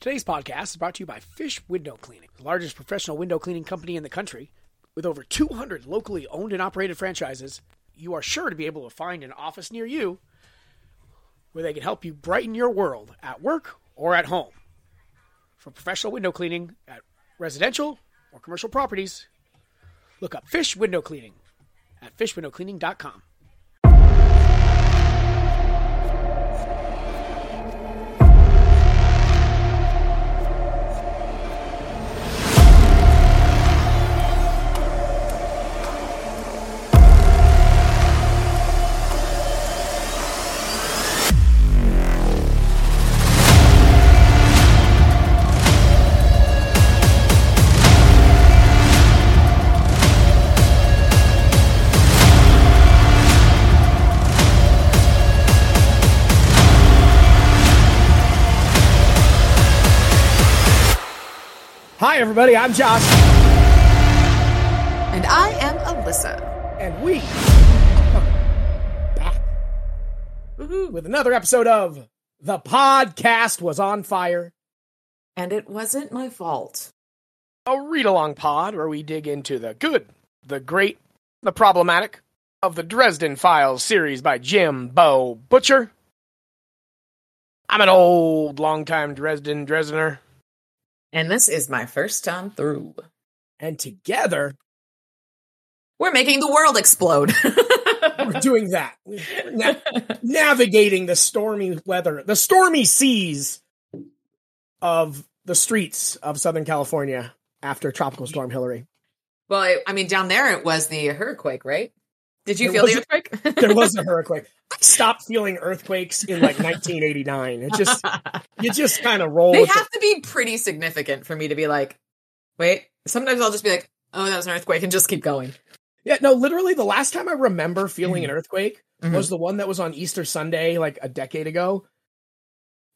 Today's podcast is brought to you by Fish Window Cleaning, the largest professional window cleaning company in the country. With over 200 locally owned and operated franchises, you are sure to be able to find an office near you where they can help you brighten your world at work or at home. For professional window cleaning at residential or commercial properties, look up Fish Window Cleaning at fishwindowcleaning.com. everybody. I'm Josh, And I am Alyssa. and we are back with another episode of The Podcast Was on Fire, And it wasn't my fault. a read along pod where we dig into the good, the great, the problematic of the Dresden Files series by Jim Bo Butcher. I'm an old, longtime Dresden Dresdener, And this is my first time through. and together We're making the world explode. we're doing that. Na- navigating the stormy weather, the stormy seas of the streets of Southern California after Tropical Storm Hillary. well, I, I mean, down there it was the hurricane, right? Did you There feel the earthquake? There was a earthquake. I stopped feeling earthquakes in like 1989. It just you just kind of roll. they have to be pretty significant for me to be like, wait. Sometimes I'll just be like, oh, that was an earthquake and just keep going. Yeah, no, literally the last time I remember feeling an earthquake Mhm. was the one that was on Easter Sunday like a decade ago.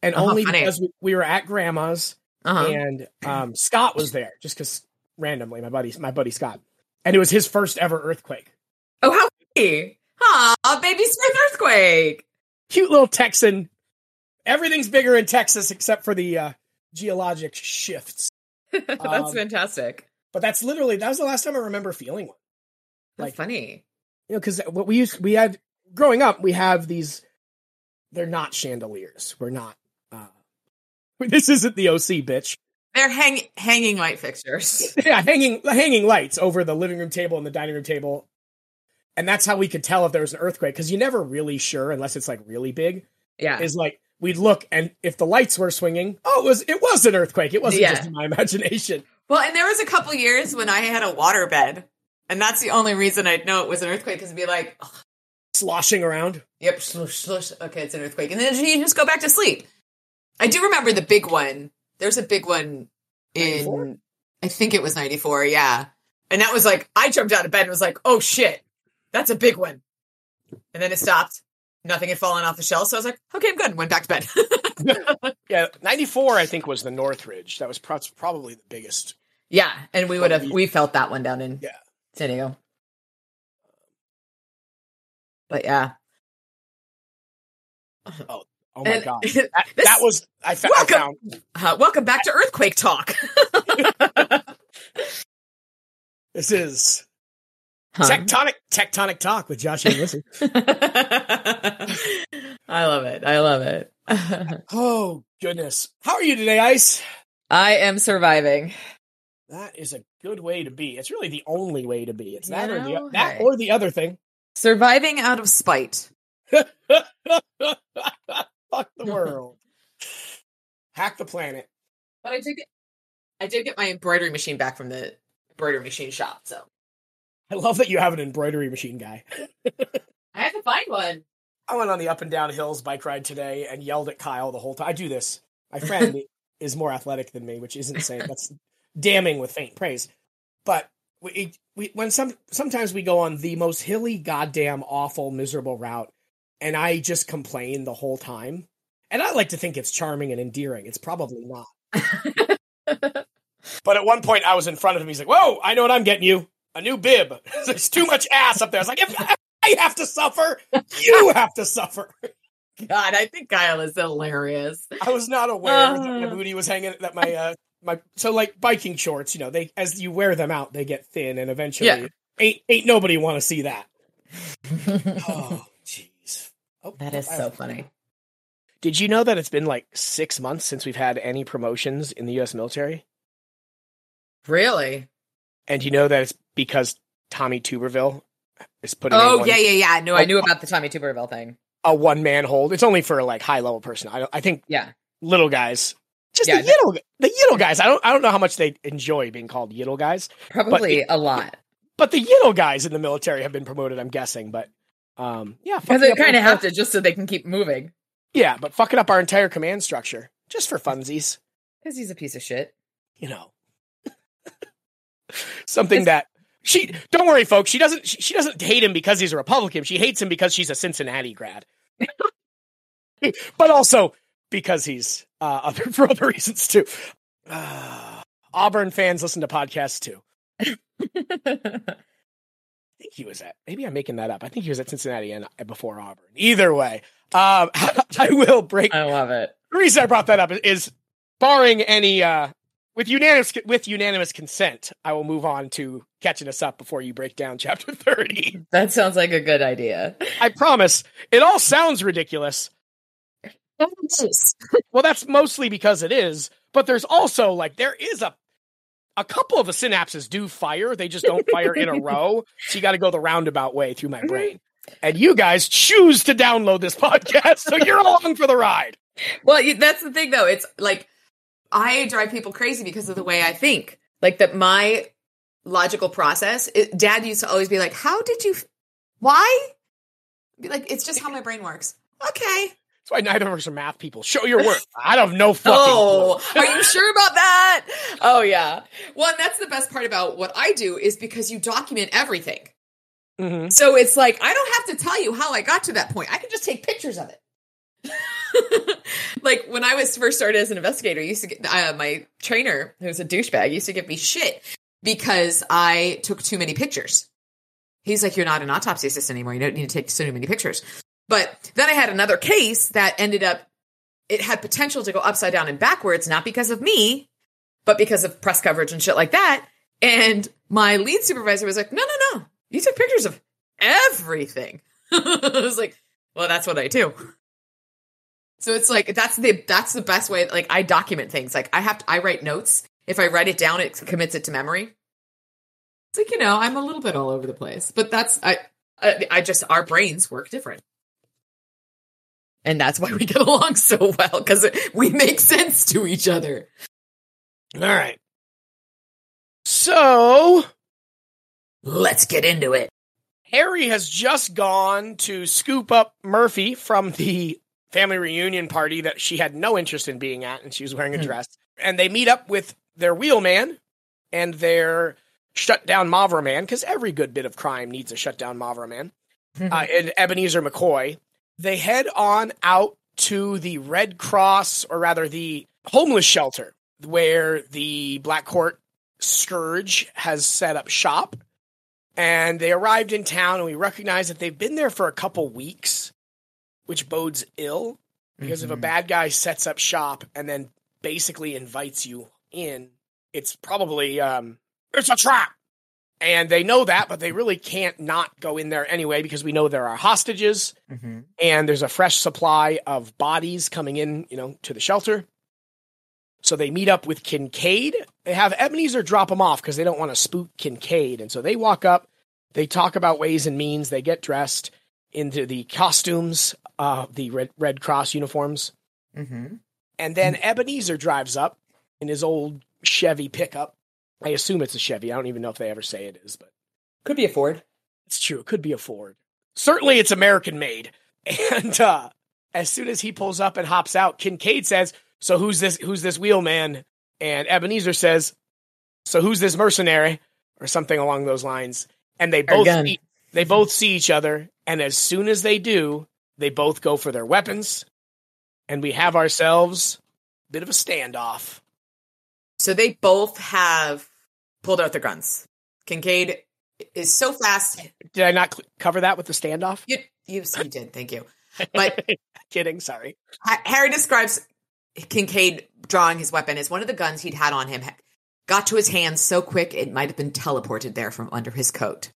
And Oh, only funny. because we, we were at grandma's Uh-huh. and um, Scott was there just because randomly my buddy my buddy Scott, and it was his first ever earthquake. Oh, how funny. Aw, baby Smith earthquake. Cute little Texan. Everything's bigger in Texas except for the uh, geologic shifts. That's Um, fantastic. But that's literally that was the last time I remember feeling one. That's like- funny. You know, because what we used we had growing up, we have these. They're not chandeliers. We're not. uh This isn't the OC, bitch. They're hang- hanging light fixtures. yeah, hanging hanging lights over the living room table and the dining room table. And that's how we could tell if there was an earthquake because you're never really sure unless it's like really big. Yeah. Is like we'd look and if the lights were swinging, oh, it was it was an earthquake. It wasn't Yeah. just in my imagination. Well, and there was a couple years when I had a water bed, and that's the only reason I'd know it was an earthquake because it'd be like, "Ugh, Sloshing around. "Yep, slush, slush. Okay, it's an earthquake," and then you just go back to sleep. I do remember the big one. There's a big one in, 94? I think it was '94. Yeah, and that was like I jumped out of bed and was like, "Oh shit, that's a big one," and then it stopped. Nothing had fallen off the shelf, so I was like, "Okay, I'm good." and Went back to bed. Yeah, ninety four. I think was the Northridge. That was pro- probably the biggest. yeah, and we would have we felt that one down in Yeah. San Diego. But yeah. Oh my And- god, that, This- that was I, fa- I Welcome- found. Uh, welcome back to Earthquake Talk. This is Huh? tectonic tectonic talk with Josh and Listen. I love it. I love it. oh goodness, how are you today, Ice? I am surviving. That is a good way to be. It's really the only way to be. It's that or the that hey. or the other thing. Surviving out of spite. Fuck the world. Hack the planet. But I did get I did get my embroidery machine back from the embroidery machine shop, so I love that you have an embroidery machine guy. I have to find one. I went on the up and down hills bike ride today and yelled at Kyle the whole time. I do this. My friend is more athletic than me, which isn't saying that's damning with faint praise. But we, we when some sometimes we go on the most hilly, goddamn, awful, miserable route, and I just complain the whole time. And I like to think it's charming and endearing. It's probably not. But at one point, I was in front of him. He's like, "Whoa, I know what I'm getting you. A new bib. There's too much ass up there." It's like, "If I have to suffer, you have to suffer." God, I think Kyle is hilarious. I was not aware that Uh. my booty was hanging. That my uh my so like biking shorts, you know, they as you wear them out, they get thin, and eventually, Yeah. ain't ain't nobody want to see that. Oh, jeez. Oh, that is I- so funny. Did you know that it's been like six months since we've had any promotions in the U.S. military? Really? And you know that it's because Tommy Tuberville is putting in Oh one, yeah, yeah, yeah. No, I Oh, knew about the Tommy Tuberville thing. a one man hold. It's only for like high level person. I I think Yeah. little guys, just Yeah, the yiddle, the yiddle guys. I don't I don't know how much they enjoy being called yiddle guys, Probably a lot. but the yiddle guys in the military have been promoted. I'm guessing, but um, yeah, Because they kind of have to just so they can keep moving. Yeah, but fucking up our entire command structure just for funsies, Because he's a piece of shit. you know. Something It's- that she don't worry, folks. She doesn't. She, she doesn't hate him because he's a Republican. She hates him because she's a Cincinnati grad, but also because he's uh, other for other reasons too. Uh, Auburn fans listen to podcasts too. I think he was at. Maybe I'm making that up. I think he was at Cincinnati and before Auburn. Either way, um, I will break. I love it. The reason I brought that up is, barring any uh, with unanimous with unanimous consent, I will move on to catching us up before you break down chapter thirty. That sounds like a good idea. I promise. It all sounds ridiculous. Well, that's mostly because it is, but there's also like there is a a couple of the synapses do fire. They just don't fire in a row. So you got to go the roundabout way through my mm-hmm. brain. And you guys choose to download this podcast, so you're along for the ride. Well, that's the thing, though. It's like I drive people crazy because of the way I think. Like that, my logical process. It, Dad used to always be like, "How did you? Why?" Be like, "It's just how my brain works." Okay. That's why neither of us are math people. Show your work. I don't know fucking. Oh, are you sure about that? Oh yeah. Well, and that's the best part about what I do is because you document everything. Mhm. So it's like I don't have to tell you how I got to that point. I can just take pictures of it. like when I was first started as an investigator, used to get uh, my trainer, who's a douchebag, used to give me shit because I took too many pictures. He's like, "You're not an autopsy assistant anymore. You don't need to take so many pictures." But then I had another case that ended up it had potential to go upside down and backwards, not because of me, but because of press coverage and shit like that. And my lead supervisor was like, no, no, no. You took pictures of everything. I was like, well, that's what I do. So it's like that's the that's the best way. Like I document things. Like I have to, I write notes. If I write it down, it commits it to memory. It's like you know I'm a little bit all over the place, but that's I I, I just our brains work different, and that's why we get along so well because we make sense to each other. All right. So Let's get into it. Harry has just gone to scoop up Murphy from the family reunion party that she had no interest in being at, and she was wearing a Hmm. dress. And they meet up with their wheelman and their shut down Mavra man, because every good bit of crime needs a shut down Mavra man, uh, and Ebenezer McCoy. They head on out to the Red Cross, or rather the homeless shelter, where the Black Court Scourge has set up shop and they arrived in town and we recognize that they've been there for a couple weeks which bodes ill because if a Mhm. bad guy sets up shop and then basically invites you in it's probably um it's a trap and they know that but they really can't not go in there anyway because we know there are hostages Mm-hmm. and there's a fresh supply of bodies coming in, you know, to the shelter. So they meet up with Kincaid. They have Ebenezer drop them off because they don't want to spook Kincaid. And so they walk up, they talk about ways and means, they get dressed into the costumes, uh, the Red, Red Cross uniforms. Mm-hmm. And then Ebenezer drives up in his old Chevy pickup. I assume it's a Chevy. I don't even know if they ever say it is, but Could be a Ford. it's true. It could be a Ford. Certainly it's American made. And uh as soon as he pulls up and hops out, Kincaid says, So who's this who's this wheelman? And Ebenezer says, So who's this mercenary? Or something along those lines. And they both gun. They both see each other, and as soon as they do, they both go for their weapons, and we have ourselves a bit of a standoff. So they both have pulled out their guns. Kincaid is so fast. Did I not cl- cover that with the standoff? You, you, you did. Thank you. But kidding, sorry. Harry describes Kincaid drawing his weapon as one of the guns he'd had on him got to his hands so quick it might have been teleported there from under his coat.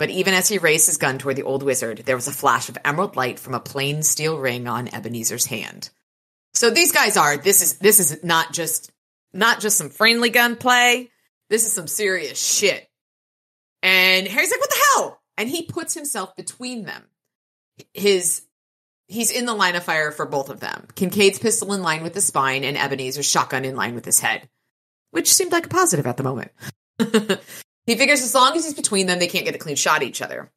But even as he raised his gun toward the old wizard, there was a flash of emerald light from a plain steel ring on Ebenezer's hand. So these guys are this is this is not just not just some friendly gunplay. This is some serious shit. And Harry's like, "What the hell?" And he puts himself between them. His he's in the line of fire for both of them. Kincaid's pistol in line with the spine, and Ebenezer's shotgun in line with his head, which seemed like a positive at the moment. he figures as long as he's between them, they can't get a clean shot at each other.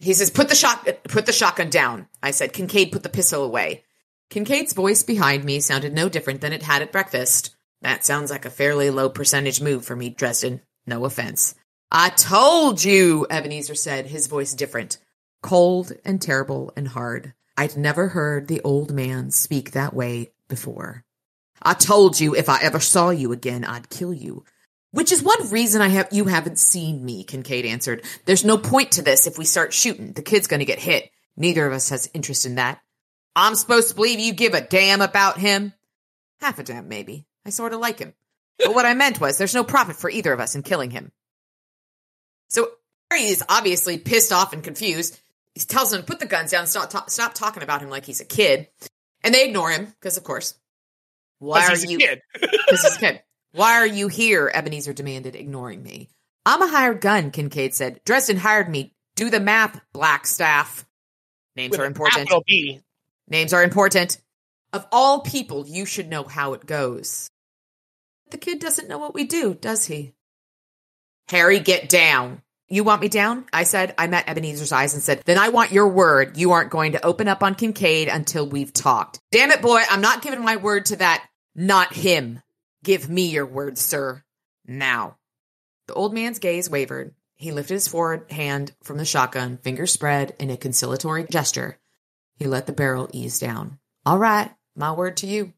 He says, "Put the shot, put the shotgun down." I said, "Kincaid, put the pistol away." Kincaid's voice behind me sounded no different than it had at breakfast. That sounds like a fairly low percentage move for me, Dresden. No offense. I told you, Ebenezer said, his voice different cold and terrible and hard. I'd never heard the old man speak that way before. I told you if I ever saw you again, I'd kill you. Which is one reason I have you haven't seen me, Kincaid answered. There's no point to this if we start shooting. The kid's gonna get hit. Neither of us has interest in that. I'm supposed to believe you give a damn about him? Half a damn, maybe. I sort of like him. But what I meant was there's no profit for either of us in killing him. So Harry is obviously pissed off and confused he tells them to put the guns down, stop ta- stop talking about him like he's a kid, and they ignore him because of course. Why are you? Because he's a kid. Why are you here? Ebenezer demanded, ignoring me. I'm a hired gun, Kincaid said. Dresden hired me. Do the math, Blackstaff. Names With are important. Names are important. Of all people, you should know how it goes. The kid doesn't know what we do, does he? Harry, get down. You want me down? I said. I met Ebenezer's eyes and said, Then I want your word. You aren't going to open up on Kincaid until we've talked. Damn it, boy. I'm not giving my word to that. Not him. Give me your word, sir. Now. The old man's gaze wavered. He lifted his forward hand from the shotgun, fingers spread in a conciliatory gesture. He let the barrel ease down. All right, my word to you.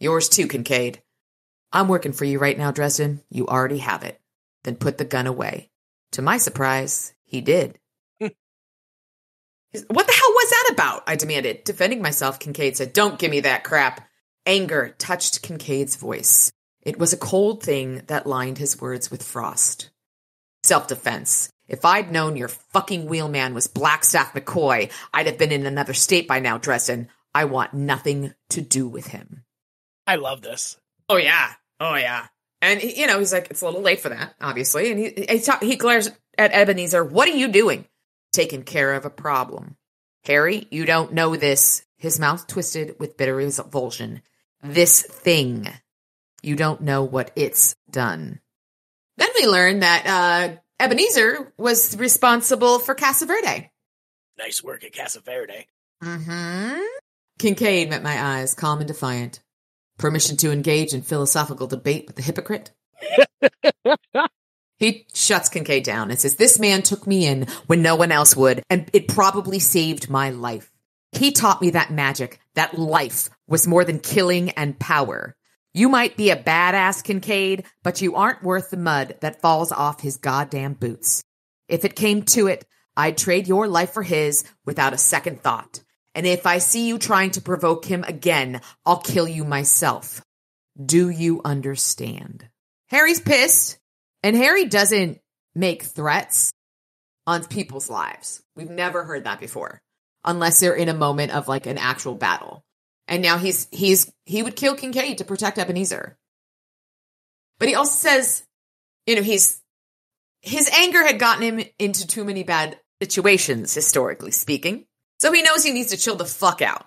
Yours too, Kincaid. I'm working for you right now, Dresden. You already have it. Then put the gun away. To my surprise, he did. what the hell was that about? I demanded. Defending myself, Kincaid said, Don't give me that crap. Anger touched Kincaid's voice. It was a cold thing that lined his words with frost. Self defense. If I'd known your fucking wheelman was Blackstaff McCoy, I'd have been in another state by now, Dresden. I want nothing to do with him. I love this. Oh, yeah. Oh, yeah. And you know, he's like, it's a little late for that, obviously. And he he, ta- he glares at Ebenezer. What are you doing? Taking care of a problem. Harry, you don't know this. His mouth twisted with bitter revulsion. This thing. You don't know what it's done. Then we learn that uh, Ebenezer was responsible for Casa Verde. Nice work at Casa Verde. Mm-hmm. Kincaid met my eyes, calm and defiant. Permission to engage in philosophical debate with the hypocrite? he shuts Kincaid down and says, This man took me in when no one else would, and it probably saved my life. He taught me that magic, that life was more than killing and power. You might be a badass, Kincaid, but you aren't worth the mud that falls off his goddamn boots. If it came to it, I'd trade your life for his without a second thought. And if I see you trying to provoke him again, I'll kill you myself. Do you understand? Harry's pissed, and Harry doesn't make threats on people's lives. We've never heard that before, unless they're in a moment of like an actual battle. And now he's he's he would kill Kincaid to protect Ebenezer. But he also says, you know, he's his anger had gotten him into too many bad situations, historically speaking. So he knows he needs to chill the fuck out.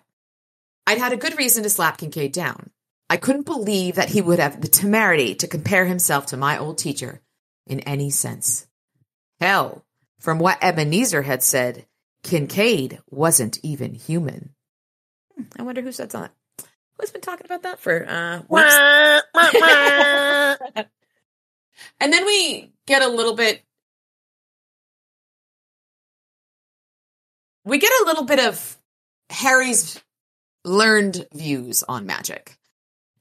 I'd had a good reason to slap Kincaid down. I couldn't believe that he would have the temerity to compare himself to my old teacher in any sense. Hell, from what Ebenezer had said, Kincaid wasn't even human. I wonder who said that. Who's been talking about that for uh And then we get a little bit we get a little bit of Harry's learned views on magic.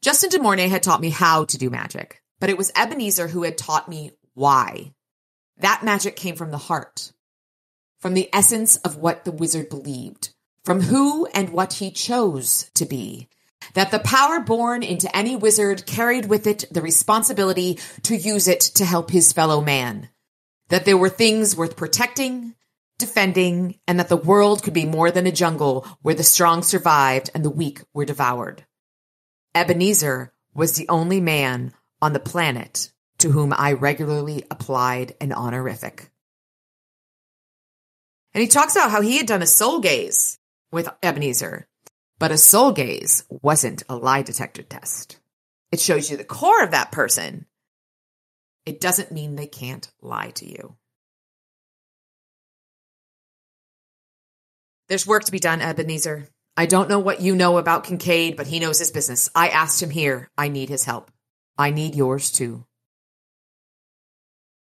Justin DuMorne had taught me how to do magic, but it was Ebenezer who had taught me why. That magic came from the heart, from the essence of what the wizard believed, from who and what he chose to be. That the power born into any wizard carried with it the responsibility to use it to help his fellow man. That there were things worth protecting, defending, and that the world could be more than a jungle where the strong survived and the weak were devoured. Ebenezer was the only man on the planet to whom I regularly applied an honorific. And he talks about how he had done a soul gaze with Ebenezer, but a soul gaze wasn't a lie detector test. It shows you the core of that person. It doesn't mean they can't lie to you. There's work to be done, Ebenezer. I don't know what you know about Kincaid, but he knows his business. I asked him here. I need his help. I need yours too.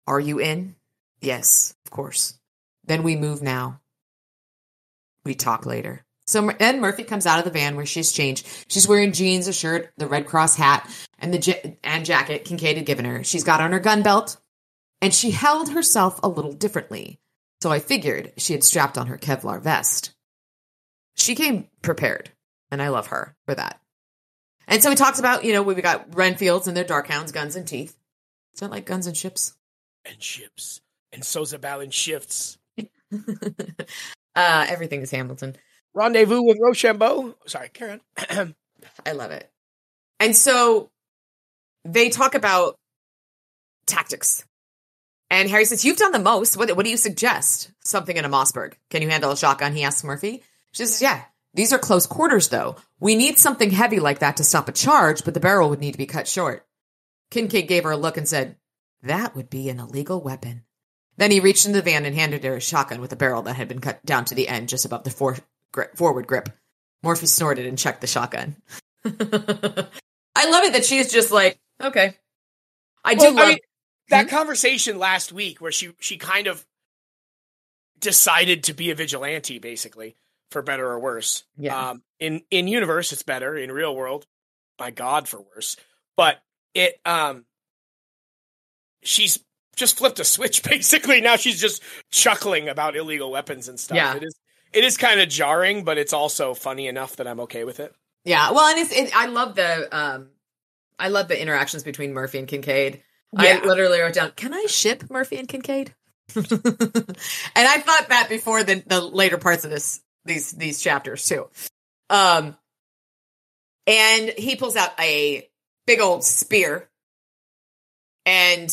Are you in? Yes, of course. Then we move now. We talk later. So Ed Murphy comes out of the van where she's changed. She's wearing jeans, a shirt, the Red Cross hat, and the and jacket Kincaid had given her. She's got on her gun belt, and she held herself a little differently. So I figured she had strapped on her Kevlar vest. She came prepared, and I love her for that. And so he talks about, you know, we've got Renfields and their Darkhounds, guns and teeth. Is that like guns and ships? And ships. And Sozabal and shifts. uh, everything is Hamilton. Rendezvous with Rochambeau. Sorry, Karen. I love it. And so they talk about tactics. And Harry says, You've done the most. What, what do you suggest? Something in a Mossberg. Can you handle a shotgun? He asks Murphy. She says, Yeah. These are close quarters, though. We need something heavy like that to stop a charge, but the barrel would need to be cut short. Kincaid gave her a look and said, That would be an illegal weapon. Then he reached into the van and handed her a shotgun with a barrel that had been cut down to the end, just above the for- grip, forward grip. Murphy snorted and checked the shotgun. I love it that she's just like, okay. I do Well, love I mean, that Hmm? conversation last week where she she kind of decided to be a vigilante, basically, for better or worse. Yeah. Um, in in universe, it's better. In real world, by God, for worse. But it um, she's just flipped a switch. Basically, now she's just chuckling about illegal weapons and stuff. Yeah. It is it is kind of jarring, but it's also funny enough that I'm okay with it. Yeah, well, and it's it, I love the um, I love the interactions between Murphy and Kincaid. Yeah. I literally wrote down, "Can I ship Murphy and Kincaid?" and I thought that before the the later parts of this these these chapters too. Um, and he pulls out a big old spear and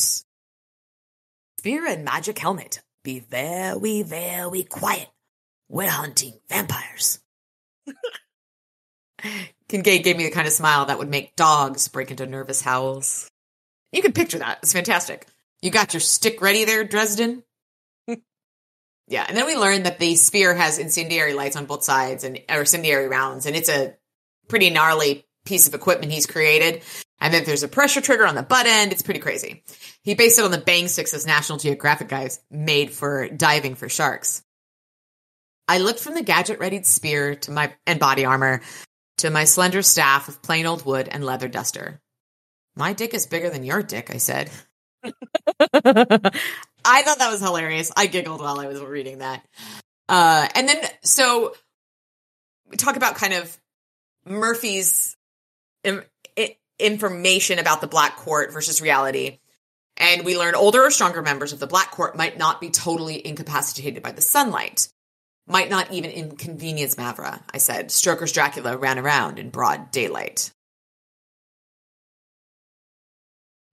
spear and magic helmet. Be very very quiet. We're hunting vampires. Kincaid gave me the kind of smile that would make dogs break into nervous howls. You can picture that. It's fantastic. You got your stick ready there, Dresden? yeah, and then we learned that the spear has incendiary lights on both sides and or incendiary rounds, and it's a pretty gnarly piece of equipment he's created. And then there's a pressure trigger on the butt end. It's pretty crazy. He based it on the bang sticks as National Geographic guys made for diving for sharks. I looked from the gadget readied spear to my and body armor to my slender staff of plain old wood and leather duster. My dick is bigger than your dick, I said. I thought that was hilarious. I giggled while I was reading that. Uh, and then, so we talk about kind of Murphy's im- i- information about the Black Court versus reality. And we learn older or stronger members of the Black Court might not be totally incapacitated by the sunlight might not even inconvenience Mavra, I said. Stoker's Dracula ran around in broad daylight.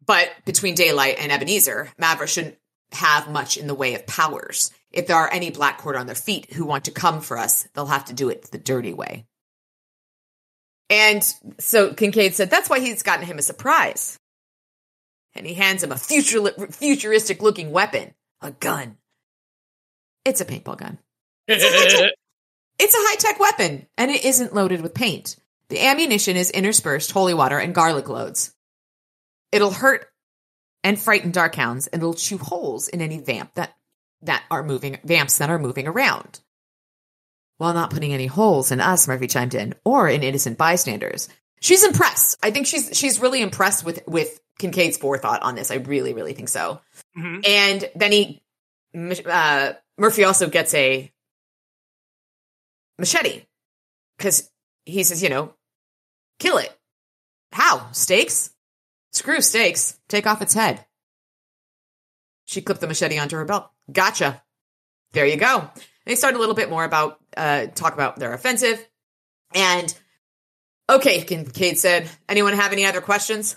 But between daylight and Ebenezer, Mavra shouldn't have much in the way of powers. If there are any Black Court on their feet who want to come for us, they'll have to do it the dirty way. And so Kincaid said that's why he's gotten him a surprise. And he hands him a future, futuristic looking weapon, a gun. It's a paintball gun. It's a high-tech- It's a high tech weapon, and it isn't loaded with paint. The ammunition is interspersed holy water and garlic loads. It'll hurt and frighten darkhounds, and it'll chew holes in any vamp that that are moving vamps that are moving around. While not putting any holes in us, Murphy chimed in, or in innocent bystanders. She's impressed. I think she's she's really impressed with with Kincaid's forethought on this. I really, really think so. Mhm. And then he, uh, Murphy also gets a machete because he says, you know, kill it. How? stakes? Screw stakes. Take off its head. She clipped the machete onto her belt. Gotcha. There you go. They start a little bit more about uh talk about their offensive. And okay, Kincaid said, anyone have any other questions?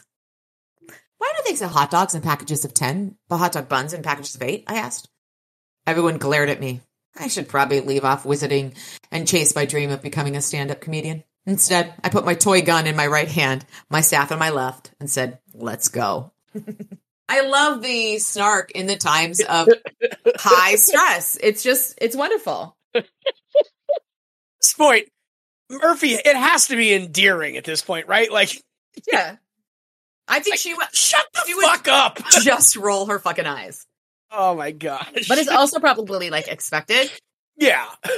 Why do they sell hot dogs in packages of 10, but hot dog buns in packages of 8? I asked. Everyone glared at me. I should probably leave off wizarding and chase my dream of becoming a stand up comedian. Instead, I put my toy gun in my right hand, my staff in my left, and said, let's go. I love the snark in the times of high stress. It's just, it's wonderful. This point, Murphy, it has to be endearing at this point, right? Like, Yeah. I think she would shut the fuck up. just roll her fucking eyes. Oh my gosh. But it's also probably like expected. yeah.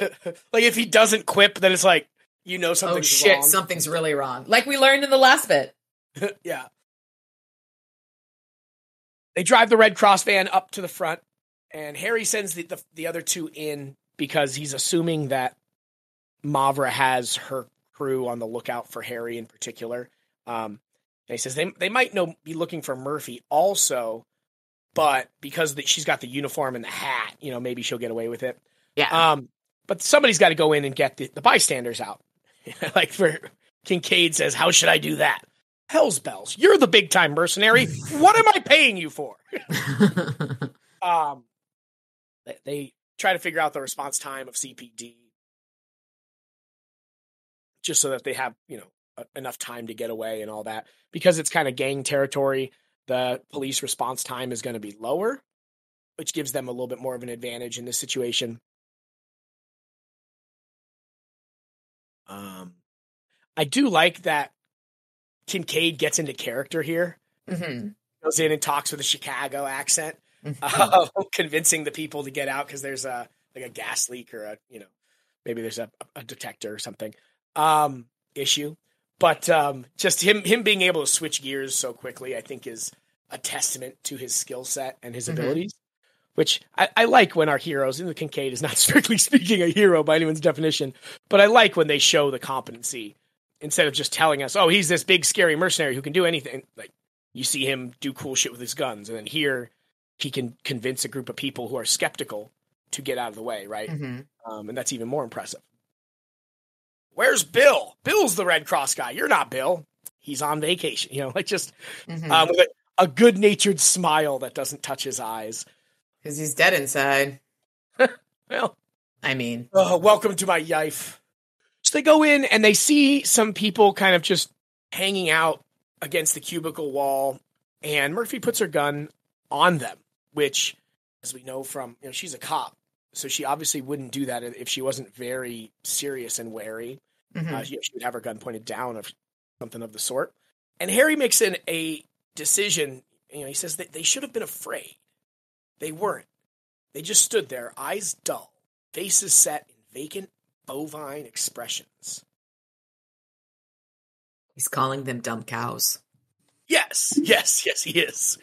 like if he doesn't quip, then it's like you know Oh something's shit, wrong. something's really wrong. Like we learned in the last bit. yeah. They drive the Red Cross van up to the front, and Harry sends the, the, the other two in because he's assuming that Mavra has her crew on the lookout for Harry in particular. Um, and he says they they might know be looking for Murphy also, but because the, she's got the uniform and the hat, you know, maybe she'll get away with it. Yeah. Um, but somebody's got to go in and get the, the bystanders out. like for Kincaid says, how should I do that? Hell's bells! You're the big time mercenary. what am I paying you for? Um, they, they try to figure out the response time of CPD, just so that they have you know enough time to get away and all that. Because it's kind of gang territory, the police response time is going to be lower, which gives them a little bit more of an advantage in this situation. Um, I do like that Kincaid gets into character here. hmm Goes in and talks with a Chicago accent, Mm-hmm. uh, convincing the people to get out because there's a like a gas leak or a you know maybe there's a, a detector or something um, issue. But um, just him him being able to switch gears so quickly, I think, is a testament to his skill set and his Mhm. abilities. Which I, I like when our heroes, and the Kincaid is not strictly speaking a hero by anyone's definition, but I like when they show the competency instead of just telling us, "Oh, he's this big scary mercenary who can do anything." Like you see him do cool shit with his guns, and then here he can convince a group of people who are skeptical to get out of the way, right? hmm Um, and that's even more impressive. Where's Bill? Bill's the Red Cross guy. You're not Bill. He's on vacation. You know, like just hmm um, with a, a good natured smile that doesn't touch his eyes. Because he's dead inside. Well, I mean, uh, welcome to my yife. So they go in and they see some people kind of just hanging out against the cubicle wall, and Murphy puts her gun on them, which, as we know from, you know, she's a cop, so she obviously wouldn't do that if she wasn't very serious and wary. mhm. Uh, she, she would have her gun pointed down or something of the sort. And Harry makes an, a decision. You know, he says that they should have been afraid. They weren't. They just stood there, eyes dull, faces set in vacant, bovine expressions. he's calling them dumb cows. Yes, yes, yes, he is.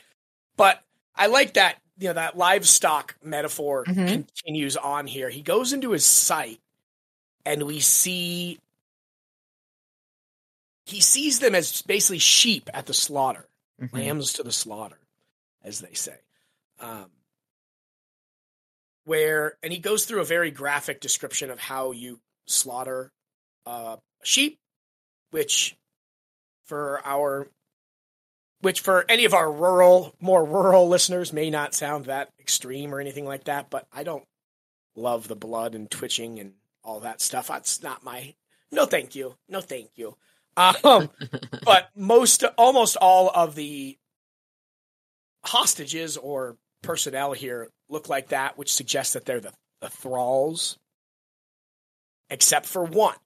But I like that, you know, that livestock metaphor Mhm. continues on here. He goes into his sight and we see he sees them as basically sheep at the slaughter, Mhm. lambs to the slaughter, as they say. Um, where and he goes through a very graphic description of how you slaughter uh, a sheep, which for our which for any of our rural more rural listeners may not sound that extreme or anything like that, but I don't love the blood and twitching and all that stuff. That's not my no thank you. No thank you. Um, but most almost all of the hostages or personnel here look like that, which suggests that they're the, the thralls, except for one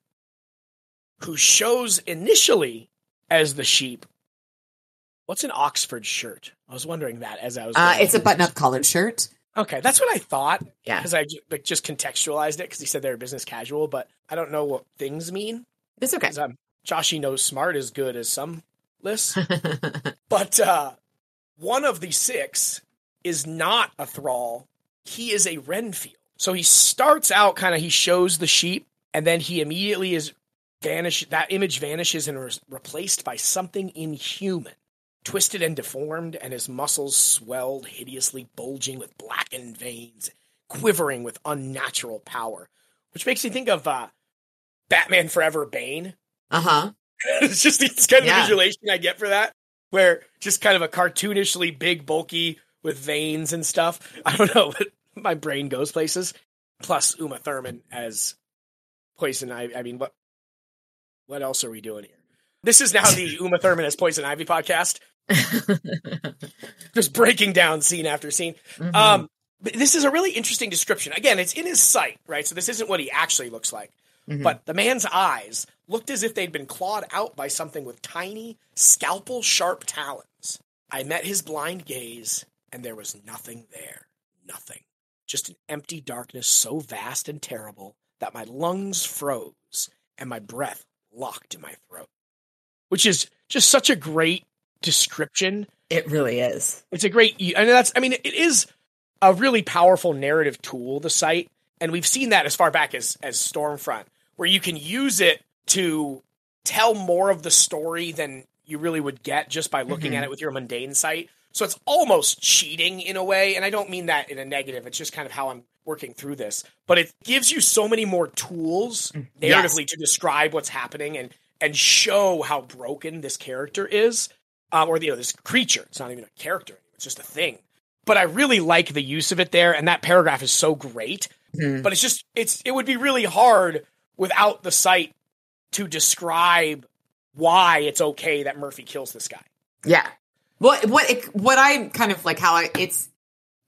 who shows initially as the sheep. What's an Oxford shirt? I was wondering that as I was. Uh, it's a button-up collared shirt. Okay, that's what I thought Yeah. because I like, just contextualized it because he said they're business casual, but I don't know what things mean. It's okay. I'm Joshy knows smart is good as some lists. But uh, one of the six is not a thrall. He is a Renfield. So he starts out kind of, he shows the sheep, and then he immediately is vanish that image vanishes and is replaced by something inhuman twisted and deformed and his muscles swelled hideously bulging with blackened veins quivering with unnatural power which makes me think of uh, batman forever bane. Uh-huh. it's just it's kind of Yeah. the visualization i get for that where just kind of a cartoonishly big bulky with veins and stuff. I don't know but my brain goes places. Plus uma thurman as poison ivy. I mean what what else are we doing here? This is now the uma thurman as poison ivy podcast just breaking down scene after scene Mhm. um but this is a really interesting description again it's in his sight right so this isn't what he actually looks like Mhm. but the man's eyes looked as if they'd been clawed out by something with tiny, scalpel sharp talons. I met his blind gaze, and there was nothing there. Nothing. Just an empty darkness so vast and terrible that my lungs froze and my breath locked in my throat. Which is just such a great description. It really is. it's a great and that's i mean it is a really powerful narrative tool the sight. And we've seen that as far back as as Storm Front where you can use it to tell more of the story than you really would get just by looking Mhm. at it with your mundane sight so it's almost cheating in a way. And i don't mean that in a negative. It's just kind of how i'm working through this. But it gives you so many more tools Yes. narratively to describe what's happening and and show how broken this character is um, or you know this creature. It's not even a character it's just a thing. But i really like the use of it there and that paragraph is so great. Mhm. but it's just it's it would be really hard without the sight to describe why it's okay that murphy kills this guy. Yeah. What what it, what I kind of like how I it's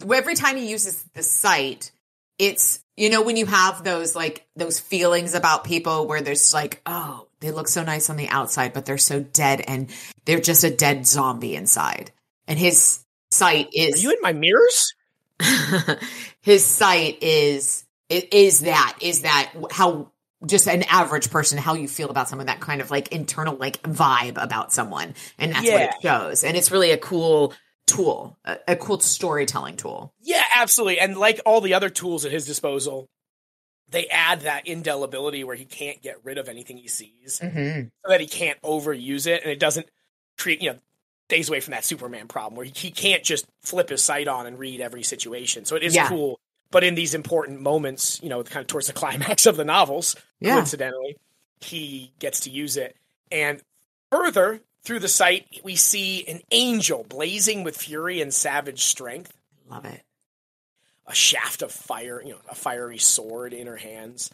every time he uses the sight, it's you know when you have those like those feelings about people where there's like oh they look so nice on the outside but they're so dead and they're just a dead zombie inside. And his are is you in my mirrors? His sight is is that is that how just an average person how you feel about someone that kind of like internal like vibe about someone. And that's what it shows. And it's really a cool tool a, a cool storytelling tool. Yeah, absolutely. And like all the other tools at his disposal, they add that indelibility where he can't get rid of anything he sees, mm-hmm. so that he can't overuse it, and it doesn't create, you know, days away from that Superman problem where he, he can't just flip his sight on and read every situation. So it is Yeah. cool. But in these important moments, you know, kind of towards the climax of the novels, yeah coincidentally, he gets to use it. And further, through the sight, we see an angel blazing with fury and savage strength love it a shaft of fire, you know, a fiery sword in her hands.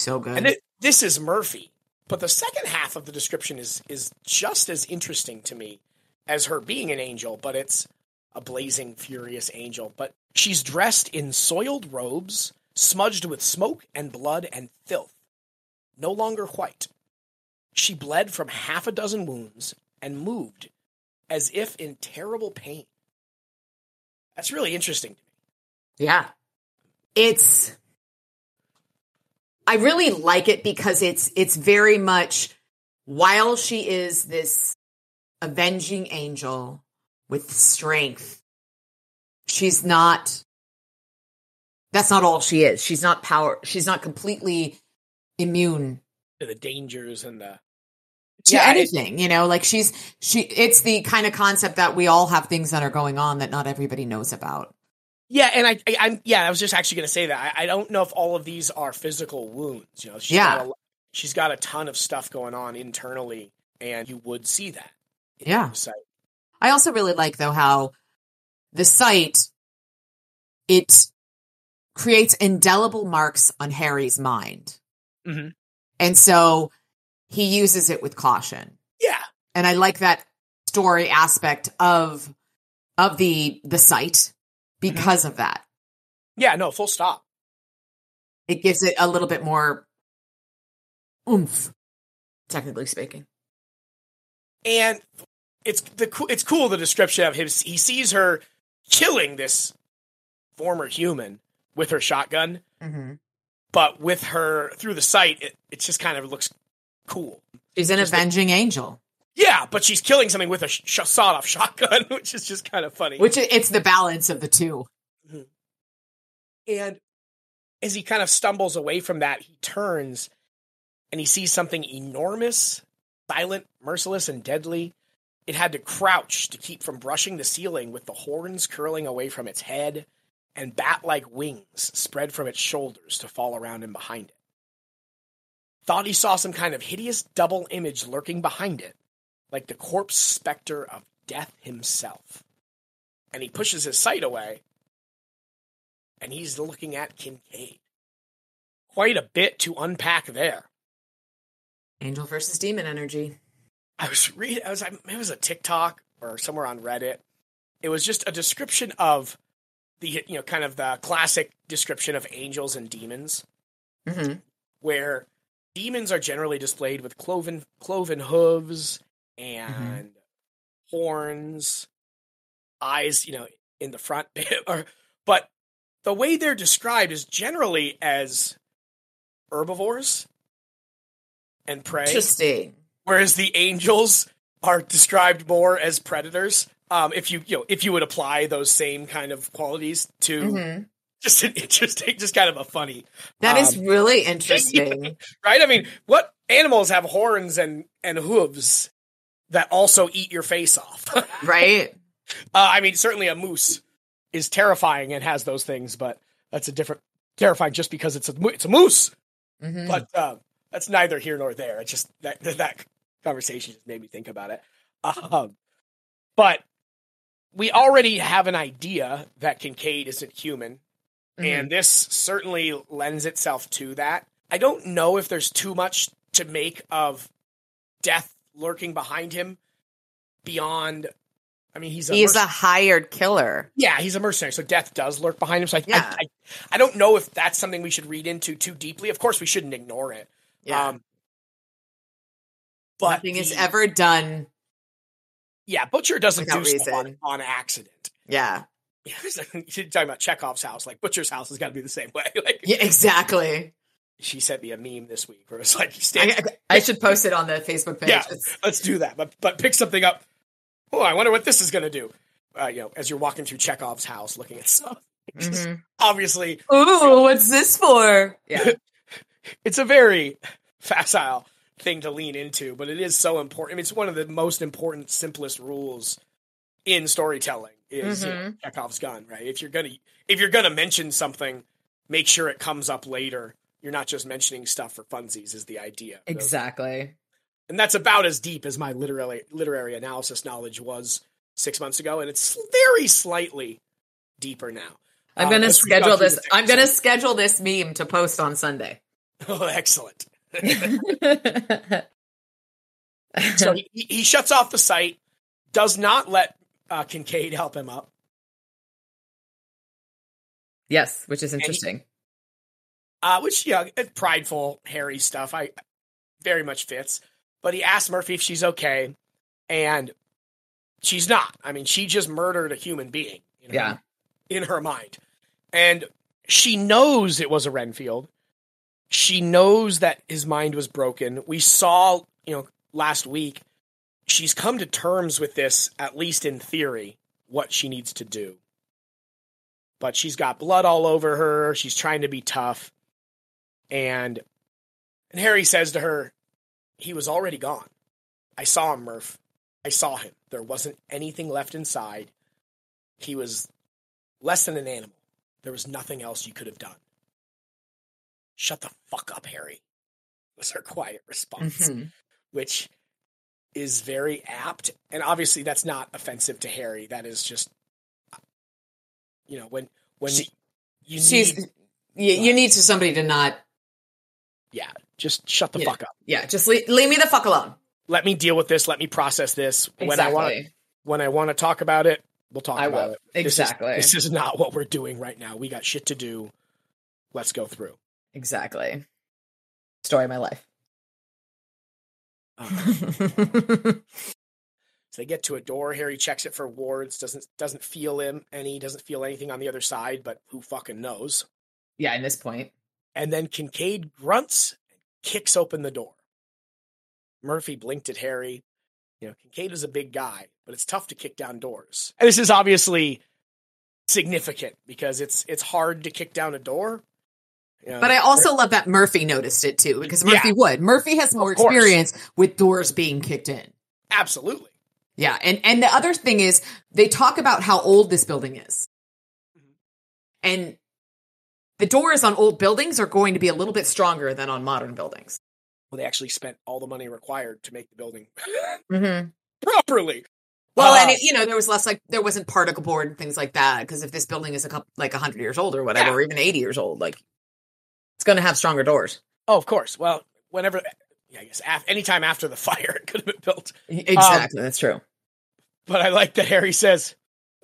so good And it, this is Murphy. But the second half of the description is is just as interesting to me as her being an angel, but it's a blazing, furious angel. But she's dressed in soiled robes, smudged with smoke and blood and filth, no longer white. She bled from half a dozen wounds and moved as if in terrible pain. That's really interesting to me. Yeah. It's I really like it because it's it's very much while she is this avenging angel with strength, she's not that's not all she is. She's not power she's not completely immune To the dangers and the to Yeah, anything, you know, like she's she it's the kind of concept that we all have things that are going on that not everybody knows about. Yeah, and I, I I'm yeah, I was just actually going to say that. I, I don't know if all of these are physical wounds. You know, she's Yeah. got a, she's got a ton of stuff going on internally, and you would see that. Yeah. sight. I also really like though how the sight it creates indelible marks on Harry's mind. Mhm. And so he uses it with caution. Yeah, And I like that story aspect of of the the sight because of that. yeah, no, full stop. It gives it a little bit more oomph, technically speaking. And it's the it's cool the description of him. He sees her killing this former human with her shotgun, Mm-hmm. but with her through the sight, it, it just kind of looks cool. She's an Just the- avenging angel, Yeah, but she's killing something with a sh- sawed-off shotgun, which is just kind of funny. which it's the balance of the two. Mm-hmm. And as he kind of stumbles away from that, he turns and he sees something enormous, silent, merciless, and deadly. It had to crouch to keep from brushing the ceiling with the horns curling away from its head and bat like wings spread from its shoulders to fall around and behind it. Thought he saw some kind of hideous double image lurking behind it, like the corpse specter of death himself. And he pushes his sight away, and he's looking at Kincaid. Quite a bit to unpack there. Angel versus demon energy. I was reading, I was, it was a TikTok or somewhere on Reddit. It was just a description of the, you know, kind of the classic description of angels and demons, hmm where demons are generally displayed with cloven, cloven hooves and horns, eyes, you know, in the front, or, but the way they're described is generally as herbivores and prey. Interesting. whereas the angels are described more as predators. Um, if you you know if you would apply those same kind of qualities to Mhm. just an interesting, just kind of a funny, That is Um, really interesting. right? I mean, what animals have horns and and hooves that also eat your face off? uh, right? I mean, certainly a moose is terrifying and has those things, but that's a different terrifying just because it's a it's a moose. Mhm. But um, that's neither here nor there. It's just that that conversation just made me think about it. Um, but we already have an idea that Kincaid isn't human, Mhm. and this certainly lends itself to that. I don't know if there's too much to make of death lurking behind him beyond. I mean, he's a he's merc- a hired killer. yeah, he's a mercenary, so death does lurk behind him. So I, Yeah. I, I, I don't know if that's something we should read into too deeply. Of course, we shouldn't ignore it. Yeah. Um, but Nothing is the- ever done. yeah, Butcher doesn't do stuff on, on accident. Yeah. Yeah, You're talking about Chekhov's house. Like Butcher's house has got to be the same way. Like Yeah, exactly. She sent me a meme this week where it's like, I, I- should post it on the Facebook page. Yeah. Let's do that. But but pick something up. Oh, I wonder what this is going to do. Uh, you know, as you're walking through Chekhov's house, looking at stuff. Mhm. Obviously, Ooh, what's this for? Yeah. it's a very facile thing to lean into, but it is so important. I mean, it's one of the most important, simplest rules in storytelling is you know, Chekhov's gun, right? If you're gonna if you're gonna mention something, make sure it comes up later. You're not just mentioning stuff for funsies. Is the idea exactly. And that's about as deep as my literary literary analysis knowledge was six months ago, and it's very slightly deeper now. I'm Um, gonna as schedule this. this I'm gonna schedule this meme to post on Sunday. Oh, excellent. so he, he shuts off the sight, does not let uh, Kincaid help him up. yes, which is interesting. Uh, which yeah, it's prideful Harry stuff. I very much fits. But he asks Murphy if she's okay, and she's not. I mean, she just murdered a human being. In her, Yeah. in her mind, and she knows it was a Renfield. She knows that his mind was broken. We saw, you know, last week. She's come to terms with this, at least in theory, what she needs to do. But she's got blood all over her. She's trying to be tough and and Harry says to her, "He was already gone. I saw him, Murph. I saw him. There wasn't anything left inside. He was less than an animal. There was nothing else you could have done." Shut the fuck up, Harry. Was her quiet response, Mhm. which is very apt. And obviously, that's not offensive to Harry. That is just, you know, when when She- you She's need, you, you need to somebody to not. Yeah, just shut the Yeah. fuck up. Yeah, just leave, leave me the fuck alone. let me deal with this. Let me process this. When I want when I want to talk about it, we'll talk I about will. it. This is- Exactly. This is, not what we're doing right now. We got shit to do. Let's go through. Exactly. Story of my life. Um, so they get to a door. Harry checks it for wards. Doesn't doesn't feel him any. Doesn't feel anything on the other side. But who fucking knows? yeah, in this point. And then Kincaid grunts and kicks open the door. Murphy blinked at Harry. You know, Kincaid is a big guy, but it's tough to kick down doors. And this is obviously significant because it's it's hard to kick down a door. Yeah. But I also love that Murphy noticed it too, because Murphy Yeah. would. Murphy has more experience with doors being kicked in. absolutely. Yeah, and and the other thing is they talk about how old this building is, mm-hmm. and the doors on old buildings are going to be a little bit stronger than on modern buildings. Well, they actually spent all the money required to make the building Mm-hmm. properly. Well, Uh, and it, you know there was less like there wasn't particle board and things like that because if this building is a couple like hundred years old or whatever, Yeah. or even eighty years old, like it's going to have stronger doors. oh, of course. Well, whenever, yeah, I guess af- anytime after the fire, it could have been built. Exactly, that's true. But I like that Harry says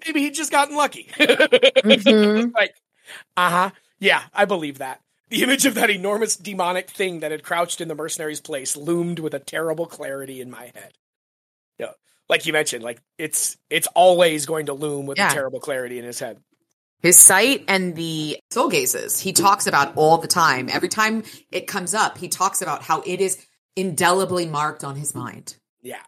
maybe he just gotten lucky. Mhm. like, uh huh. Yeah, I believe that. The image of that enormous demonic thing that had crouched in the mercenary's place loomed with a terrible clarity in my head. Yeah, like you mentioned, like it's it's always going to loom with Yeah. a terrible clarity in his head. His sight and the soul gazes he talks about all the time. Every time it comes up, he talks about how it is indelibly marked on his mind. Yeah,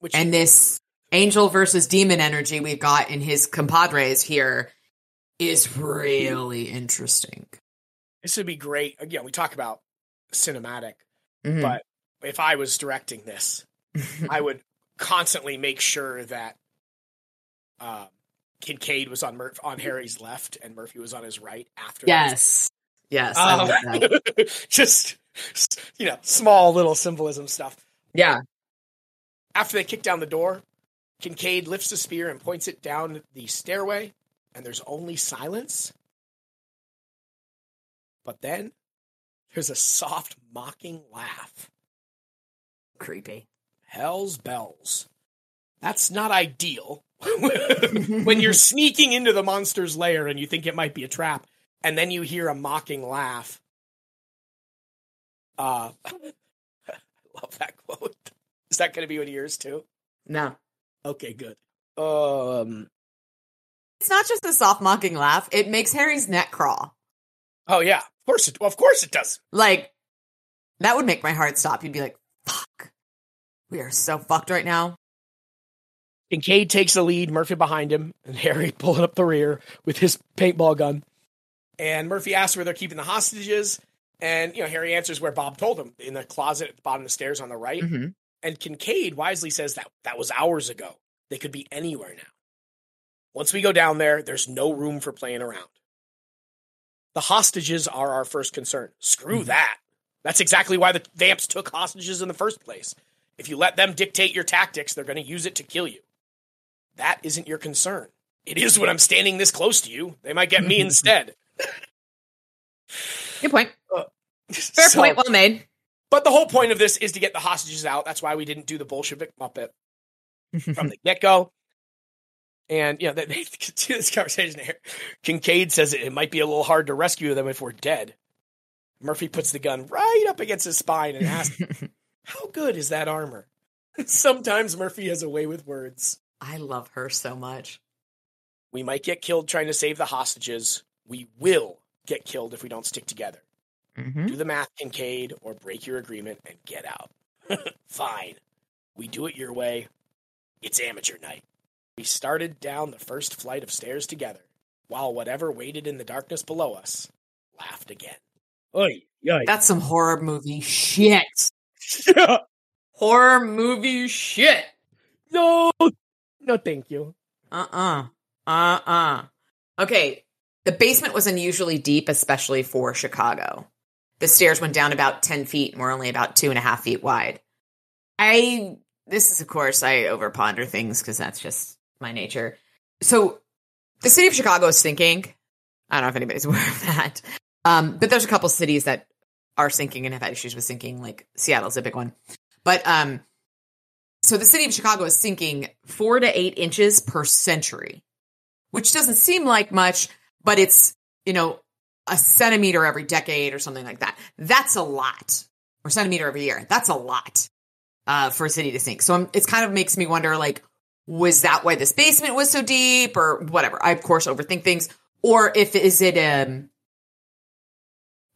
which And this angel versus demon energy we've got in his compadres here is really interesting. this would be great. Again, we talk about cinematic, Mhm. but if I was directing this, I would constantly make sure that um, Kincaid was on Murph on Harry's left and Murphy was on his right after. yes. Yes. Um, just you know, small little symbolism stuff. Yeah. After they kick down the door, Kincaid lifts the spear and points it down the stairway, and there's only silence. But then there's a soft, mocking laugh. Creepy. Hell's bells. That's not ideal. when you're sneaking into the monster's lair and you think it might be a trap, and then you hear a mocking laugh. Uh, I love that quote. Is that going to be one of yours too? No. Okay, good. Um. It's not just a soft mocking laugh. It makes Harry's neck crawl. Oh yeah, of course it. Of course it does. Like, that would make my heart stop. You'd be like, fuck. We are so fucked right now. Kincaid takes the lead, Murphy behind him, and Harry pulling up the rear with his paintball gun. And Murphy asks where they're keeping the hostages, and you know Harry answers where Bob told him in the closet at the bottom of the stairs on the right. Mm-hmm. And Kincaid wisely says that that was hours ago. They could be anywhere now. Once we go down there, there's no room for playing around. The hostages are our first concern. Screw mm-hmm. that. That's exactly why the Vamps took hostages in the first place. If you let them dictate your tactics, they're going to use it to kill you. That isn't your concern. It is when I'm standing this close to you. They might get me instead. Good point. Uh, Fair So- point. Well made. But the whole point of this is to get the hostages out. That's why we didn't do the Bolshevik Muppet from the get go. And you know, they, they continue this conversation here. Kincaid says it, it might be a little hard to rescue them if we're dead. Murphy puts the gun right up against his spine and asks, "How good is that armor?" Sometimes Murphy has a way with words. I love her so much. We might get killed trying to save the hostages. We will get killed if we don't stick together. Mm-hmm. Do the math, Kincaid, or break your agreement and get out. Fine. We do it your way. It's amateur night. We started down the first flight of stairs together, while whatever waited in the darkness below us laughed again. Oy, oy. That's some horror movie shit. Horror movie shit. no, no, thank you. Uh uh-uh. uh. Uh uh. Okay. The basement was unusually deep, especially for Chicago. The stairs went down about 10 feet and were only about two and a half feet wide. I, this is, of course, I overponder things because that's just my nature. So the city of Chicago is sinking. I don't know if anybody's aware of that. Um, but there's a couple cities that are sinking and have had issues with sinking, like Seattle's a big one. But um, so the city of Chicago is sinking four to eight inches per century, which doesn't seem like much, but it's, you know, a centimeter every decade or something like that. That's a lot. Or centimeter every year. That's a lot uh, for a city to sink. So I'm, it's kind of makes me wonder, like, was that why this basement was so deep or whatever? I, of course, overthink things. Or if, is it um,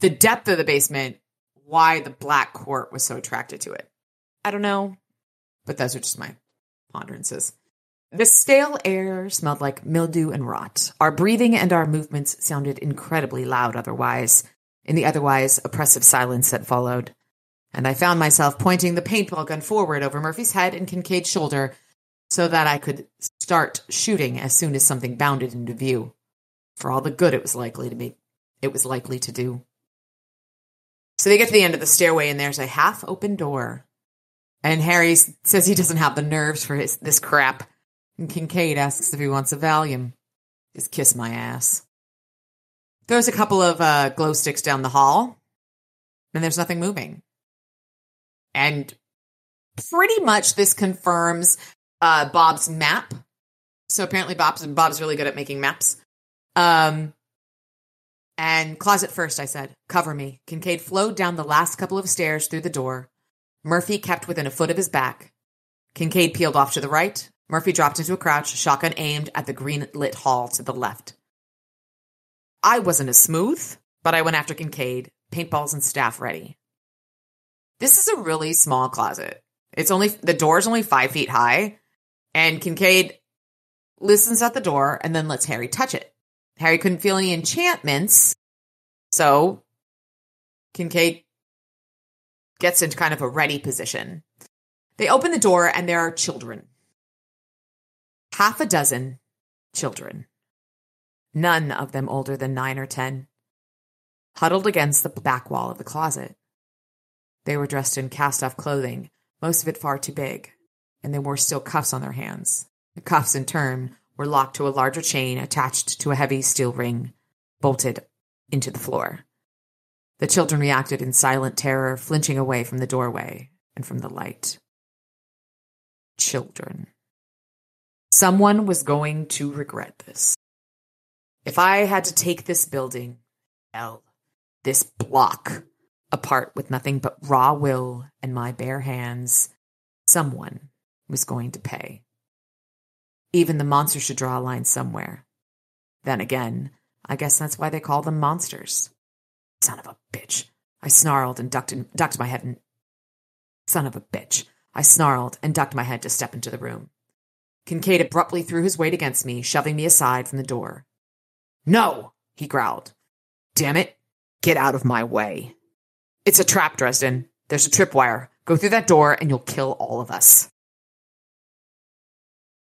the depth of the basement, why the black court was so attracted to it? I don't know. But those are just my ponderances. The stale air smelled like mildew and rot. Our breathing and our movements sounded incredibly loud otherwise, in the otherwise oppressive silence that followed. And I found myself pointing the paintball gun forward over Murphy's head and Kincaid's shoulder so that I could start shooting as soon as something bounded into view. For all the good it was likely to be, it was likely to do. So they get to the end of the stairway and there's a half open door. And Harry says he doesn't have the nerves for his, this crap. And Kincaid asks if he wants a Valium. Just kiss my ass. Throws a couple of uh, glow sticks down the hall. And there's nothing moving. And pretty much this confirms uh, Bob's map. So apparently Bob's Bob's really good at making maps. Um, and closet first, I said. Cover me. Kincaid flowed down the last couple of stairs through the door. Murphy kept within a foot of his back. Kincaid peeled off to the right. Murphy dropped into a crouch, shotgun aimed at the green lit hall to the left. I wasn't as smooth, but I went after Kincaid, paintballs and staff ready. This is a really small closet. It's only, the door's only five feet high, and Kincaid listens at the door and then lets Harry touch it. Harry couldn't feel any enchantments, so Kincaid gets into kind of a ready position. They open the door and there are children. Half a dozen children. None of them older than nine or ten. Huddled against the back wall of the closet. They were dressed in cast off clothing, most of it far too big, and they wore steel cuffs on their hands. The cuffs, in turn, were locked to a larger chain attached to a heavy steel ring, bolted into the floor. The children reacted in silent terror, flinching away from the doorway and from the light. Children. Someone was going to regret this. If I had to take this building, hell, this block, apart with nothing but raw will and my bare hands, someone was going to pay. Even the monster should draw a line somewhere. Then again, I guess that's why they call them monsters. Son of a bitch. I snarled and ducked, in, ducked my head and. Son of a bitch. I snarled and ducked my head to step into the room. Kincaid abruptly threw his weight against me, shoving me aside from the door. No, he growled. Damn it. Get out of my way. It's a trap, Dresden. There's a tripwire. Go through that door and you'll kill all of us.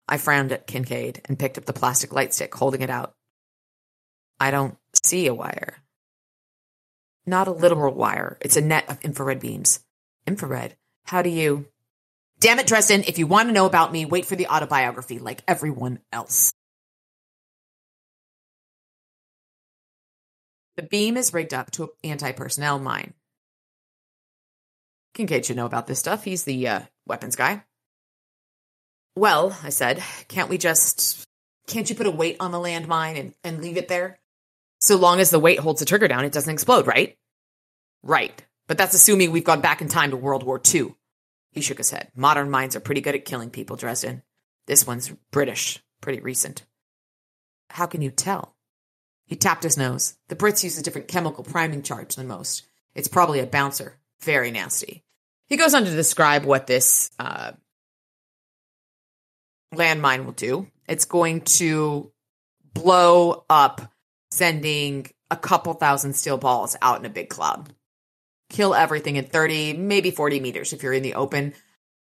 I frowned at Kincaid and picked up the plastic light stick, holding it out. I don't see a wire. Not a literal wire. It's a net of infrared beams. Infrared? How do you? Damn it, Dresden. If you want to know about me, wait for the autobiography like everyone else. The beam is rigged up to an anti personnel mine. Kincaid should know about this stuff. He's the uh, weapons guy. Well, I said, can't we just. Can't you put a weight on the landmine and, and leave it there? So long as the weight holds the trigger down, it doesn't explode, right? Right. But that's assuming we've gone back in time to World War II. He shook his head. Modern mines are pretty good at killing people, Dresden. This one's British, pretty recent. How can you tell? He tapped his nose. The Brits use a different chemical priming charge than most. It's probably a bouncer. Very nasty. He goes on to describe what this uh, landmine will do. It's going to blow up, sending a couple thousand steel balls out in a big cloud. Kill everything in 30, maybe 40 meters if you're in the open,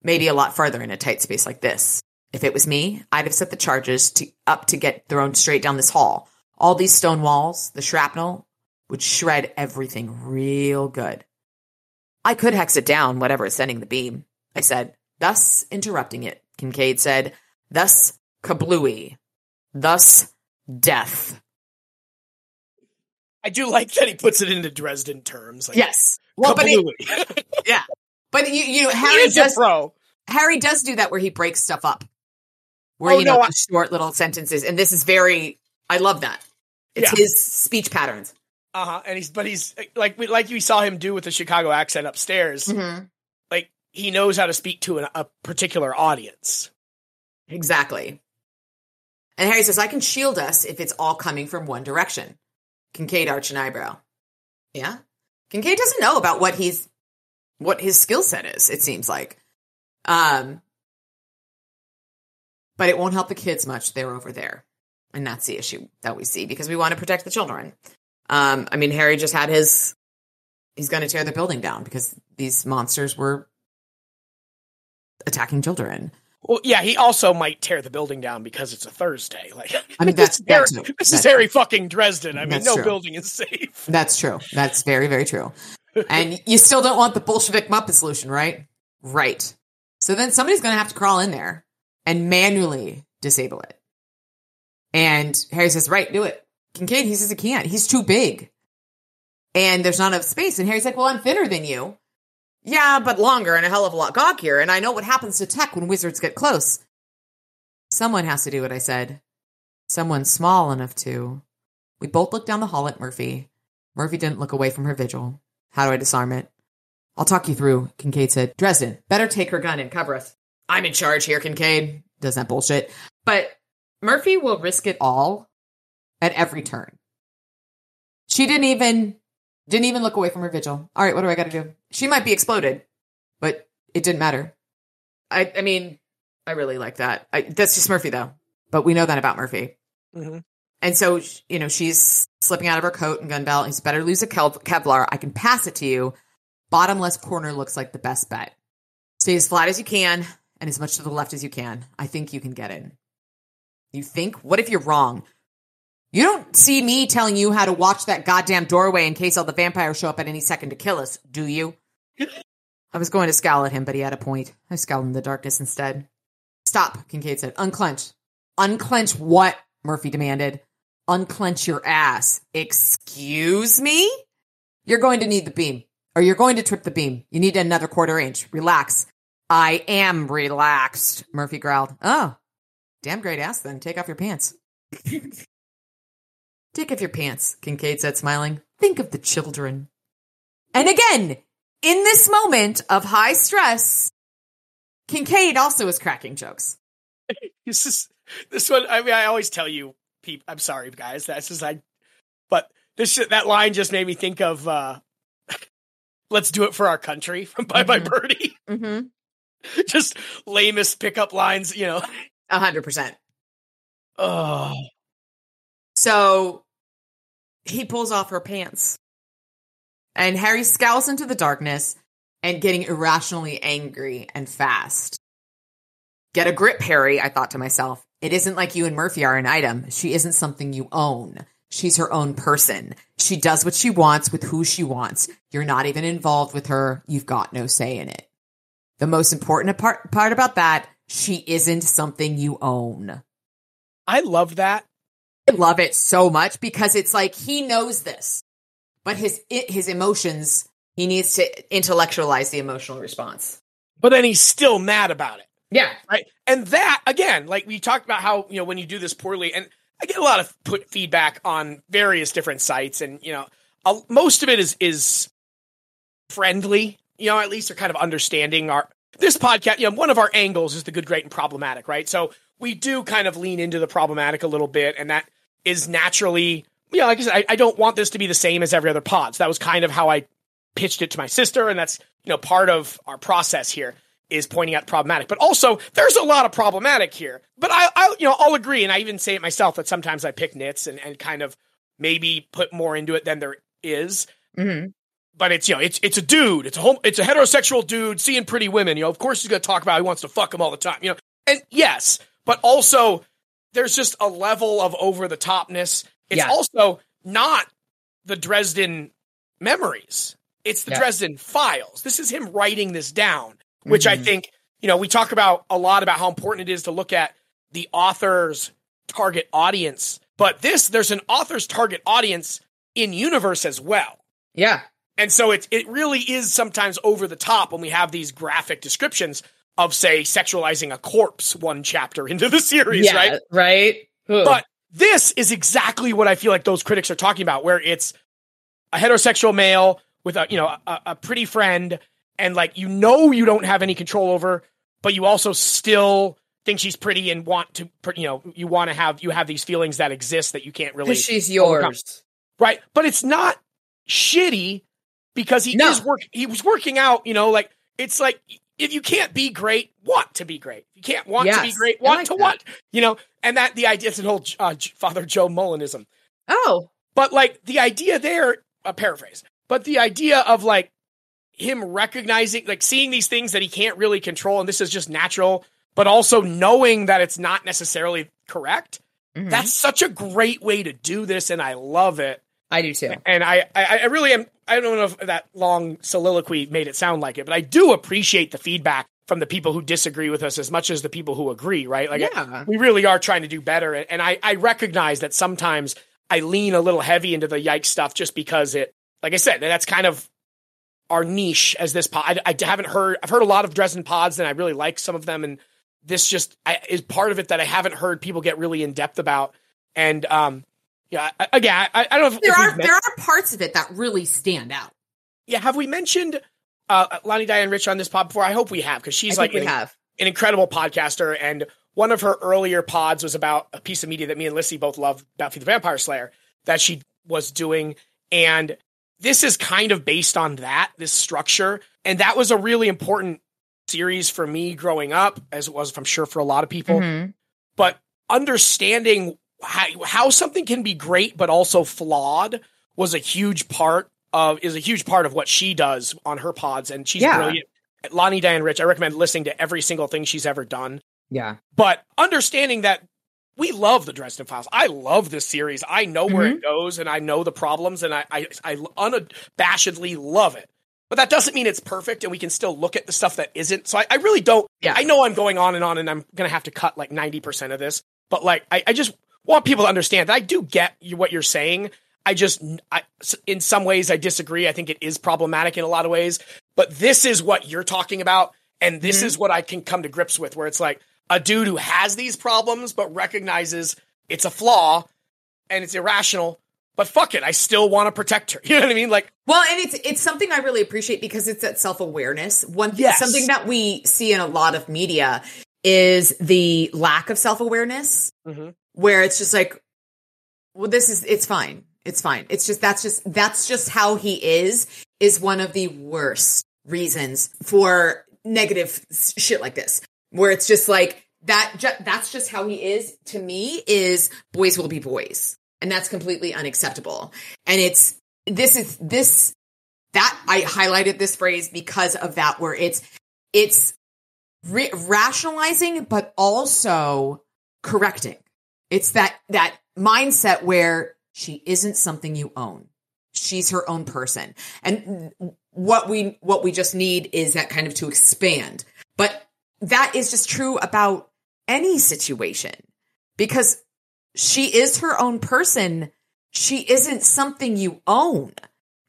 maybe a lot farther in a tight space like this. If it was me, I'd have set the charges to, up to get thrown straight down this hall. All these stone walls, the shrapnel, would shred everything real good. I could hex it down, whatever is sending the beam, I said, thus interrupting it. Kincaid said, thus kablooey, thus death. I do like that he puts it into Dresden terms. Like, yes. Well, but it, yeah, but you, you know, Harry does. Harry does do that where he breaks stuff up, where Oh, you know no, I- short little sentences, and this is very. I love that. It's Yeah. his speech patterns. Uh huh. And he's but he's like we like you saw him do with the Chicago accent upstairs. Mm-hmm. Like he knows how to speak to an, a particular audience. Exactly. And Harry says, I can shield us if it's all coming from one direction. Kincaid arched an eyebrow. Yeah? Kincaid doesn't know about what he's what his skill set is, it seems like. Um but it won't help the kids much. They're over there. And that's the issue that we see because we want to protect the children. Um, I mean, Harry just had his he's going to tear the building down because these monsters were attacking children. Well, yeah, he also might tear the building down because it's a Thursday. Like, I mean, that's, this, is Harry, that's this that's- is Harry fucking Dresden. I mean, That's no true. building is safe. That's true. That's very, very true. And you still don't want the Bolshevik Muppet solution, right? Right. So then somebody's going to have to crawl in there and manually disable it. And Harry says, right, do it. Kincaid, he says he can't. He's too big. And there's not enough space. And Harry's like, well, I'm thinner than you. Yeah, but longer and a hell of a lot gawkier. And I know what happens to tech when wizards get close. Someone has to do what I said. Someone small enough to. We both looked down the hall at Murphy. Murphy didn't look away from her vigil. How do I disarm it? I'll talk you through, Kincaid said. Dresden, better take her gun and cover us. I'm in charge here, Kincaid. Does that bullshit. But Murphy will risk it all at every turn. She didn't even didn't even look away from her vigil. All right, what do I got to do? She might be exploded, but it didn't matter. I I mean, I really like that. I, that's just Murphy though. But we know that about Murphy. Mm-hmm. And so, you know, she's slipping out of her coat and gun belt. He's better lose a Kevlar. I can pass it to you. Bottom left corner looks like the best bet. Stay as flat as you can and as much to the left as you can. I think you can get in. You think? What if you're wrong? You don't see me telling you how to watch that goddamn doorway in case all the vampires show up at any second to kill us, do you? I was going to scowl at him, but he had a point. I scowled in the darkness instead. Stop, Kincaid said. Unclench. Unclench what? Murphy demanded. Unclench your ass. Excuse me? You're going to need the beam, or you're going to trip the beam. You need another quarter inch. Relax. I am relaxed, Murphy growled. Oh, damn great ass then. Take off your pants. Take off your pants, Kincaid said, smiling. Think of the children. And again, in this moment of high stress, Kincaid also is cracking jokes. This is this one. I mean, I always tell you, people. I'm sorry, guys. That's just I. But this that line just made me think of. uh Let's do it for our country from Bye Bye Mhm. Birdie. Mm-hmm. just lamest pickup lines, you know. A hundred percent. Oh, So he pulls off her pants. And Harry scowls into the darkness and getting irrationally angry and fast. Get a grip, Harry, I thought to myself. It isn't like you and Murphy are an item. She isn't something you own. She's her own person. She does what she wants with who she wants. You're not even involved with her. You've got no say in it. The most important part, part about that, she isn't something you own. I love that. I love it so much because it's like he knows this, but his his emotions he needs to intellectualize the emotional response. But then he's still mad about it. Yeah, right? And that again, like we talked about how you know when you do this poorly, and I get a lot of put feedback on various different sites, and you know most of it is is friendly. You know, at least they're kind of understanding our this podcast. You know, one of our angles is the good, great, and problematic, right? So we do kind of lean into the problematic a little bit, and that is naturally. You know, like I said, I, I don't want this to be the same as every other pod. So that was kind of how I pitched it to my sister, and that's you know part of our process here is pointing out problematic. But also, there's a lot of problematic here. But I, I you know, I'll agree, and I even say it myself that sometimes I pick nits and, and kind of maybe put more into it than there is. mm-hmm. But it's you know, it's it's a dude, it's a home, it's a heterosexual dude seeing pretty women. You know, of course he's going to talk about he wants to fuck them all the time. You know, and yes, but also there's just a level of over the topness. It's Yeah. also not the Dresden memories. It's the Yeah. Dresden files. This is him writing this down, which I Mhm. think, you know, we talk about a lot about how important it is to look at the author's target audience. But this, there's an author's target audience in universe as well. yeah, And so it it really is sometimes over the top when we have these graphic descriptions of say sexualizing a corpse one chapter into the series, yeah, right? right. Ugh. But this is exactly what I feel like those critics are talking about, where it's a heterosexual male with a you know a, a pretty friend, and like you know you don't have any control over, but you also still think she's pretty and want to you know you want to have you have these feelings that exist that you can't really she's overcome. yours. right? But it's not shitty because he No. is work. He was working out. You know, like it's like if you can't be great, want to be great. You can't want to be great, want like to that. want. You know, and that the idea is an old uh, Father Joe Mullinism. Oh, But like the idea there, a paraphrase. But the idea of like him recognizing, like seeing these things that he can't really control, and this is just natural, but also knowing that it's not necessarily correct. Mhm. That's such a great way to do this, and I love it. I do too. And I, I, I really am. I don't know if that long soliloquy made it sound like it, but I do appreciate the feedback from the people who disagree with us as much as the people who agree. Right? Like, Yeah. we really are trying to do better, and I, I recognize that sometimes I lean a little heavy into the yikes stuff just because it, like I said, that's kind of our niche as this pod. I, I haven't heard. I've heard a lot of Dresden pods, and I really like some of them, and this just I, is part of it that I haven't heard people get really in depth about. And um, yeah, again, I, I don't know if There if are there are parts of it that really stand out. yeah, have we mentioned uh, Lani Diane Rich on this pod before? I hope we have because she's I like an, an incredible podcaster. And one of her earlier pods was about a piece of media that me and Lissy both love, Buffy the Vampire Slayer, that she was doing. And this is kind of based on that, this structure. And that was a really important series for me growing up, as it was, I'm sure, for a lot of people. Mhm. But understanding how, how something can be great but also flawed was a huge part of is a huge part of what she does on her pods and she's Yeah. brilliant lani diane rich i recommend listening to every single thing she's ever done Yeah. but understanding that we love the dresden files i love this series i know where Mm-hmm. it goes and i know the problems and i i, I unabashedly love it but that doesn't mean it's perfect and we can still look at the stuff that isn't so i, I really don't Yeah. i know i'm going on and on and i'm gonna have to cut like 90% of this but like i, I just want people to understand that i do get you, what you're saying I just, I, in some ways, I disagree. I think it is problematic in a lot of ways, but this is what you're talking about. And this Mm-hmm. is what I can come to grips with, where it's like a dude who has these problems, but recognizes it's a flaw and it's irrational, but fuck it. I still want to protect her. You know what I mean? Like, Well, and it's it's something I really appreciate because it's that self awareness. One thing, Yes. something that we see in a lot of media is the lack of self awareness, Mhm. Where it's just like, well, this is it's fine, it's fine. It's just that's just that's just how he is. Is one of the worst reasons for negative shit like this, where it's just like that. Ju- that's just how he is. To me, is boys will be boys, and that's completely unacceptable. And it's this is this that I highlighted this phrase because of that, where it's it's re- rationalizing, but also correcting. It's that that mindset where she isn't something you own. She's her own person, and what we what we just need is that kind of to expand. But that is just true about any situation because she is her own person. She isn't something you own.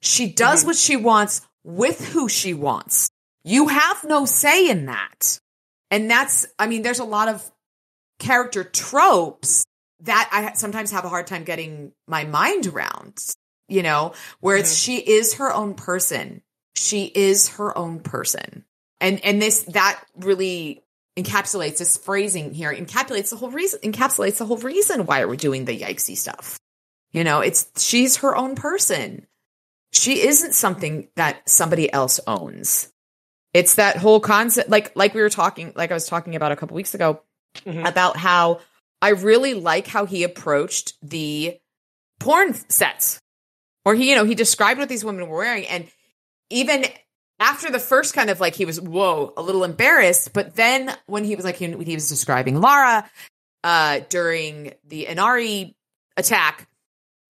She does Mhm. what she wants with who she wants. You have no say in that. And that's, I mean, there's a lot of character tropes that I sometimes have a hard time getting my mind around, you know, where it's mm-hmm. she is her own person. She is her own person. And and this that really encapsulates this phrasing here, encapsulates the whole reason encapsulates the whole reason why we're doing the yikesy stuff. You know, it's she's her own person. She isn't something that somebody else owns. It's that whole concept like like we were talking like I was talking about a couple weeks ago Mhm. about how I really like how he approached the porn sets. Or he, you know, he described what these women were wearing and even after the first kind of like he was whoa a little embarrassed but then when he was like he, he was describing lara uh during the inari attack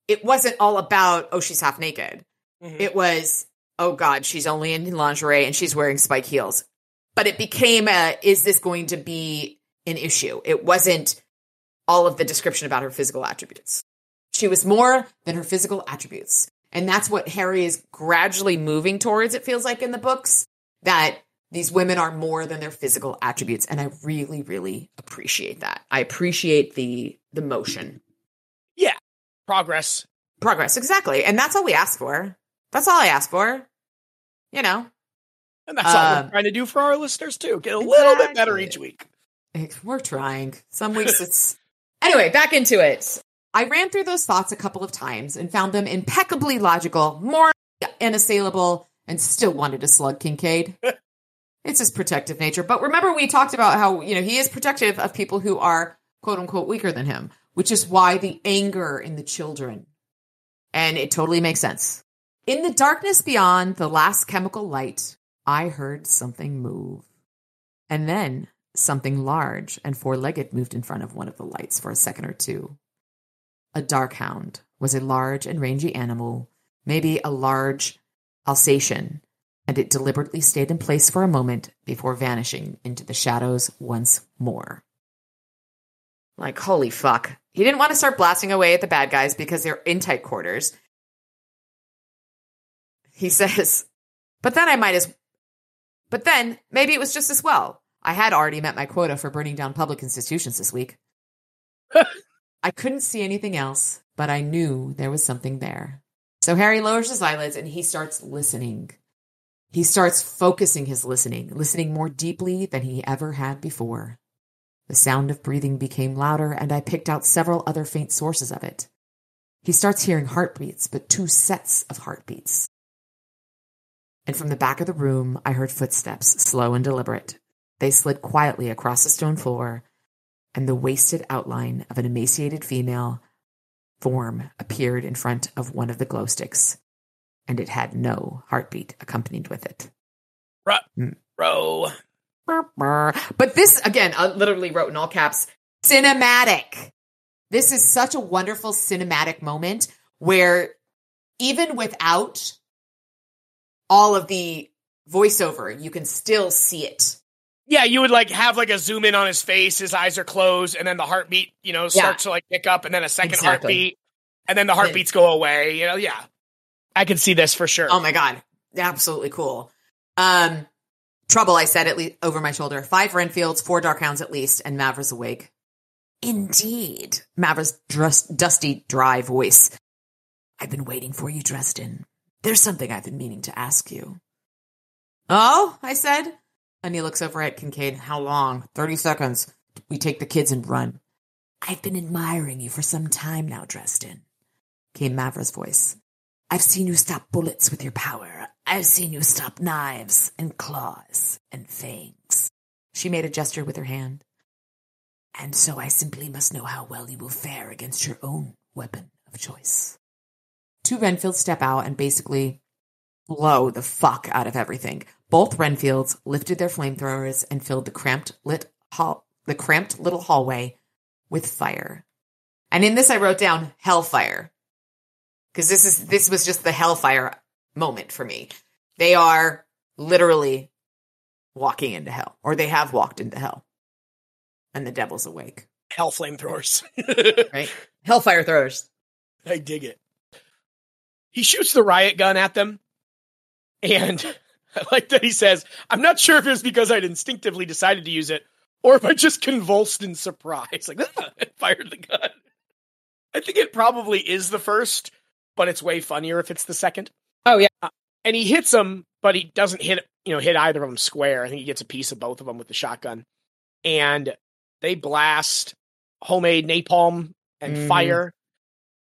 it wasn't all about oh she's half naked Mhm. it was oh god she's only in lingerie and she's wearing spike heels but it became a is this going to be an issue it wasn't all of the description about her physical attributes she was more than her physical attributes and that's what Harry is gradually moving towards, it feels like in the books, that these women are more than their physical attributes. And I really, really appreciate that. I appreciate the the motion. Yeah. Progress. Progress, exactly. And that's all we ask for. That's all I ask for. You know. And that's all we're uh, trying to do for our listeners too. Get a little bit better each week. We're trying. Some weeks it's anyway, back into it. I ran through those thoughts a couple of times and found them impeccably logical, more unassailable, and still wanted to slug Kincaid. it's his protective nature. But remember, we talked about how, you know, he is protective of people who are quote unquote weaker than him, which is why the anger in the children. And it totally makes sense. In the darkness beyond the last chemical light, I heard something move. And then something large and four legged moved in front of one of the lights for a second or two. A dark hound was a large and rangy animal, maybe a large Alsatian, and it deliberately stayed in place for a moment before vanishing into the shadows once more. Like, holy fuck. He didn't want to start blasting away at the bad guys because they're in tight quarters. He says, but then I might as, but then maybe it was just as well. I had already met my quota for burning down public institutions this week. I couldn't see anything else, but I knew there was something there. So Harry lowers his eyelids and he starts listening. He starts focusing his listening, listening more deeply than he ever had before. The sound of breathing became louder, and I picked out several other faint sources of it. He starts hearing heartbeats, but two sets of heartbeats. And from the back of the room, I heard footsteps, slow and deliberate. They slid quietly across the stone floor, and the wasted outline of an emaciated female form appeared in front of one of the glow sticks, and it had no heartbeat accompanied with it. Mm. Bro. But this, again, I literally wrote in all caps cinematic. This is such a wonderful cinematic moment where even without all of the voiceover, you can still see it. Yeah, you would like have like a zoom in on his face, his eyes are closed, and then the heartbeat, you know, starts to like pick up, and then a second Exactly. heartbeat, and then the heartbeats go away. You know, yeah, I can see this for sure. Oh my god, absolutely cool. Um, trouble. I said at least over my shoulder. Five Renfields, four Darkhounds at least, and Mavra's awake. Indeed, Mavra's dusty, dry voice. I've been waiting for you, Dresden. There's something I've been meaning to ask you. Oh, I said. And he looks over at Kincaid. How long? Thirty seconds. We take the kids and run. I've been admiring you for some time now, Dresden. Came Mavra's voice. I've seen you stop bullets with your power. I've seen you stop knives and claws and fangs. She made a gesture with her hand. And so I simply must know how well you will fare against your own weapon of choice. Two Renfields step out and basically blow the fuck out of everything. Both Renfields lifted their flamethrowers and filled the cramped lit hall the cramped little hallway with fire. And in this I wrote down hellfire because this is this was just the hellfire moment for me. They are literally walking into hell, or they have walked into hell, and the devil's awake. Hell flamethrowers. Right? Hellfire throwers. I dig it. He shoots the riot gun at them, and I like that he says, "I'm not sure if it was because I'd instinctively decided to use it, or if I just convulsed in surprise, like ah, fired the gun." I think it probably is the first, but it's way funnier if it's the second. Oh yeah. and he hits them, but he doesn't hit you know hit either of them square. I think he gets a piece of both of them with the shotgun, and they blast homemade napalm and Mhm. fire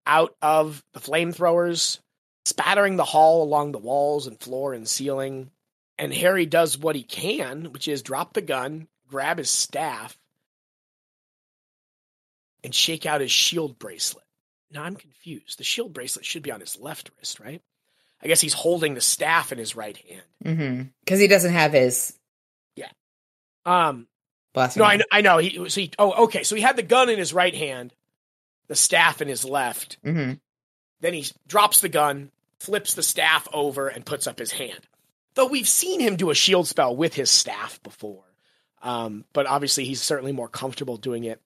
out of the flamethrowers, spattering the hall along the walls and floor and ceiling. And Harry does what he can, which is drop the gun, grab his staff, and shake out his shield bracelet. Now I'm confused. The shield bracelet should be on his left wrist, right? I guess he's holding the staff in his right hand. Mm-hmm. Because he doesn't have his Yeah. Um, blast. no, I, I know. He, so he, oh, okay. So he had the gun in his right hand, the staff in his left. Mm-hmm. Then he drops the gun, flips the staff over, and puts up his hand. Though we've seen him do a shield spell with his staff before. Um, but obviously he's certainly more comfortable doing it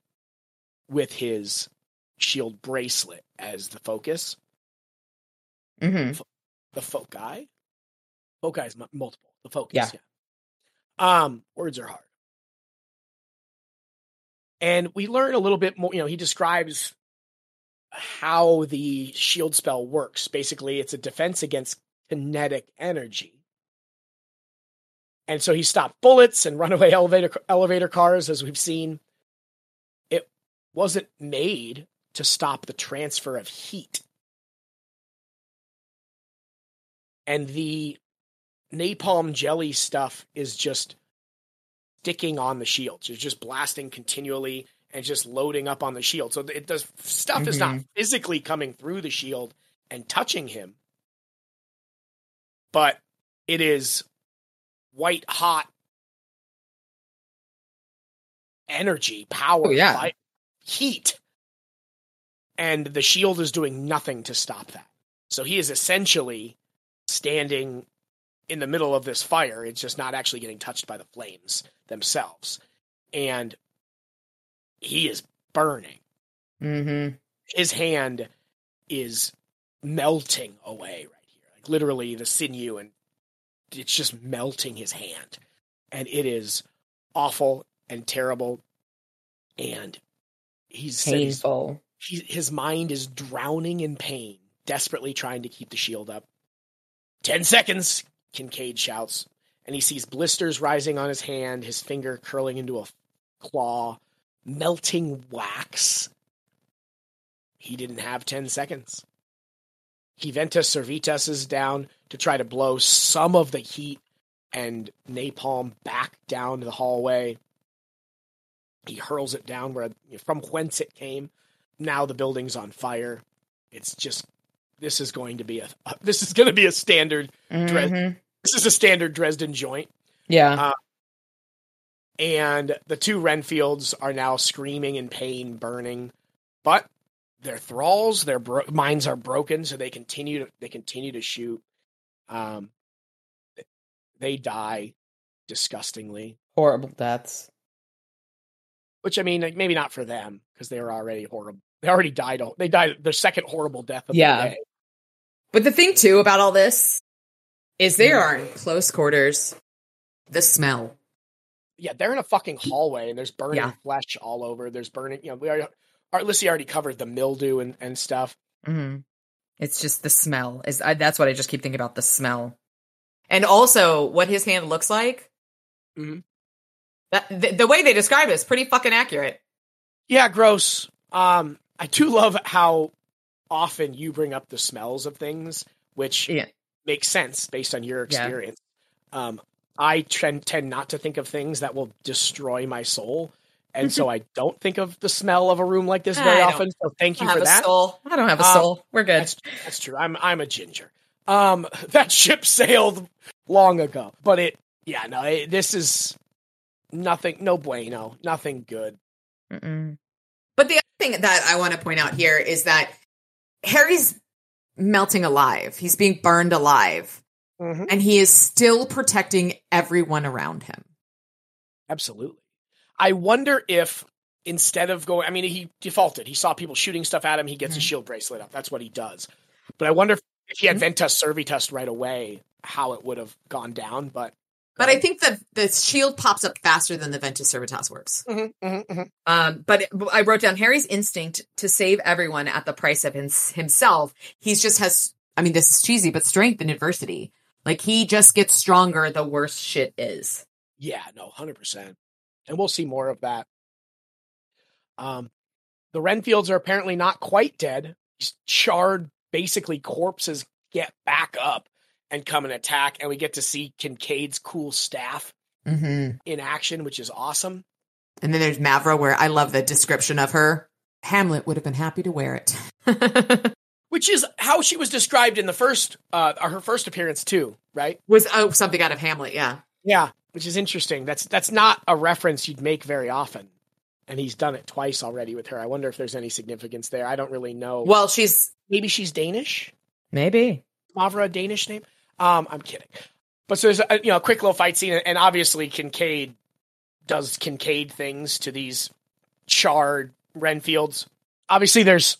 with his shield bracelet as the focus. Mm-hmm. the foci. Foci is mu- multiple. The focus. Yeah. Yeah. Um, words are hard. And we learn a little bit more. You know, he describes how the shield spell works. Basically, it's a defense against kinetic energy. And so he stopped bullets and runaway elevator elevator cars, as we've seen. It wasn't made to stop the transfer of heat. and the napalm jelly stuff is just sticking on the shields. It's just blasting continually and just loading up on the shield. So it does stuff is not mm-hmm. physically coming through the shield and touching him. but it is white hot energy, power, Oh, yeah. fi- heat. And the shield is doing nothing to stop that. So he is essentially standing in the middle of this fire. It's just not actually getting touched by the flames themselves. And he is burning. Mm-hmm. His hand is melting away right here. Like literally the sinew and it's just melting his hand. And it is awful and terrible. And he's he's- Painful. he, his mind is drowning in pain, desperately trying to keep the shield up. Ten seconds, Kincaid shouts, and he sees blisters rising on his hand, his finger curling into a claw, melting wax. He didn't have ten seconds. Juventus Servitas is down to try to blow some of the heat and napalm back down to the hallway. He hurls it down where from whence it came now the building's on fire. It's just this is going to be a this is going to be a standard Dres- Mhm. this is a standard Dresden joint. Yeah. And the two Renfields are now screaming in pain, burning, but they're thralls. Their bro- minds are broken, so they continue to they continue to shoot. Um, they die disgustingly. Horrible deaths. Which I mean, like, maybe not for them because they were already horrible. They already died. They died their second horrible death of Yeah. the day. But the thing too about all this is they are in close quarters. The smell. yeah, they're in a fucking hallway and there's burning Yeah. flesh all over. There's burning, you know, we already, our Lissy already covered the mildew and, and stuff. Mm-hmm. It's just the smell. Is I, that's what I just keep thinking about the smell, and also what his hand looks like. Mhm. That the, the way they describe it is pretty fucking accurate. Yeah, gross. Um, I do love how often you bring up the smells of things, which Yeah. makes sense based on your Yeah. experience. Um, I tend, tend not to think of things that will destroy my soul. And so I don't think of the smell of a room like this very often. So thank you for that. soul. I don't have a Um, soul. We're good. That's that's true. I'm I'm a ginger. Um, that ship sailed long ago, but it yeah no it, this is nothing no bueno nothing good. Mm-mm. But the other thing that I want to point out here is that Harry's melting alive. He's being burned alive. Mm-hmm. And he is still protecting everyone around him. Absolutely. I wonder if instead of going, I mean, he defaulted. He saw people shooting stuff at him. He gets a Mhm. shield bracelet up. That's what he does. But I wonder if, if he had Mhm. Ventas Servitas right away, how it would have gone down. But But I think the the shield pops up faster than the Ventas Servitas works. Mhm, mhm, mhm. Um, but it- I wrote down Harry's instinct to save everyone at the price of his, himself. He's just has I mean, this is cheesy, but strength in adversity. Like he just gets stronger the worse shit is. yeah, no, hundred percent. And we'll see more of that. Um, the Renfields are apparently not quite dead. These charred, basically corpses get back up and come and attack, and we get to see Kincaid's cool staff Mm-hmm. in action, which is awesome. And then there's Mavra, where I love the description of her. Hamlet would have been happy to wear it. Which is how she was described in the first, uh, her first appearance too, right? Was oh something out of Hamlet, yeah. Yeah, which is interesting. That's that's not a reference you'd make very often, and he's done it twice already with her. I wonder if there's any significance there. I don't really know. Well, she's maybe she's Danish. Maybe. Mavra a Danish name? Um, I'm kidding. But so there's a you know a quick little fight scene, and obviously Kincaid does Kincaid things to these charred Renfields. Obviously, there's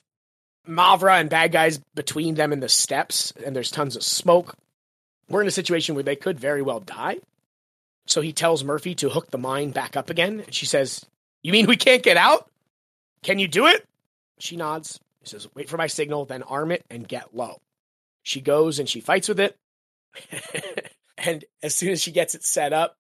Mavra and bad guys between them in the steps, and there's tons of smoke. We're in a situation where they could very well die. So he tells Murphy to hook the mine back up again, and she says, "You mean we can't get out? Can you do it?" She nods. He says, "Wait for my signal, then arm it and get low." She goes and she fights with it. and as soon as she gets it set up,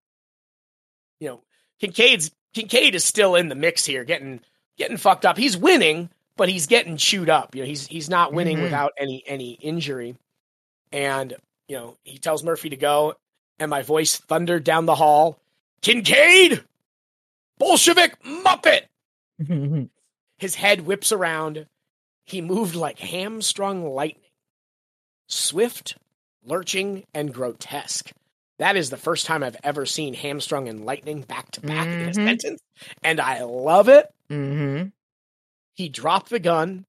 you know, Kincaid's Kincaid is still in the mix here, getting getting fucked up. He's winning, but he's getting chewed up. You know, he's he's not winning Mhm. without any any injury. And, you know, he tells Murphy to go, and my voice thundered down the hall. Kincaid! Bolshevik Muppet! His head whips around. He moved like hamstrung lightning. Swift, lurching, and grotesque. That is the first time I've ever seen Hamstrung and Lightning back to back in a Mhm. sentence, and I love it. Mm-hmm. He dropped the gun,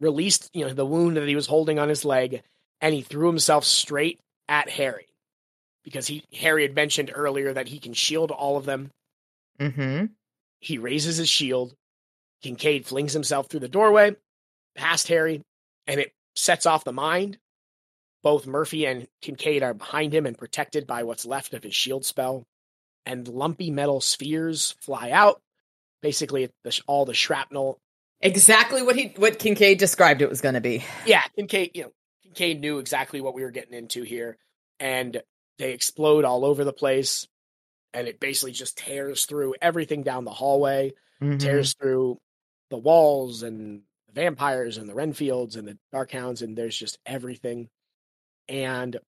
released you know the wound that he was holding on his leg, and he threw himself straight at Harry because he Harry had mentioned earlier that he can shield all of them. Mm-hmm. He raises his shield. Kincaid flings himself through the doorway, past Harry, and it sets off the mind. Both Murphy and Kincaid are behind him and protected by what's left of his shield spell. And lumpy metal spheres fly out. Basically, the, all the shrapnel. Exactly what he what Kincaid described it was going to be. Yeah, Kincaid, you know, Kincaid knew exactly what we were getting into here. And they explode all over the place. And it basically just tears through everything down the hallway. Mhm. tears through the walls and the vampires and the Renfields and the Darkhounds, and there's just everything. And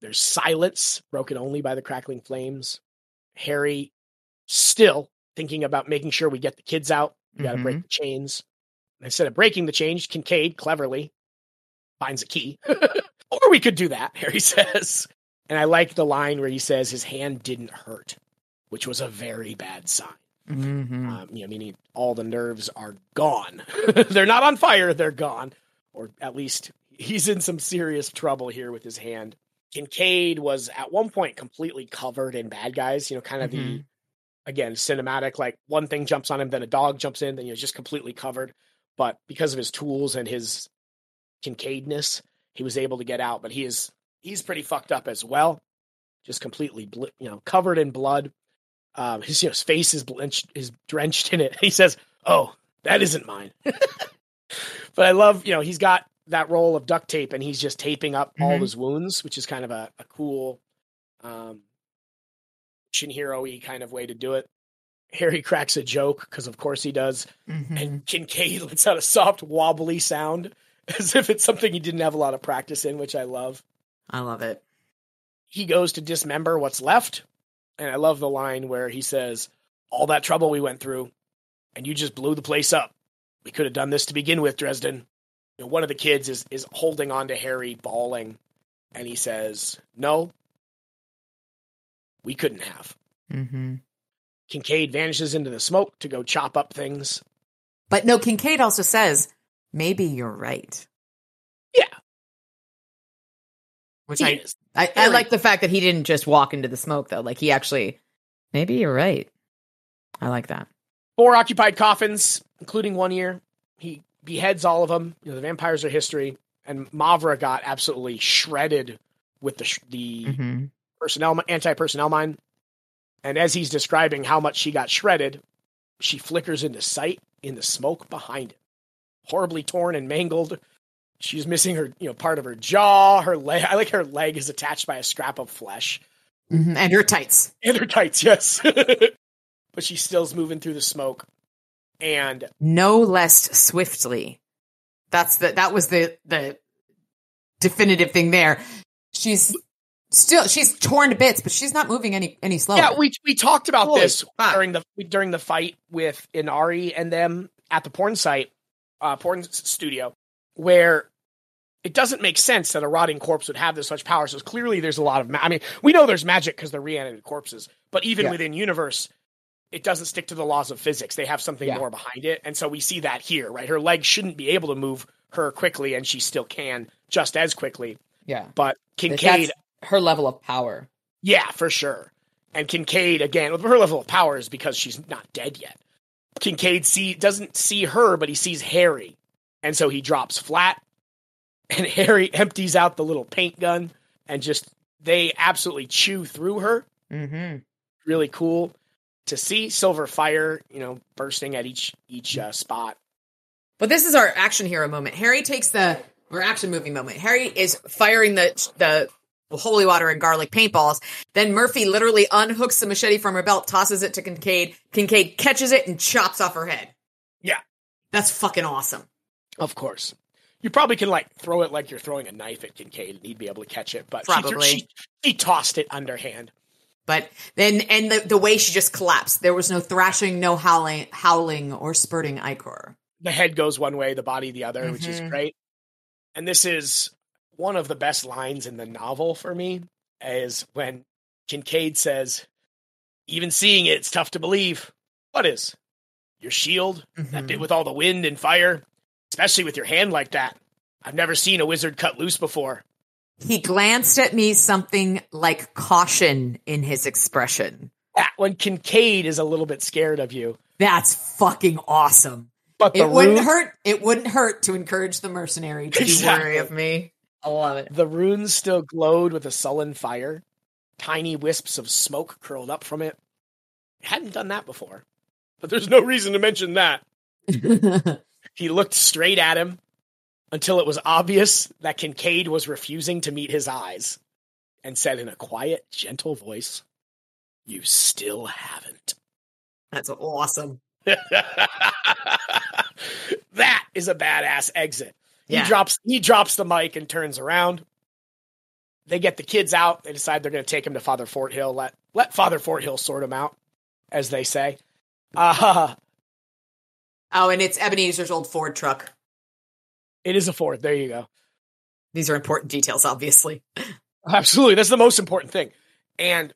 there's silence broken only by the crackling flames. Harry still thinking about making sure we get the kids out. We got to break the chains. Instead of breaking the chains, Kincaid cleverly finds a key. or we could do that, Harry says. And I like the line where he says his hand didn't hurt, which was a very bad sign. Mhm. Um, you know, meaning all the nerves are gone. they're not on fire, they're gone. Or at least he's in some serious trouble here with his hand. Kincaid was at one point completely covered in bad guys, you know, kind of the Mhm. again, cinematic, like one thing jumps on him, then a dog jumps in, then you're just completely covered. But because of his tools and his Kincaidness, he was able to get out. But he is he's pretty fucked up as well, just completely bl- you know covered in blood. Um, his you know, his face is blenched, is drenched in it. He says, "Oh, that isn't mine." but I love you know he's got that roll of duct tape and he's just taping up all of Mhm. his wounds, which is kind of a, a cool um, Shinhiro-y kind of way to do it. Harry cracks a joke because of course he does, Mhm. and Kincaid lets out a soft wobbly sound as if it's something he didn't have a lot of practice in, which I love. I love it. He goes to dismember what's left, and I love the line where he says, "All that trouble we went through, and you just blew the place up. We could have done this to begin with, Dresden." You know, one of the kids is is holding on to Harry, bawling, and he says, "No, we couldn't have." Mm-hmm. Kincaid vanishes into the smoke to go chop up things. But no, Kincaid also says, maybe you're right. Which I. I, I like the fact that he didn't just walk into the smoke though. Like he actually, maybe you're right. I like that. Four occupied coffins, including one ear. He beheads all of them. You know, the vampires are history, and Mavra got absolutely shredded with the sh- the Mm-hmm. personnel anti personnel mine. And as he's describing how much she got shredded, she flickers into sight in the smoke behind it, horribly torn and mangled. She's missing her, you know, part of her jaw, her leg. I like her leg is attached by a scrap of flesh. Mhm, and her tights. And her tights, yes. but she still's moving through the smoke. And No less swiftly. That's the that was the the definitive thing there. She's still she's torn to bits, but she's not moving any any slower. yeah, we we talked about Holy this fuck. during the we during the fight with Inari and them at the porn site, uh, porn studio, where it doesn't make sense that a rotting corpse would have this much power. So clearly, there's a lot of. Ma- I mean, we know there's magic because they're reanimated corpses, but even Yeah. within universe, it doesn't stick to the laws of physics. They have something Yeah. more behind it, and so we see that here, right? Her legs shouldn't be able to move her quickly, and she still can just as quickly. Yeah. But Kincaid, That's her level of power. yeah, for sure. And Kincaid again, with her level of power is because she's not dead yet. Kincaid see doesn't see her, but he sees Harry, and so he drops flat. And Harry empties out the little paint gun, and just they absolutely chew through her. Mm-hmm. Really cool to see silver fire, you know, bursting at each each uh, spot. But this is our action hero moment. Harry takes the or action movie moment. Harry is firing the the holy water and garlic paintballs. Then Murphy literally unhooks the machete from her belt, tosses it to Kincaid. Kincaid catches it and chops off her head. Yeah. That's fucking awesome. Of course. You probably can like throw it like you're throwing a knife at Kincaid and he'd be able to catch it, but she- Probably. she, he tossed it underhand. But then, and the, the way she just collapsed, there was no thrashing, no howling, howling or spurting ichor. the head goes one way, the body the other, which is Mhm. great. And this is one of the best lines in the novel for me is when Kincaid says, Even seeing it, it's tough to believe. What is? Your shield? That Mhm. bit with all the wind and fire? Especially with your hand like that. I've never seen a wizard cut loose before. He glanced at me something like caution in his expression. That when Kincaid is a little bit scared of you. That's fucking awesome. But the It wouldn't hurt. It wouldn't hurt to encourage the mercenary to Exactly. be wary of me. I love it. The runes still glowed with a sullen fire. Tiny wisps of smoke curled up from it. Hadn't done that before. But there's no reason to mention that. He looked straight at him until it was obvious that Kincaid was refusing to meet his eyes and said in a quiet, gentle voice, You still haven't. That's awesome. that is a badass exit. Yeah. He drops he drops the mic and turns around. They get the kids out. They decide they're going to take him to Father Forthill. Let let Father Forthill sort him out, as they say. Uh, Oh, and it's Ebenezer's old Ford truck. it is a Ford. There you go. These are important details, obviously. Absolutely, that's the most important thing. And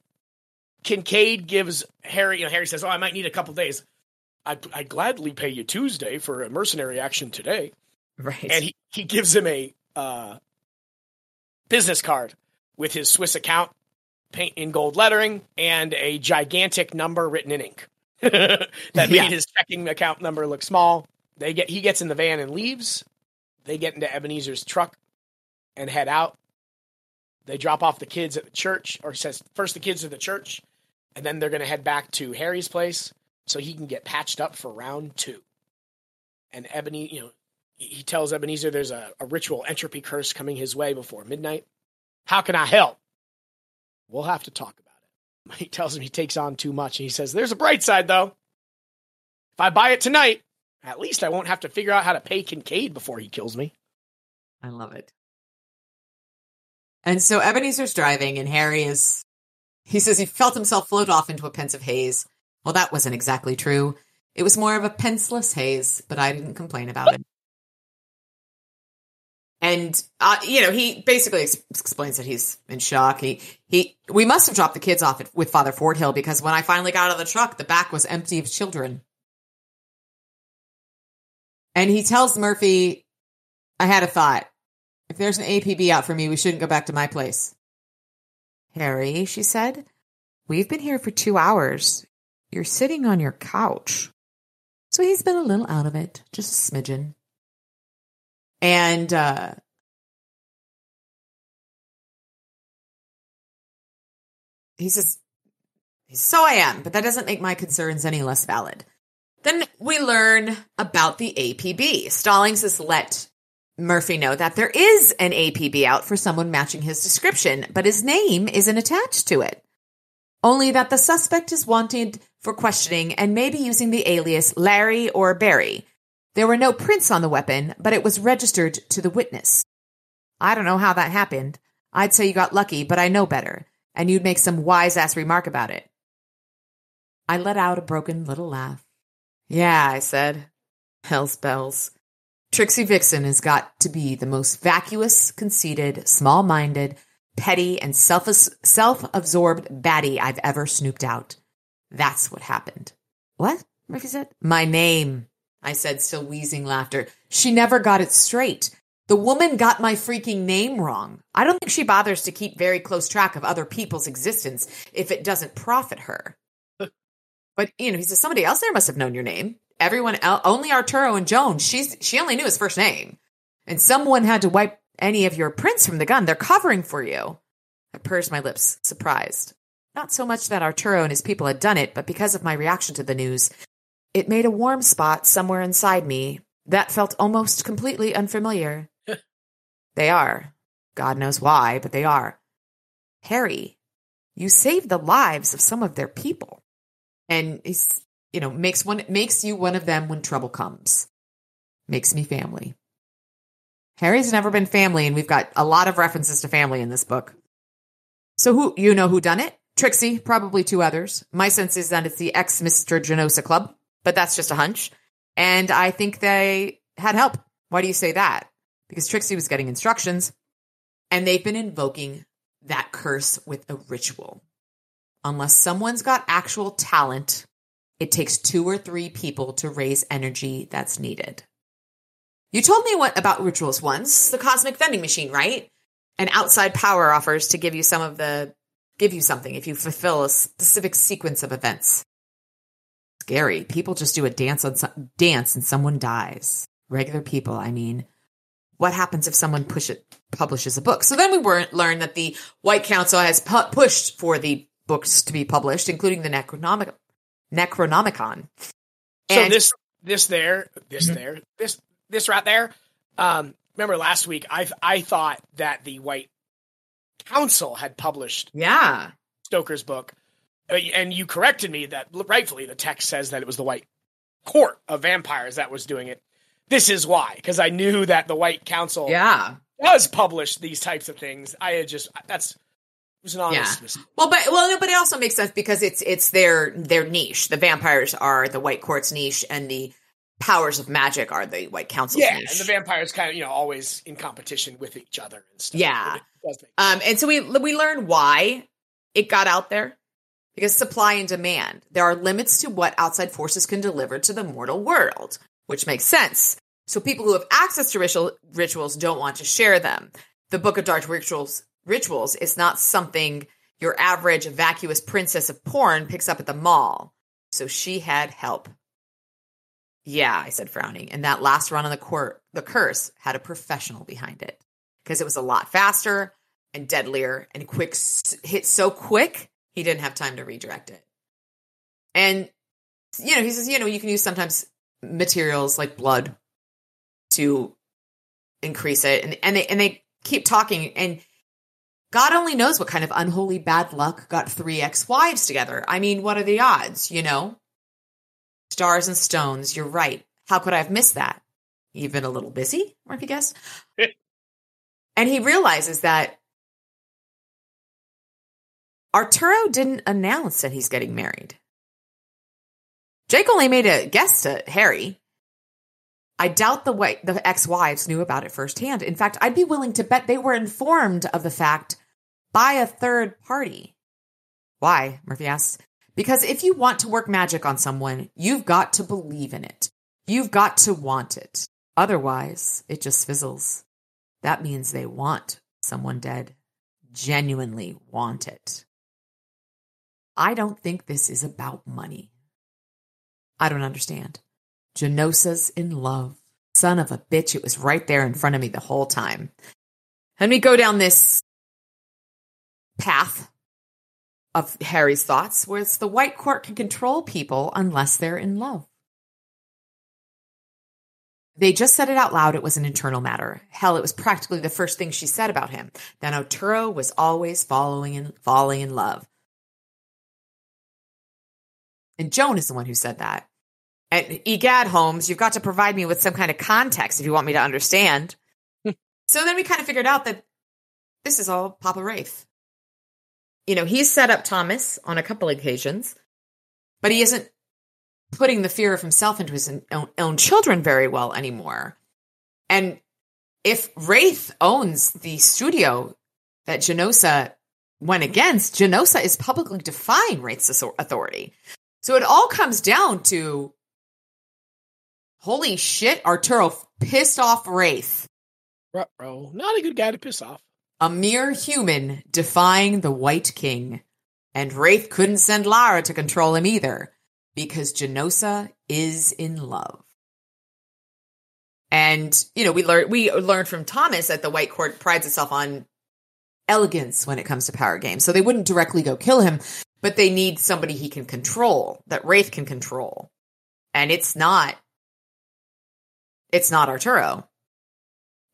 Kincaid gives Harry. You know, Harry says, "Oh, I might need a couple days. I'd, I'd gladly pay you Tuesday for a mercenary action today." Right. and he, he gives him a uh, business card with his Swiss account paint in gold lettering and a gigantic number written in ink that made Yeah. his checking account number look small. They get he gets in the van and leaves. They get into Ebenezer's truck and head out. They drop off the kids at the church, or says first the kids to the church, and then they're going to head back to Harry's place so he can get patched up for round two. And Ebony, you know, he tells Ebenezer there's a, a ritual entropy curse coming his way before midnight. How can I help? We'll have to talk about it. He tells him he takes on too much, and he says, There's a bright side, though. If I buy it tonight, at least I won't have to figure out how to pay Kincaid before he kills me. I love it. And so Ebenezer's driving, and Harry is. He says he felt himself float off into a pensive haze. Well, that wasn't exactly true. It was more of a penseless haze, but I didn't complain about it. And uh, you know, he basically ex- explains that he's in shock. He he. We must have dropped the kids off at, with Father Forthill because when I finally got out of the truck, the back was empty of children. And he tells Murphy, "I had a thought. If there's an APB out for me, we shouldn't go back to my place." Harry, she said, "We've been here for two hours. You're sitting on your couch." So he's been a little out of it, just a smidgen. And uh he says, So I am, but that doesn't make my concerns any less valid. Then we learn about the APB. Stallings has let Murphy know that there is an APB out for someone matching his description, but his name isn't attached to it. Only that the suspect is wanted for questioning and maybe using the alias Larry or Barry. There were no prints on the weapon, but it was registered to the witness. I don't know how that happened. I'd say you got lucky, but I know better, and you'd make some wise ass remark about it. I let out a broken little laugh. Yeah, I said. Hell's bells. Trixie Vixen has got to be the most vacuous, conceited, small minded, petty, and self self-absorbed baddie I've ever snooped out. That's what happened. What? Murphy said. My name, I said, still wheezing laughter. She never got it straight. The woman got my freaking name wrong. I don't think she bothers to keep very close track of other people's existence if it doesn't profit her. but, you know, he says, somebody else there must have known your name. Everyone else, only Arturo and Joan. She's, she only knew his first name. And someone had to wipe any of your prints from the gun. They're covering for you. I pursed my lips, surprised. Not so much that Arturo and his people had done it, but because of my reaction to the news. It made a warm spot somewhere inside me that felt almost completely unfamiliar. they are. God knows why, but they are. Harry, you saved the lives of some of their people. And he's, you know, makes one makes you one of them when trouble comes. Makes me family. Harry's never been family, and we've got a lot of references to family in this book. So who you know who done it? Trixie, probably two others. My sense is that it's the ex Mr. Genosa Club, but that's just a hunch. And I think they had help. Why do you say that? Because Trixie was getting instructions. And they've been invoking that curse with a ritual. Unless someone's got actual talent, it takes two or three people to raise energy that's needed. You told me what about rituals once, the cosmic vending machine, right? An outside power offers to give you some of the give you something if you fulfill a specific sequence of events. Scary. People just do a dance on some, dance and someone dies. Regular people, I mean. What happens if someone push it, publishes a book? So then we weren't learned that the White Council has pu- pushed for the books to be published, including the Necronomic- Necronomicon. So this this there, this there, this this right there. Um, remember last week I I thought that the White Council had published Yeah. Stoker's book, and you corrected me that rightfully the text says that it was the White Court of Vampires that was doing it. This is why, because I knew that the White Council Yeah. does publish these types of things. I had just that's it was an honest Yeah. mistake. Well, but well, no, but it also makes sense because it's it's their their niche. The vampires are the White Court's niche, and the powers of magic are the White Council's Yeah, niche. and the vampires kind of you know always in competition with each other and stuff. Yeah. It does make Um, and so we we learn why it got out there because supply and demand. There are limits to what outside forces can deliver to the mortal world, which makes sense. So people who have access to ritual, rituals don't want to share them. The Book of Dark Rituals rituals is not something your average vacuous princess of porn picks up at the mall. So she had help. Yeah, I said frowning. And that last run on the court, the curse had a professional behind it because it was a lot faster and deadlier and quick hit so quick he didn't have time to redirect it. And you know, he says, you know, you can use sometimes materials like blood to increase it, and and they and they keep talking, and God only knows what kind of unholy bad luck got three ex wives together. I mean, what are the odds? You know, stars and stones. You're right. How could I have missed that? You've been a little busy, Murphy guess. and he realizes that Arturo didn't announce that he's getting married. Jake only made a guess to Harry. I doubt the way the ex-wives knew about it firsthand. In fact, I'd be willing to bet they were informed of the fact by a third party. Why? Murphy asks. Because if you want to work magic on someone, you've got to believe in it. You've got to want it. Otherwise, it just fizzles. That means they want someone dead. Genuinely want it. I don't think this is about money. I don't understand. Genosa's in love. Son of a bitch, it was right there in front of me the whole time. And we go down this path of Harry's thoughts where it's the white court can control people unless they're in love. They just said it out loud. It was an internal matter. Hell, it was practically the first thing she said about him. That Arturo was always following and falling in love. And Joan is the one who said that. And egad, Holmes, you've got to provide me with some kind of context if you want me to understand. so then we kind of figured out that this is all Papa Raith. You know, he's set up Thomas on a couple occasions, but he isn't putting the fear of himself into his own, own children very well anymore. And if Raith owns the studio that Genosa went against, Genosa is publicly defying Raith's authority. So it all comes down to holy shit, Arturo pissed off Raith. Bro, not a good guy to piss off. A mere human defying the White King. And Raith couldn't send Lara to control him either because Genosa is in love. And, you know, we learned we learned from Thomas that the White Court prides itself on elegance when it comes to power games. So they wouldn't directly go kill him, but they need somebody he can control, that Raith can control. And it's not it's not Arturo.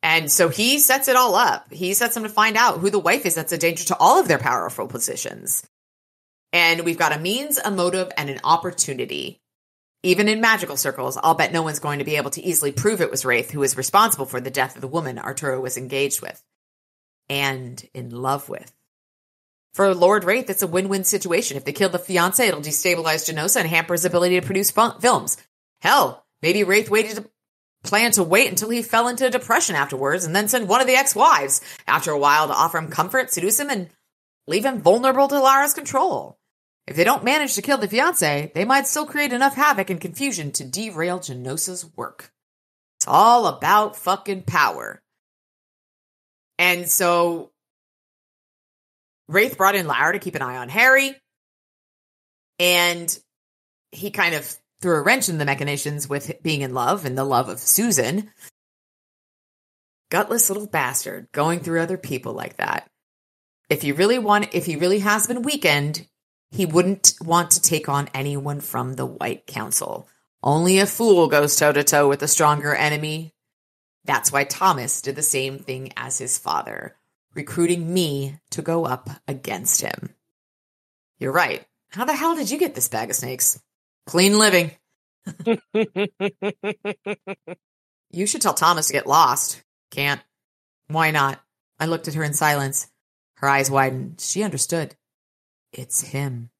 And so he sets it all up. He sets them to find out who the wife is that's a danger to all of their powerful positions. And we've got a means, a motive, and an opportunity. Even in magical circles, I'll bet no one's going to be able to easily prove it was Raith who was responsible for the death of the woman Arturo was engaged with and in love with. For Lord Raith, it's a win win situation. If they kill the fiance, it'll destabilize Genosa and hamper his ability to produce films. Hell, maybe Raith waited to planned to wait until he fell into depression afterwards and then send one of the ex-wives after a while to offer him comfort, seduce him, and leave him vulnerable to Lara's control. If they don't manage to kill the fiance, they might still create enough havoc and confusion to derail Genosa's work. It's all about fucking power. And so Raith brought in Lara to keep an eye on Harry. And he kind of threw a wrench in the machinations with being in love and the love of Susan. Gutless little bastard going through other people like that. If he really want, if he really has been weakened, he wouldn't want to take on anyone from the White Council. Only a fool goes toe to toe with a stronger enemy. That's why Thomas did the same thing as his father, recruiting me to go up against him. You're right. How the hell did you get this bag of snakes? Clean living. you should tell Thomas to get lost. Can't. Why not? I looked at her in silence. Her eyes widened. She understood. It's him.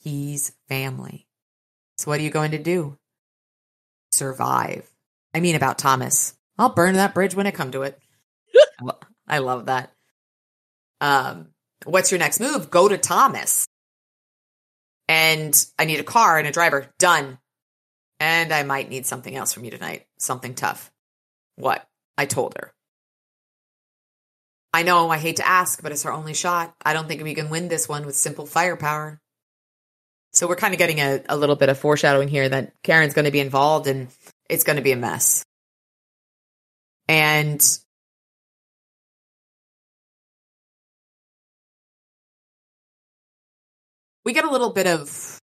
He's family. So what are you going to do? Survive. I mean about Thomas. I'll burn that bridge when I come to it. I love that. Um, what's your next move? Go to Thomas. And I need a car and a driver. Done. And I might need something else from you tonight. Something tough. What? I told her. I know I hate to ask, but it's our only shot. I don't think we can win this one with simple firepower. So we're kind of getting a, a little bit of foreshadowing here that Karen's going to be involved and it's going to be a mess. And we get a little bit of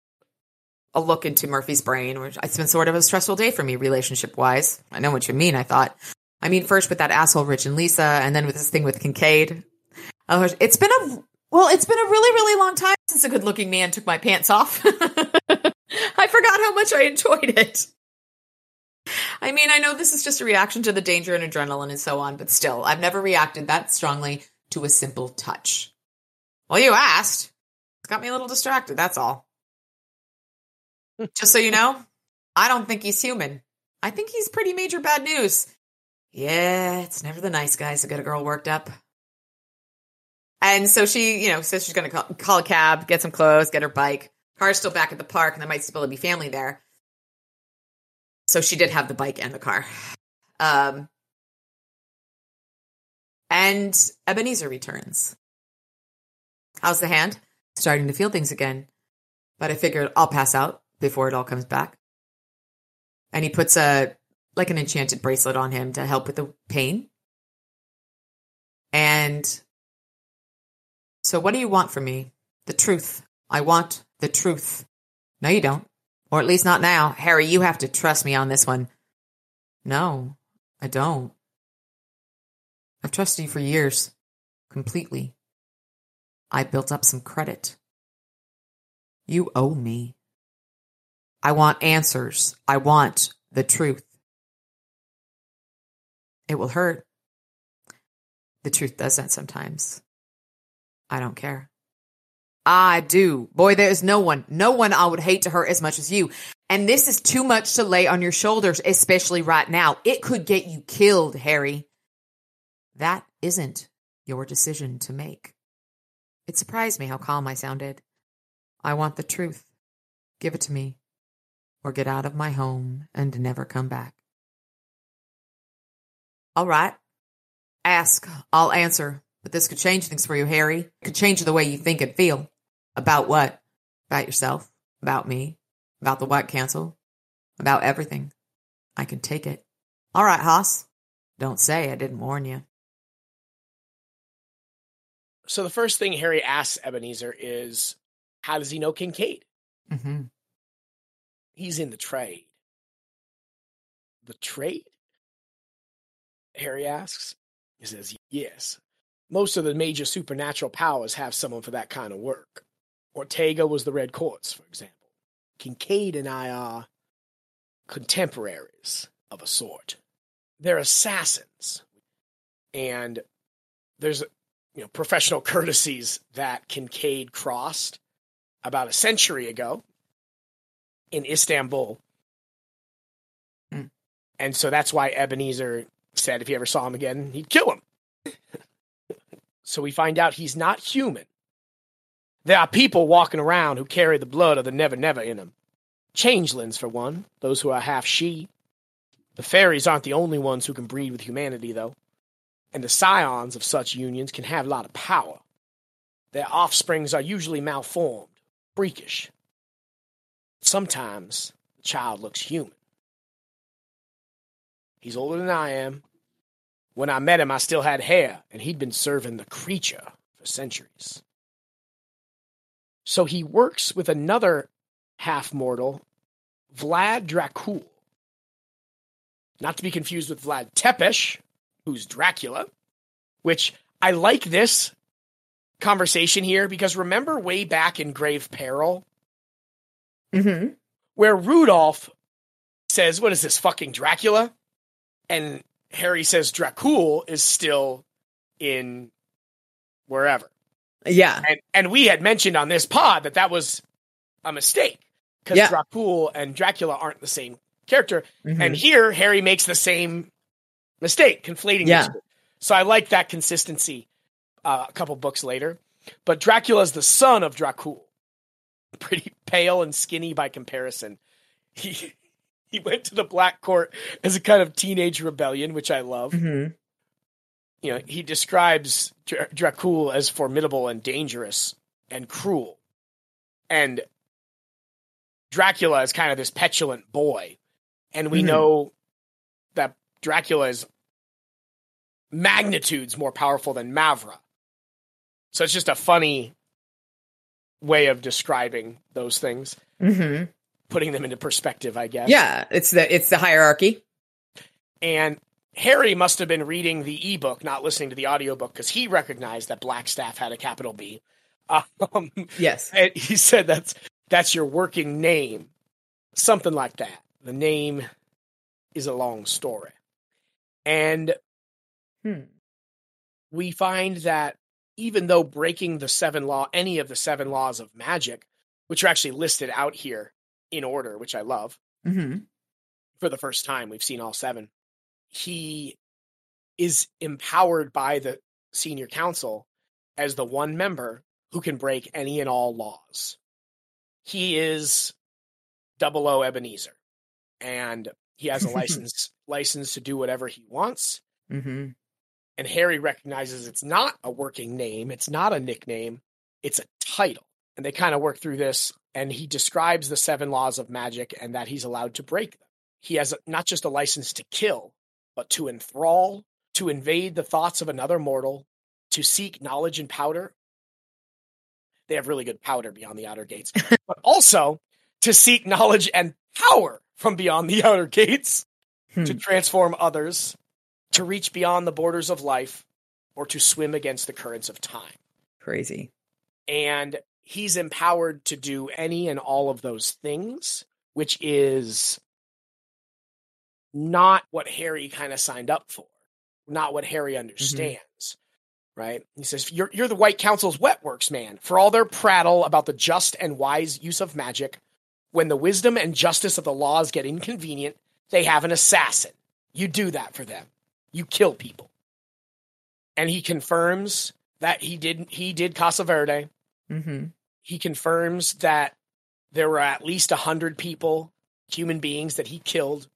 a look into Murphy's brain, which it's been sort of a stressful day for me relationship wise. I know what you mean. I thought, I mean, first with that asshole Rich and Lisa, and then with this thing with Kincaid. Uh, it's been a well, it's been a really, really long time since a good looking man took my pants off. I forgot how much I enjoyed it. I mean, I know this is just a reaction to the danger and adrenaline and so on, but still, I've never reacted that strongly to a simple touch. Well, you asked. Got me a little distracted, that's all. just so you know, I don't think he's human. I think he's pretty major bad news. Yeah, it's never the nice guys to get a girl worked up. And so she, you know, says she's going to call, call, a cab, get some clothes, get her bike. Car's still back at the park, and there might still be family there. So she did have the bike and the car. Um, and Ebenezer returns. How's the hand? Starting to feel things again. But I figured I'll pass out before it all comes back. And he puts a like an enchanted bracelet on him to help with the pain. And so, what do you want from me? The truth. I want the truth. No, you don't. Or at least not now. Harry, you have to trust me on this one. No, I don't. I've trusted you for years. Completely. I built up some credit. You owe me. I want answers. I want the truth. It will hurt. The truth does that sometimes. I don't care. I do. Boy, there is no one, no one I would hate to hurt as much as you. And this is too much to lay on your shoulders, especially right now. It could get you killed, Harry. That isn't your decision to make. It surprised me how calm I sounded. I want the truth. Give it to me, or get out of my home and never come back. All right. Ask. I'll answer. But this could change things for you, Harry. It could change the way you think and feel. About what? About yourself, about me, about the White Council, about everything. I can take it. All right, Hoss. Don't say I didn't warn you. So the first thing Harry asks Ebenezer is, how does he know Kincaid? Mm-hmm. He's in the trade. The trade? Harry asks. He says, yes. Most of the major supernatural powers have someone for that kind of work. Ortega was the Red Courts, for example. Kincaid and I are contemporaries of a sort. They're assassins. And there's you know professional courtesies that Kincaid crossed about a century ago in Istanbul. Mm. And so that's why Ebenezer said if he ever saw him again, he'd kill him. so we find out he's not human. There are people walking around who carry the blood of the Never Never in them. Changelings, for one, those who are half sidhe. The fairies aren't the only ones who can breed with humanity, though. And the scions of such unions can have a lot of power. Their offsprings are usually malformed, freakish. Sometimes the child looks human. He's older than I am. When I met him, I still had hair, and he'd been serving the creature for centuries. So he works with another half mortal, Vlad Dracul. Not to be confused with Vlad Tepes, who's Dracula, which I like this conversation here because remember way back in Grave Peril Mm-hmm. where Rudolph says, What is this, fucking Dracula? And Harry says Dracul is still in wherever. Yeah. And, and we had mentioned on this pod that that was a mistake because Yeah. Dracul and Dracula aren't the same character. Mhm. And here, Harry makes the same mistake, conflating Yeah. So I like that consistency uh, a couple books later. But Dracula is the son of Dracul. Pretty pale and skinny by comparison. He he went to the Black Court as a kind of teenage rebellion, which I love. Mhm. You know, he describes Dra- Dracul as formidable and dangerous and cruel. And Dracula is kind of this petulant boy. And we Mhm. know that Dracula is magnitudes more powerful than Mavra. So it's just a funny way of describing those things, Mhm. putting them into perspective, I guess. Yeah. It's the it's the hierarchy. And Harry must have been reading the ebook, not listening to the audiobook, because he recognized that Blackstaff had a capital B. Um, Yes. and he said that's that's your working name, something like that. The name is a long story, and Hmm. we find that even though breaking the seven law, any of the seven laws of magic, which are actually listed out here in order, which I love, Mm-hmm. for the first time, we've seen all seven. He is empowered by the senior council as the one member who can break any and all laws. He is double O Ebenezer, and he has a license license to do whatever he wants. Mm-hmm. And Harry recognizes it's not a working name, it's not a nickname, it's a title. And they kind of work through this, and he describes the seven laws of magic and that he's allowed to break them. He has not just a license to kill, but to enthrall, to invade the thoughts of another mortal, to seek knowledge and powder. They have really good powder beyond the outer gates, but also to seek knowledge and power from beyond the outer gates, Hmm. to transform others, to reach beyond the borders of life, or to swim against the currents of time. Crazy. And he's empowered to do any and all of those things, which is not what Harry kind of signed up for, not what Harry mm-hmm. understands. Right? He says, you're, you're the White Council's wet works man. For all their prattle about the just and wise use of magic, when the wisdom and justice of the laws get inconvenient, they have an assassin. You do that for them. You kill people. And he confirms that he did he did Casa Verde. Mm-hmm. He confirms that there were at least a hundred people, human beings that he killed.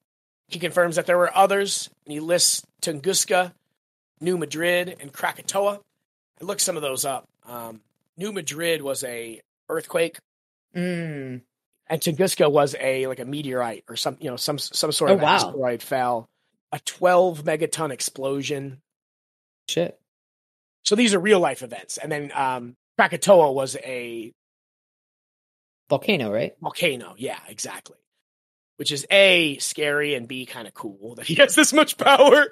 He confirms that there were others, and he lists Tunguska, New Madrid, and Krakatoa. I looked some of those up. Um, New Madrid was a earthquake, Mm. and Tunguska was a like a meteorite or some you know some some sort Oh, of wow. asteroid fell. A twelve megaton explosion. Shit. So these are real life events, and then um, Krakatoa was a Volcano, right? volcano. Yeah, exactly. Which is a scary and b kind of cool that he has this much power.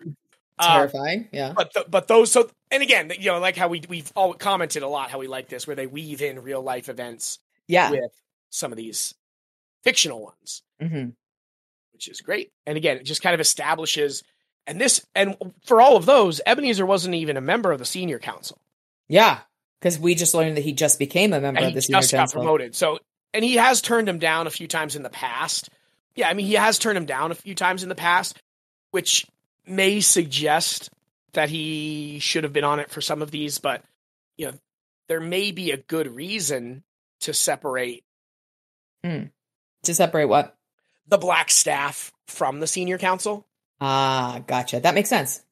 Uh, Terrifying. yeah. but th- but those so and again you know like how we we've all commented a lot how we like this where they weave in real life events Yeah. with some of these fictional ones Mm-hmm. Which is great. And again it just kind of establishes and this and for all of those Ebenezer wasn't even a member of the senior council. Yeah. Because we just learned that he just became a member and of he the senior just got promoted. So and he has turned him down a few times in the past. Yeah I mean he has turned him down a few times in the past which may suggest that he should have been on it for some of these, but you know, there may be a good reason to separate hmm. To separate what? The black staff from the senior council. Ah, gotcha. That makes sense.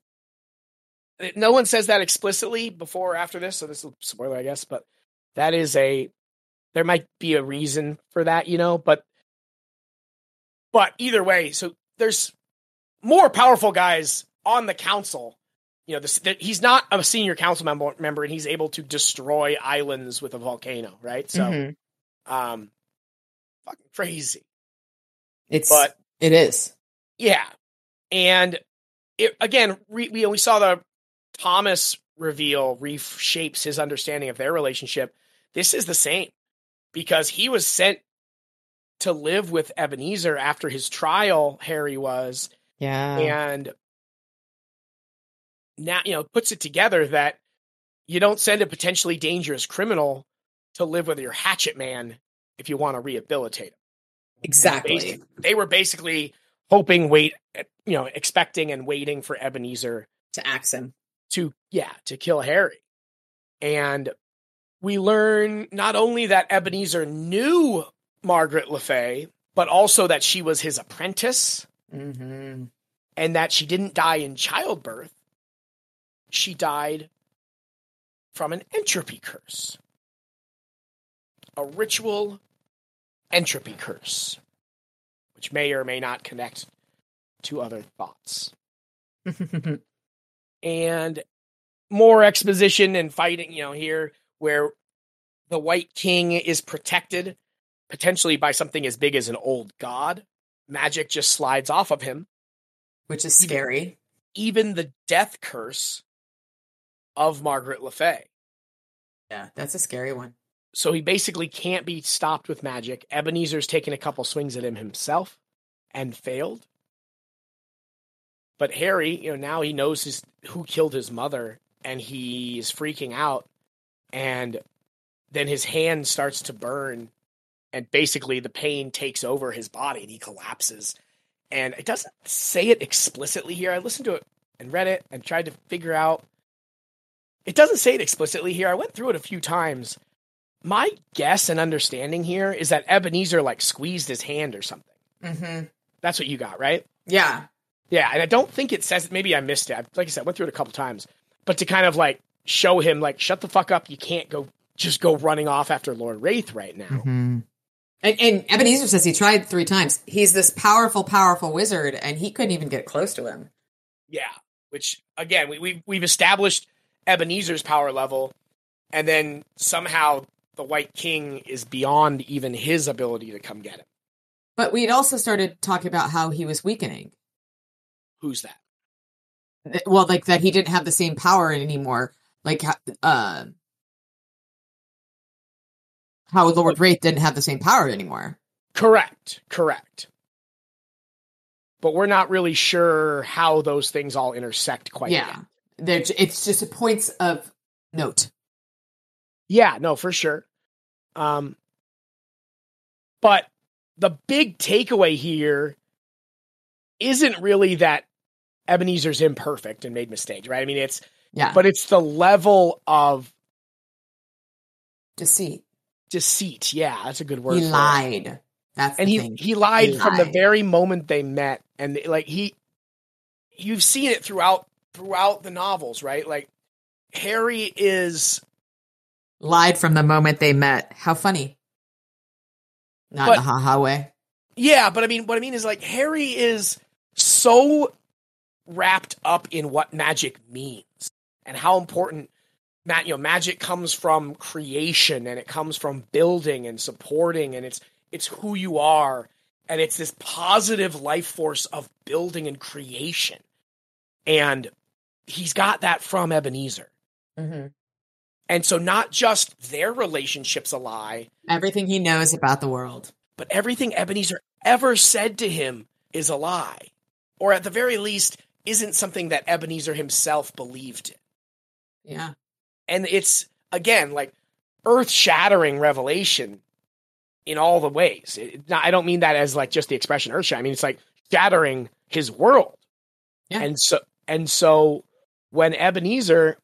No one says that explicitly before or after this, so this is a spoiler, I guess, but that is a there might be a reason for that, you know, but but either way, so there's more powerful guys on the council. You know, this, that he's not a senior council member, member, and he's able to destroy islands with a volcano, right? So, Mhm. um, fucking crazy. It's But it is. Yeah, and it, again, we, we we saw the Thomas reveal reshapes his understanding of their relationship. This is the same because he was sent to live with Ebenezer after his trial. Harry was, Yeah. and now you know puts it together that you don't send a potentially dangerous criminal to live with your hatchet man if you want to rehabilitate him. Exactly. Basi- they were basically hoping, wait, you know, expecting and waiting for Ebenezer To axe him. to, yeah, to kill Harry. And we learn not only that Ebenezer knew Margaret Le Fay, but also that she was his apprentice Mm-hmm. and that she didn't die in childbirth. She died from an entropy curse, a ritual entropy curse, which may or may not connect to other thoughts. And more exposition and fighting, you know, here where the White King is protected potentially by something as big as an old god. Magic just slides off of him Which is scary. even the death curse of Margaret Le Fay. Yeah, that's a scary one. So he basically can't be stopped with magic. Ebenezer's taken a couple swings at him himself and failed. But Harry, you know, now he knows his, who killed his mother and he is freaking out. And then his hand starts to burn and basically the pain takes over his body and he collapses. And it doesn't say it explicitly here. I listened to it and read it and tried to figure out. It doesn't say it explicitly here. I went through it a few times. My guess and understanding here is that Ebenezer like squeezed his hand or something. Mm-hmm. That's what you got, right? Yeah. Yeah, and I don't think it says. Maybe I missed it. Like I said, I went through it a couple times, but to kind of like show him, like, shut the fuck up. You can't go just go running off after Lord Raith right now. Mm-hmm. And, and Ebenezer says he tried three times. He's this powerful, powerful wizard, and he couldn't even get close to him. Yeah, which again, we, we've we've established Ebenezer's power level, and then somehow the White King is beyond even his ability to come get him. But we'd also started talking about how he was weakening. Who's that? Well, like that he didn't have the same power anymore. Like, uh, how Lord Raith didn't have the same power anymore. Correct, correct. But we're not really sure how those things all intersect quite yeah. yet. They're, it's just points of note. Yeah, no, for sure. Um, but the big takeaway here isn't really that Ebenezer's imperfect and made mistakes, right? I mean, it's Yeah. but it's the level of deceit. deceit. Yeah, that's a good word. He for it. lied. That's and the he thing. he lied He from the very moment they met, and like he, you've seen it throughout throughout the novels, right? Like Harry is lied from the moment they met. How funny. Not in a ha-ha way. Yeah, but I mean, what I mean is like Harry is so wrapped up in what magic means and how important ma- you know magic comes from creation and it comes from building and supporting and it's it's who you are and it's this positive life force of building and creation and he's got that from Ebenezer Mm-hmm. And so not just their relationships a lie Everything he knows about the world. but everything Ebenezer ever said to him is a lie, or at the very least, isn't something that Ebenezer himself believed in. Yeah. And it's, again, like earth shattering revelation in all the ways. It, I don't mean that as like just the expression earth shattering. I mean, it's like shattering his world. Yeah. And so and so when Ebenezer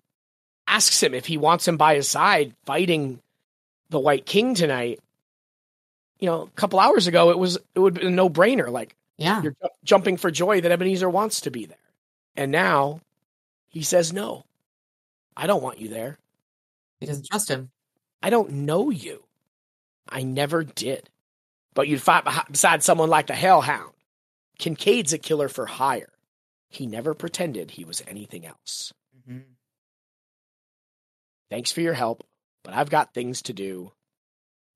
asks him if he wants him by his side fighting the White King tonight, you know, a couple hours ago it was it would be a no brainer. Like Yeah. you're ju- jumping for joy that Ebenezer wants to be there. And now he says no. I don't want you there. He doesn't trust him. I don't know you. I never did. But you'd fight beside someone like the Hellhound. Kincaid's a killer for hire. He never pretended he was anything else. Mm-hmm. Thanks for your help, but I've got things to do.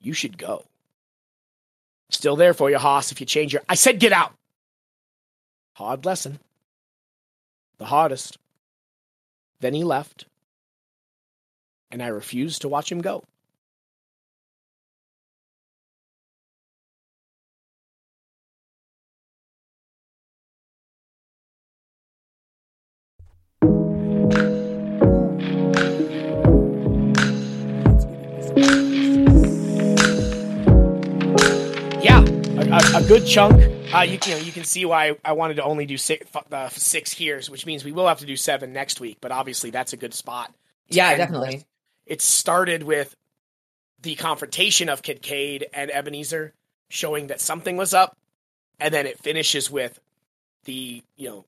You should go. Still there for you, Hoss, if you change your. I said get out! Hard lesson. The hardest. Then he left, and I refused to watch him go. A, good chunk. Uh, you, you know, you can see why I wanted to only do six, uh, six here's, which means we will have to do seven next week. But obviously, that's a good spot. Yeah, definitely. It started with the confrontation of Kincaid and Ebenezer, showing that something was up, and then it finishes with the you know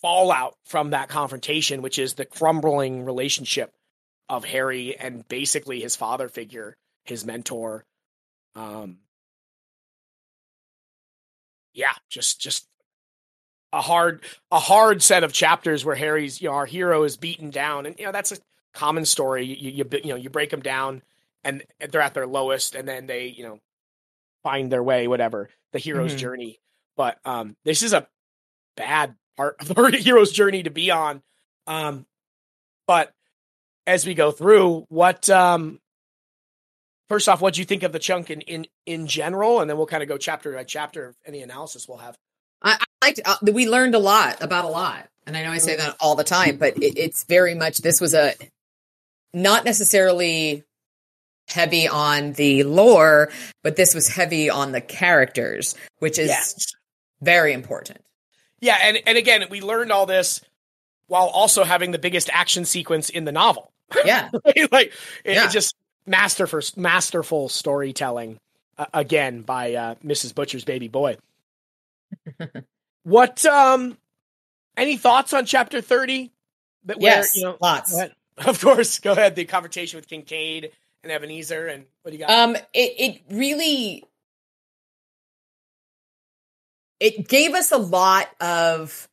fallout from that confrontation, which is the crumbling relationship of Harry and basically his father figure, his mentor. Um, yeah, just just a hard a hard set of chapters where Harry's you know our hero is beaten down, and you know that's a common story. You you, you know you break them down, and they're at their lowest, and then they you know find their way, whatever the hero's Mhm. journey. But um, this is a bad part of the hero's journey to be on. Um, but as we go through, what um, first off, what do you think of the chunk in in in general, and then we'll kind of go chapter by chapter. Of any analysis we'll have. I, I liked. Uh, we learned a lot about a lot, and I know I say that all the time, but it, it's very much. This was a not necessarily heavy on the lore, but this was heavy on the characters, which is Yes. very important. Yeah, and and again, we learned all this while also having the biggest action sequence in the novel. Yeah, like it, Yeah. it just masterful masterful storytelling uh, again by uh, Mrs. Butcher's baby boy. what um any thoughts on chapter 30 that where, yes, you know lots. of course go ahead the conversation with Kincaid and Ebenezer and what do you got Um, it it really it gave us a lot of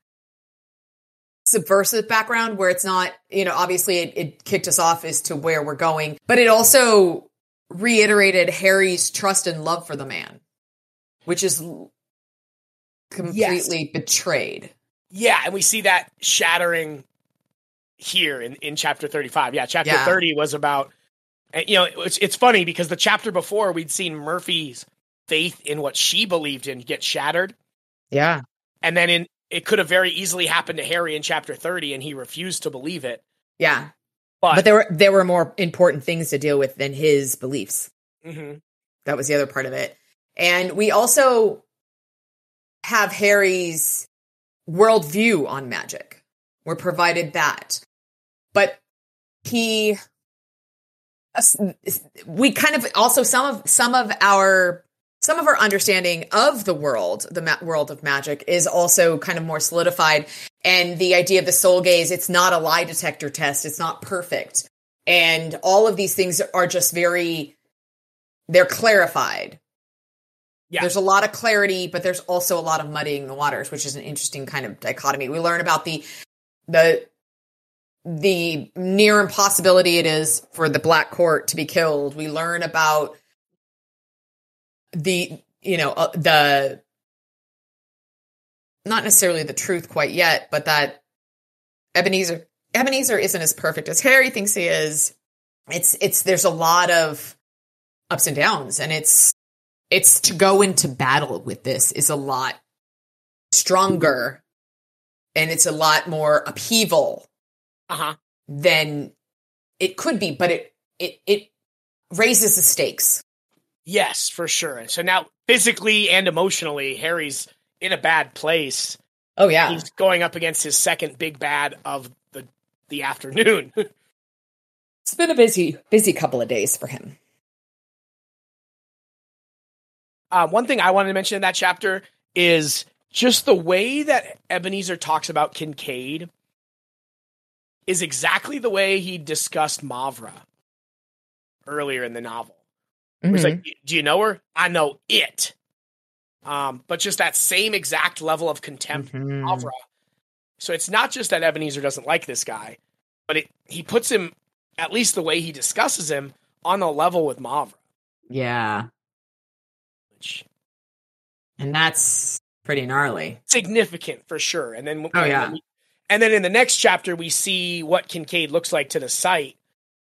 subversive background where it's not, you know, obviously it, it kicked us off as to where we're going, but it also reiterated Harry's trust and love for the man, which is l- completely betrayed. Yeah, and we see that shattering here in, in chapter 35. Yeah, chapter Yeah. 30 was about, eh, you know, it's, it's funny because the chapter before we'd seen Murphy's faith in what she believed in get shattered. Yeah. And then in it could have very easily happened to Harry in chapter 30 and he refused to believe it. Yeah. But, But there were there were more important things to deal with than his beliefs. Mhm. That was the other part of it. And we also have Harry's worldview on magic. We're provided that. But he we kind of also some of some of our some of our understanding of the world, the ma- world of magic, is also kind of more solidified. And the idea of the soul gaze, it's not a lie detector test. It's not perfect. And all of these things are just very, they're clarified. Yeah. There's a lot of clarity, but there's also a lot of muddying the waters, which is an interesting kind of dichotomy. We learn about the, the, the near impossibility it is for the Black Court to be killed. We learn about the, you know, uh, the, not necessarily the truth quite yet, but that Ebenezer, Ebenezer isn't as perfect as Harry thinks he is. It's, it's, there's a lot of ups and downs and it's, it's to go into battle with this is a lot stronger and it's a lot more upheaval Uh-huh. than it could be, but it, it, it raises the stakes. Yes, for sure. So now physically and emotionally Harry's in a bad place Oh yeah. He's going up against his second big bad of the the afternoon. It's been a busy, busy couple of days for him. Uh, one thing I wanted to mention in that chapter is just the way that Ebenezer talks about Kincaid is exactly the way he discussed Mavra earlier in the novel. Mhm. like, do you know her? I know it. Um, but just that same exact level of contempt for Mhm. Mavra. So it's not just that Ebenezer doesn't like this guy, but it he puts him, at least the way he discusses him, on a level with Mavra. yeah, Which and that's pretty gnarly. significant for sure. And then Oh, yeah. and then in the next chapter we see what Kincaid looks like to the sight.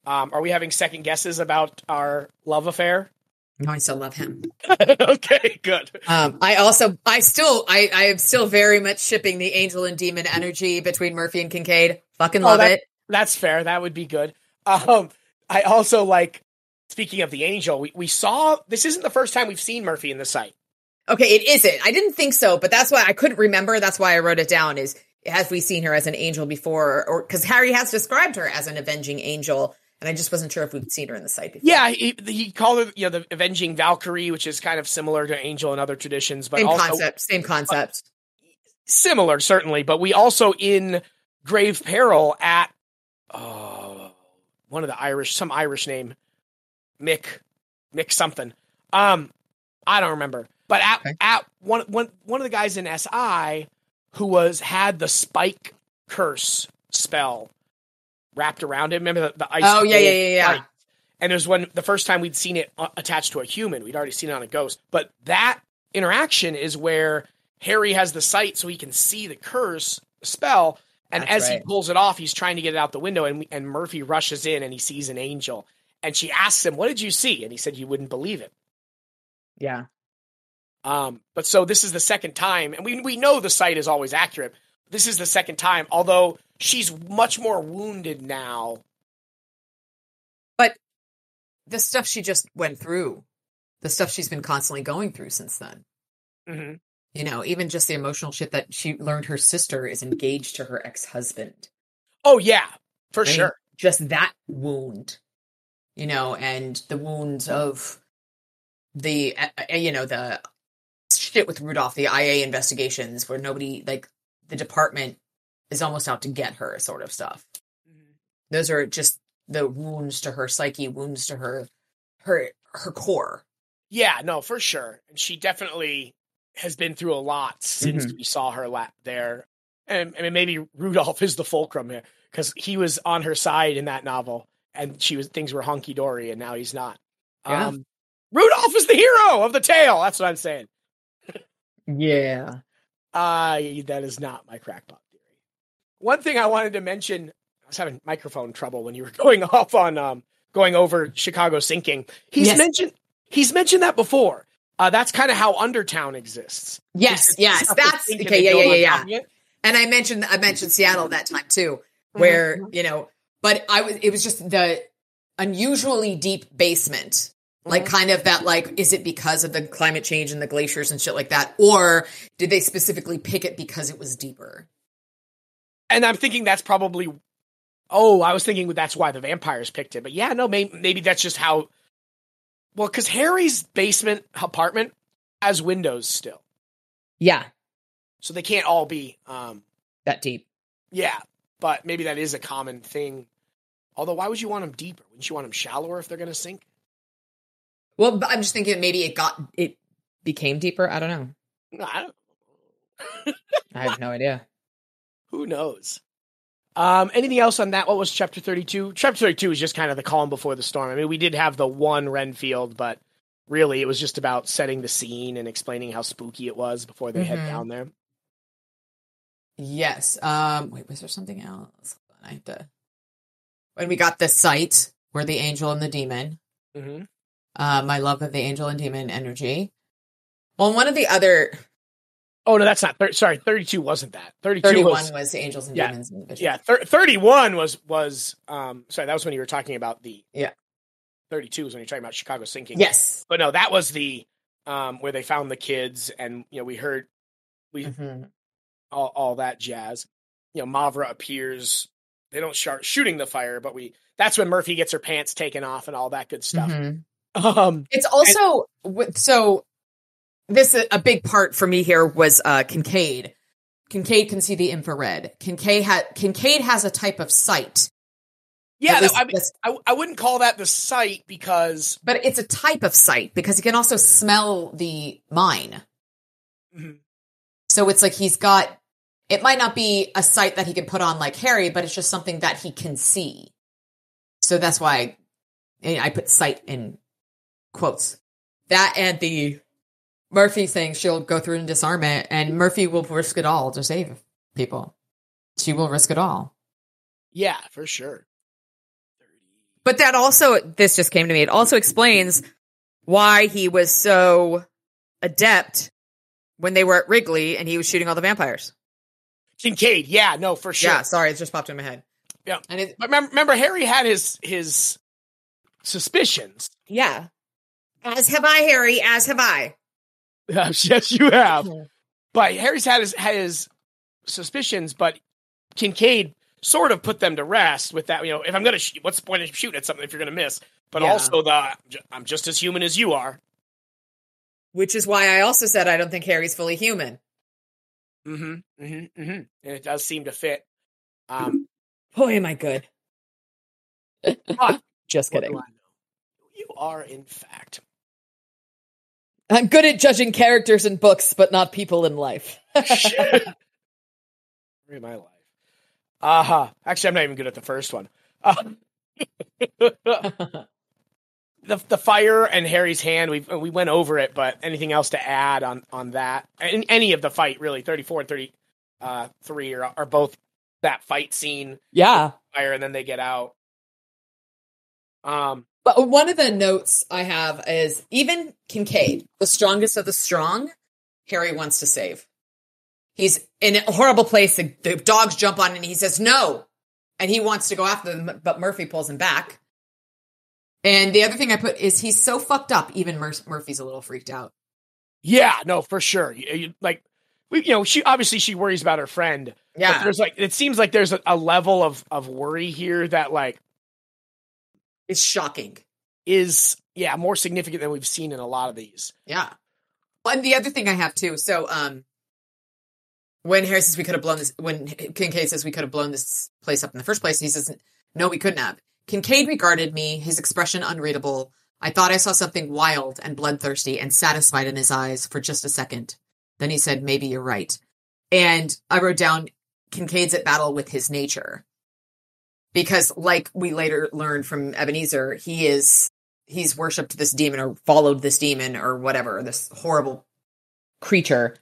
Um, are we having second guesses about our love affair? No, I still love him. okay, good. Um, I also, I still, I, I am still very much shipping the angel and demon energy between Murphy and Kincaid. Fucking Oh, love that- it. That's fair. That would be good. Um, I also like speaking of the angel. We we saw this isn't the first time we've seen Murphy in the sight. Okay, it isn't. I didn't think so, but that's why I couldn't remember. That's why I wrote it down. Is have we seen her as an angel before, or because Harry has described her as an avenging angel, and I just wasn't sure if we'd seen her in the sight before. Yeah, he, he called her you know the avenging Valkyrie, which is kind of similar to angel in other traditions, but same also concept. Same concept. similar certainly. But we also in grave peril at uh, one of the Irish, some Irish name, Mick, Mick something. Um, I don't remember. But at Okay. at one one one of the guys in SI who was had the spike curse spell wrapped around him. Remember the, the ice? Oh, yeah, yeah, yeah, yeah. spike? And it was when the first time we'd seen it uh, attached to a human. We'd already seen it on a ghost. But that interaction is where Harry has the sight so he can see the curse spell. And That's as he pulls it off, he's trying to get it out the window. And, and Murphy rushes in and he sees an angel. And she asks him, What did you see? And he said, You wouldn't believe it. Yeah. Um, but so this is the second time, and we we know the sight is always accurate. This is the second time, although she's much more wounded now. But the stuff she just went through, the stuff she's been constantly going through since then. hmm You know, even just the emotional shit that she learned her sister is engaged to her ex husband. Oh yeah, for mean, sure. Just that wound, you know, and the wounds of the, uh, uh, you know, the shit with Rudolph, the IA investigations where nobody, like, the department is almost out to get her, sort of stuff. Those are just the wounds to her psyche, wounds to her, her, her core. Yeah, no, for sure. And she definitely has been through a lot since Mm-hmm. we saw her lap there. And I mean, maybe Rudolph is the fulcrum here because he was on her side in that novel, and she was things were hunky dory, and now he's not. Yeah. Um, Rudolph is the hero of the tale. That's what I'm saying. Yeah. Uh, that is not my crackpot theory. One thing I wanted to mention, I was having microphone trouble when you were going off on um, going over Chicago sinking. He's Yes. mentioned he's mentioned that before. Uh, that's kind of how Undertown exists. Yes, yes, that's okay. Yeah, yeah, yeah, yeah. And I mentioned I mentioned Seattle that time too, where you know, but I was it was just the unusually deep basement, like kind of that like is it because of the climate change and the glaciers and shit like that, or did they specifically pick it because it was deeper? And I'm thinking that's probably. Oh, I was thinking that's why the vampires picked it. But yeah, no, maybe, maybe that's just how. Well, because Harry's basement apartment has windows still, Yeah, so they can't all be. Um, that deep. Yeah, but maybe that is a common thing. Although, why would you want them deeper? Wouldn't you want them shallower if they're going to sink? Well, I'm just thinking maybe it got it became deeper. I don't know. I don't, I have no idea. who knows? Um, anything else on that? What was chapter thirty-two? Chapter thirty-two is just kind of the calm before the storm. I mean, we did have the one Renfield, but really, it was just about setting the scene and explaining how spooky it was before they head Mhm. down there. Yes. Um. Wait, was there something else? I have to. When we got the sight where the angel and the demon, Mm-hmm. Uh, my love of the angel and demon energy. Well, one of the other Oh no, that's not. Thir- sorry, thirty-two wasn't that. Thirty-two thirty-one was was, the angels and yeah, demons. And yeah. Thir- Thirty-one was was um. Sorry, that was when you were talking about the Yeah. Thirty-two was when you're talking about Chicago sinking. Yes. but no, that was the um where they found the kids, and you know we heard we Mhm. all, all that jazz. You know, Mavra appears. They don't start shooting the fire, but we that's when Murphy gets her pants taken off and all that good stuff. Mhm. Um, It's also with- so this a big part for me here was uh Kincaid. Kincaid can see the infrared. Kincaid ha- Kincaid has a type of sight. yeah, least I, mean, I, I wouldn't call that the sight because but it's a type of sight because he can also smell the mine. Mhm. So it's like he's got it might not be a sight that he can put on like Harry, but it's just something that he can see. So that's why I, I put sight in quotes. That and the Murphy thing, she'll go through and disarm it, and Murphy will risk it all to save people. She will risk it all. yeah, for sure. But that also, this just came to me. It also explains why he was so adept when they were at Wrigley and he was shooting all the vampires. Kincaid, yeah, no, for sure. Yeah, sorry, it just popped in my head. Yeah. and it, But remember, remember, Harry had his his suspicions. yeah. As have I, Harry. As have I. yes, you have. But Harry's had his had his suspicions, but Kincaid sort of put them to rest with that. You know, if I'm going to, sh- what's the point of shooting at something if you're going to miss? But Yeah. also the I'm just as human as you are. Which is why I also said I don't think Harry's fully human. Mm-hmm. Mm-hmm. Mm-hmm. And it does seem to fit. Um, Boy, am I good. Just kidding. I? You are, in fact. I'm good at judging characters in books, but not people in life. Of my life. Uh huh. Actually, I'm not even good at the first one. Uh, the the fire and Harry's hand. We we went over it, but anything else to add on on that? In any of the fight, really. Thirty four and 33 uh, three are are both that fight scene. yeah. Fire, and then they get out. Um. But one of the notes I have is even Kincaid, the strongest of the strong, Harry wants to save. He's in a horrible place. The, the dogs jump on him and he says no. And he wants to go after them, but Murphy pulls him back. And the other thing I put is he's so fucked up, even Mur- Murphy's a little freaked out. Yeah. No, for sure. Like, we, you know, she obviously she worries about her friend. But there's like it seems like there's a, a level of of worry here that like it's shocking. is yeah more significant than we've seen in a lot of these. Yeah. Well, and the other thing I have too. So, um, when Harry says we could have blown this, when Kincaid says we could have blown this place up in the first place, he says, no, we couldn't have. Kincaid regarded me, his expression unreadable. I thought I saw something wild and bloodthirsty and satisfied in his eyes for just a second. Then he said, maybe you're right. And I wrote down Kincaid's at battle with his nature. Because like we later learned from Ebenezer, he is he's worshipped this demon or followed this demon or whatever, this horrible creature.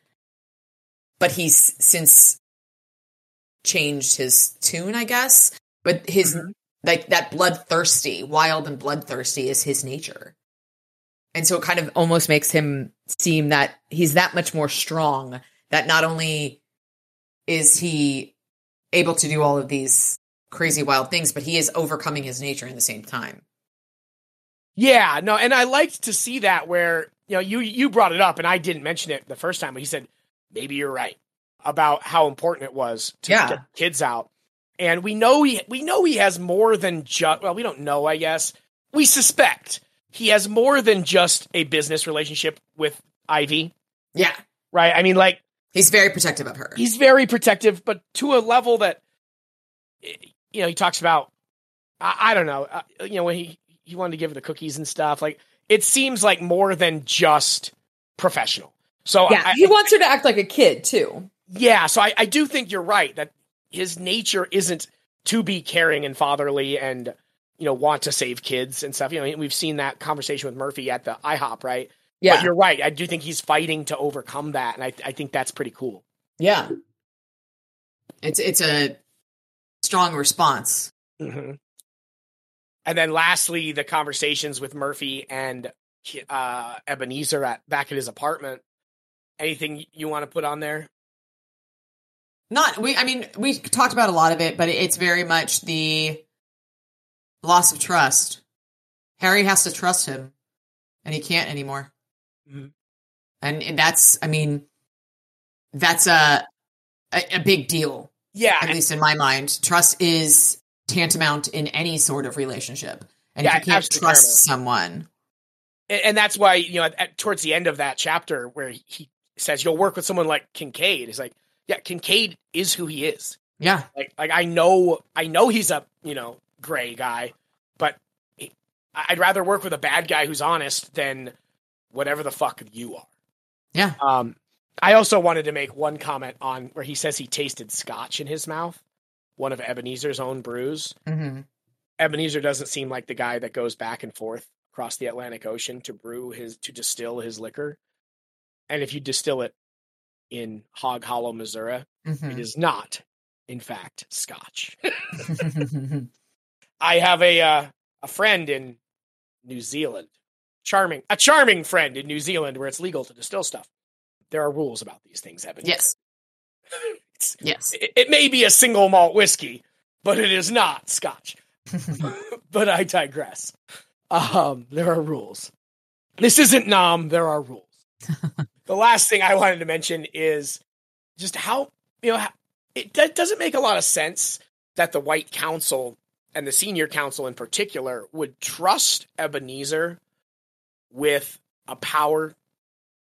But he's since changed his tune, I guess. But his mm-hmm. like that bloodthirsty, wild and bloodthirsty is his nature. And so it kind of almost makes him seem that he's that much more strong that not only is he able to do all of these crazy wild things, but he is overcoming his nature in the same time. Yeah, no, and I liked to see that where you know you you brought it up and I didn't mention it the first time, but he said maybe you're right about how important it was to Yeah. get kids out. And we know he we know he has more than just well, we don't know, I guess. We suspect he has more than just a business relationship with Ivy, Yeah. right? I mean, like He's very protective of her. he's very protective, but to a level that you know he talks about. I, I don't know, uh, you know when he he wanted to give her the cookies and stuff. Like it seems like more than just professional. So yeah, I, he wants her to act like a kid too. yeah, so I, I do think you're right that his nature isn't to be caring and fatherly and you know want to save kids and stuff. You know, we've seen that conversation with Murphy at the IHOP, right? Yeah, But you're right. I do think he's fighting to overcome that, and I I think that's pretty cool. yeah. It's it's a strong response. hmm And then lastly, the conversations with Murphy and uh, Ebenezer at back at his apartment. Anything you want to put on there? Not we. I mean, we talked about a lot of it, but it's very much the loss of trust. Harry has to trust him, and he can't anymore. Mhm. And, and that's, I mean, that's a a, a big deal. Yeah, At least in my mind, trust is tantamount in any sort of relationship. And Yeah, if you can't trust someone, and, and that's why you know at, at- towards the end of that chapter where he says you'll work with someone like Kincaid, it's like yeah, Kincaid is who he is. yeah, Like like I know I know he's a you know gray guy, but he, I'd rather work with a bad guy who's honest than whatever the fuck you are. yeah, Um, I also wanted to make one comment on where he says he tasted scotch in his mouth, one of Ebenezer's own brews. hmm Ebenezer doesn't seem like the guy that goes back and forth across the Atlantic Ocean to brew his to distill his liquor. And if you distill it in Hog Hollow, Missouri, hmm it is not, in fact, scotch. I have a uh, a friend in New Zealand, charming a charming friend in New Zealand where it's legal to distill stuff. There are rules about these things, Ebenezer. yes, yes. it, it may be a single malt whiskey, but it is not scotch. but I digress. Um, there are rules. This isn't Nam. There are rules. the last thing I wanted to mention is just how you know how, it do- doesn't make a lot of sense that the White Council and the Senior Council in particular would trust Ebenezer with a power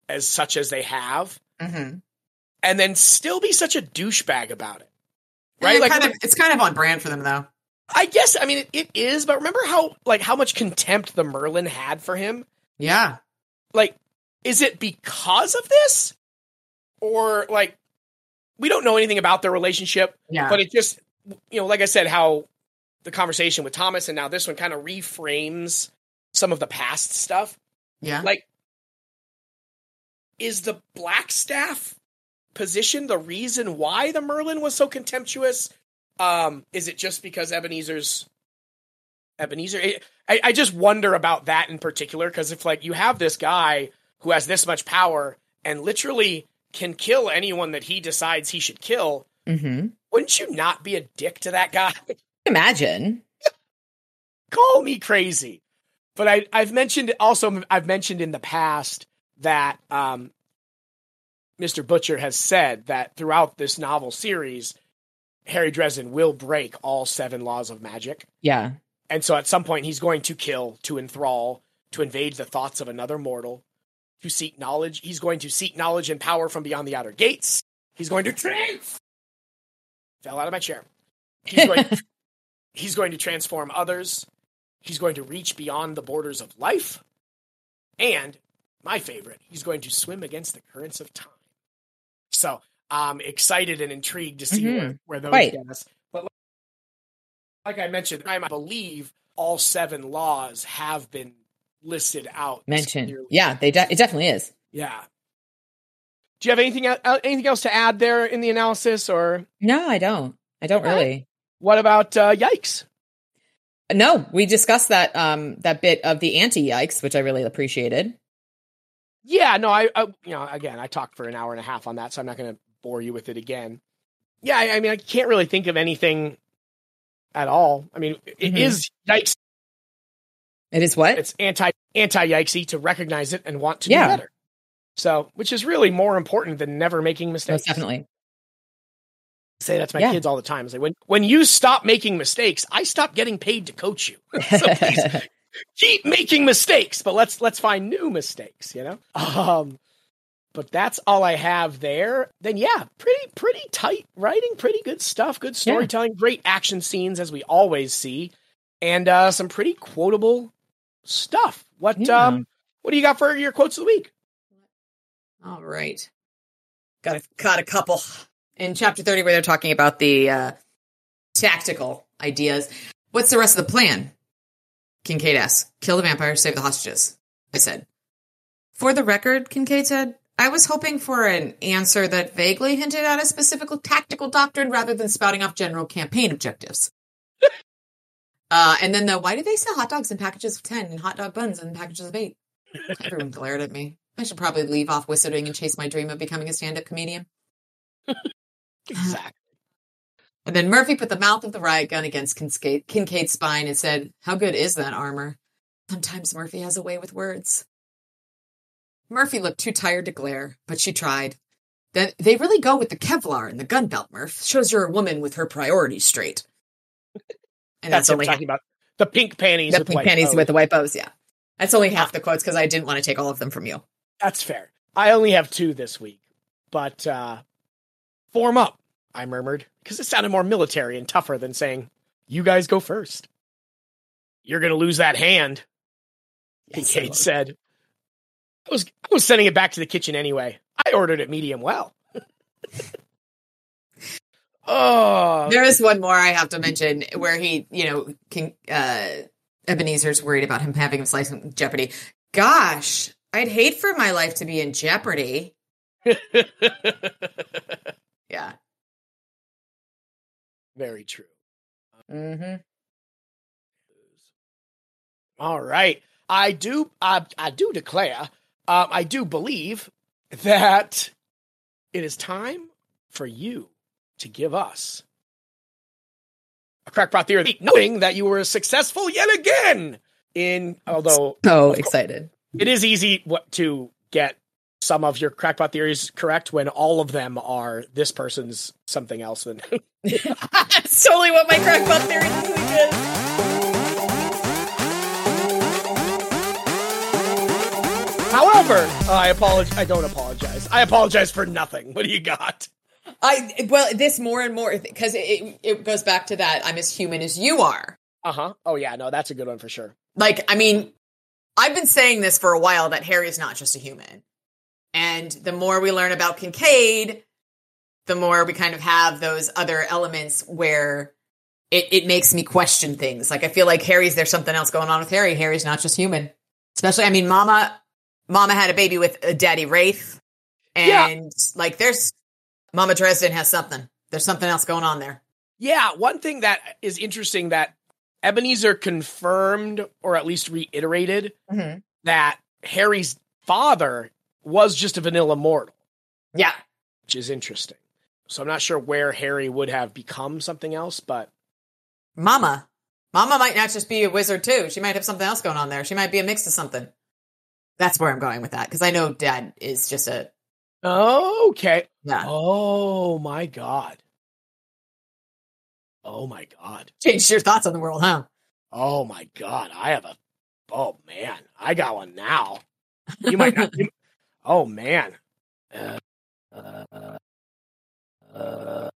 as such as they have, hmm and then still be such a douchebag about it. Right, Right? Like, kind of, it's kind of on brand for them, though. I guess I mean it, it is, but remember how like how much contempt the Merlin had for him? Yeah, Like, is it because of this? Or like we don't know anything about their relationship, yeah, but it just you know, like I said, how the conversation with Thomas and now this one kind of reframes some of the past stuff. yeah. Like is the black staff position the reason why the Merlin was so contemptuous? Um, is it just because Ebenezer's Ebenezer? I, I just wonder about that in particular because if like you have this guy who has this much power and literally can kill anyone that he decides he should kill, mm-hmm. wouldn't you not be a dick to that guy? Imagine. call me crazy. But I, I've mentioned also, I've mentioned in the past that um, Mr. Butcher has said that throughout this novel series, Harry Dresden will break all seven laws of magic. Yeah. And so at some point, he's going to kill, to enthrall, to invade the thoughts of another mortal, to seek knowledge. He's going to seek knowledge and power from beyond the outer gates. He's going to trans. Fell out of my chair. He's going, he's going to transform others. He's going to reach beyond the borders of life. And my favorite, he's going to swim against the currents of time. So I'm excited and intrigued to see where, where those get us. But like I mentioned, I believe all seven laws have been listed out. Mentioned. clearly. Yeah, they de- it definitely is. Yeah. Do you have anything anything else to add there in the analysis, or No, I don't. I don't Okay. really. what about uh, yikes? No, we discussed that um that bit of the anti yikes, which I really appreciated. Yeah, no, I, I, you know, again, I talked for an hour and a half on that, so I'm not going to bore you with it again. Yeah, I, I mean, I can't really think of anything at all. I mean, it Mhm. is yikes. It is what? It's anti anti yikesy to recognize it and want to Yeah. do better. So, which is really more important than never making mistakes. Most definitely. say that to my Yeah. kids all the time. It's like when when you stop making mistakes, I stop getting paid to coach you. so please keep making mistakes, but let's let's find new mistakes, you know? Um but that's all I have there. Then yeah, pretty pretty tight writing, pretty good stuff, good storytelling, great action scenes as we always see, and uh some pretty quotable stuff. What Yeah. um what do you got for your quotes of the week? All right. Got a, got a couple in chapter 30 where they're talking about the uh, tactical ideas. What's the rest of the plan? Kincaid asks. Kill the vampire, save the hostages. I said. For the record, Kincaid said, I was hoping for an answer that vaguely hinted at a specific tactical doctrine rather than spouting off general campaign objectives. uh, and then the why do they sell hot dogs in packages of 10 and hot dog buns in packages of 8? Everyone glared at me. I should probably leave off whistling and chase my dream of becoming a stand up comedian. Exactly. And then Murphy put the mouth of the riot gun against Kincaid, Kincaid's spine and said, How good is that armor? Sometimes Murphy has a way with words. Murphy looked too tired to glare, but she tried. Then they really go with the Kevlar and the gun belt, Murph. Shows you're a woman with her priorities straight. And That's, that's, only talking about the pink panties. the with pink panties bows. with the white bows. Yeah, that's only half the quotes because I didn't want to take all of them from you. That's fair. I only have two this week, but uh, form up. I murmured because it sounded more military and tougher than saying, "You guys go first. You're gonna lose that hand." Yes, I said. I was I was sending it back to the kitchen anyway. I ordered it medium well. oh, There is one more I have to mention where he, you know, can, uh, Ebenezer's worried about him having him slice in jeopardy. Gosh, I'd hate for my life to be in jeopardy. Yeah. Very true. Mm-hmm. All right. I do I, I do declare, um, I do believe that it is time for you to give us a crackpot theory, knowing that you were successful yet again in although So excited. it is easy what to get some of your crackpot theories correct when all of them are this person's something else than That's totally what my crackpot theory this week is. However, I apologize. I don't apologize. I apologize for nothing. What do you got? I well, this more and more because it it goes back to that. I'm as human as you are. Uh huh. Oh yeah, no, that's a good one for sure. Like, I mean, I've been saying this for a while that Harry's not just a human. And the more we learn about Kincaid, the more we kind of have those other elements where it, it makes me question things. Like, I feel like Harry's, there's something else going on with Harry. Harry's not just human. Especially, I mean, Mama, Mama had a baby with a Daddy Raith. Yeah. And like, there's Mama Dresden has something. There's something else going on there. Yeah, one thing that is interesting that Ebenezer confirmed or at least reiterated Mm-hmm. that Harry's father was just a vanilla mortal, Yeah. which is interesting. So I'm not sure where Harry would have become something else, but Mama. Mama might not just be a wizard too. She might have something else going on there. She might be a mix of something. That's where I'm going with that because I know Dad is just a okay. yeah. Oh my god. Oh my god. Changed your thoughts on the world, huh? Oh my god. I have a. Oh man, I got one now. You might not. you- oh man. Uh, uh, uh,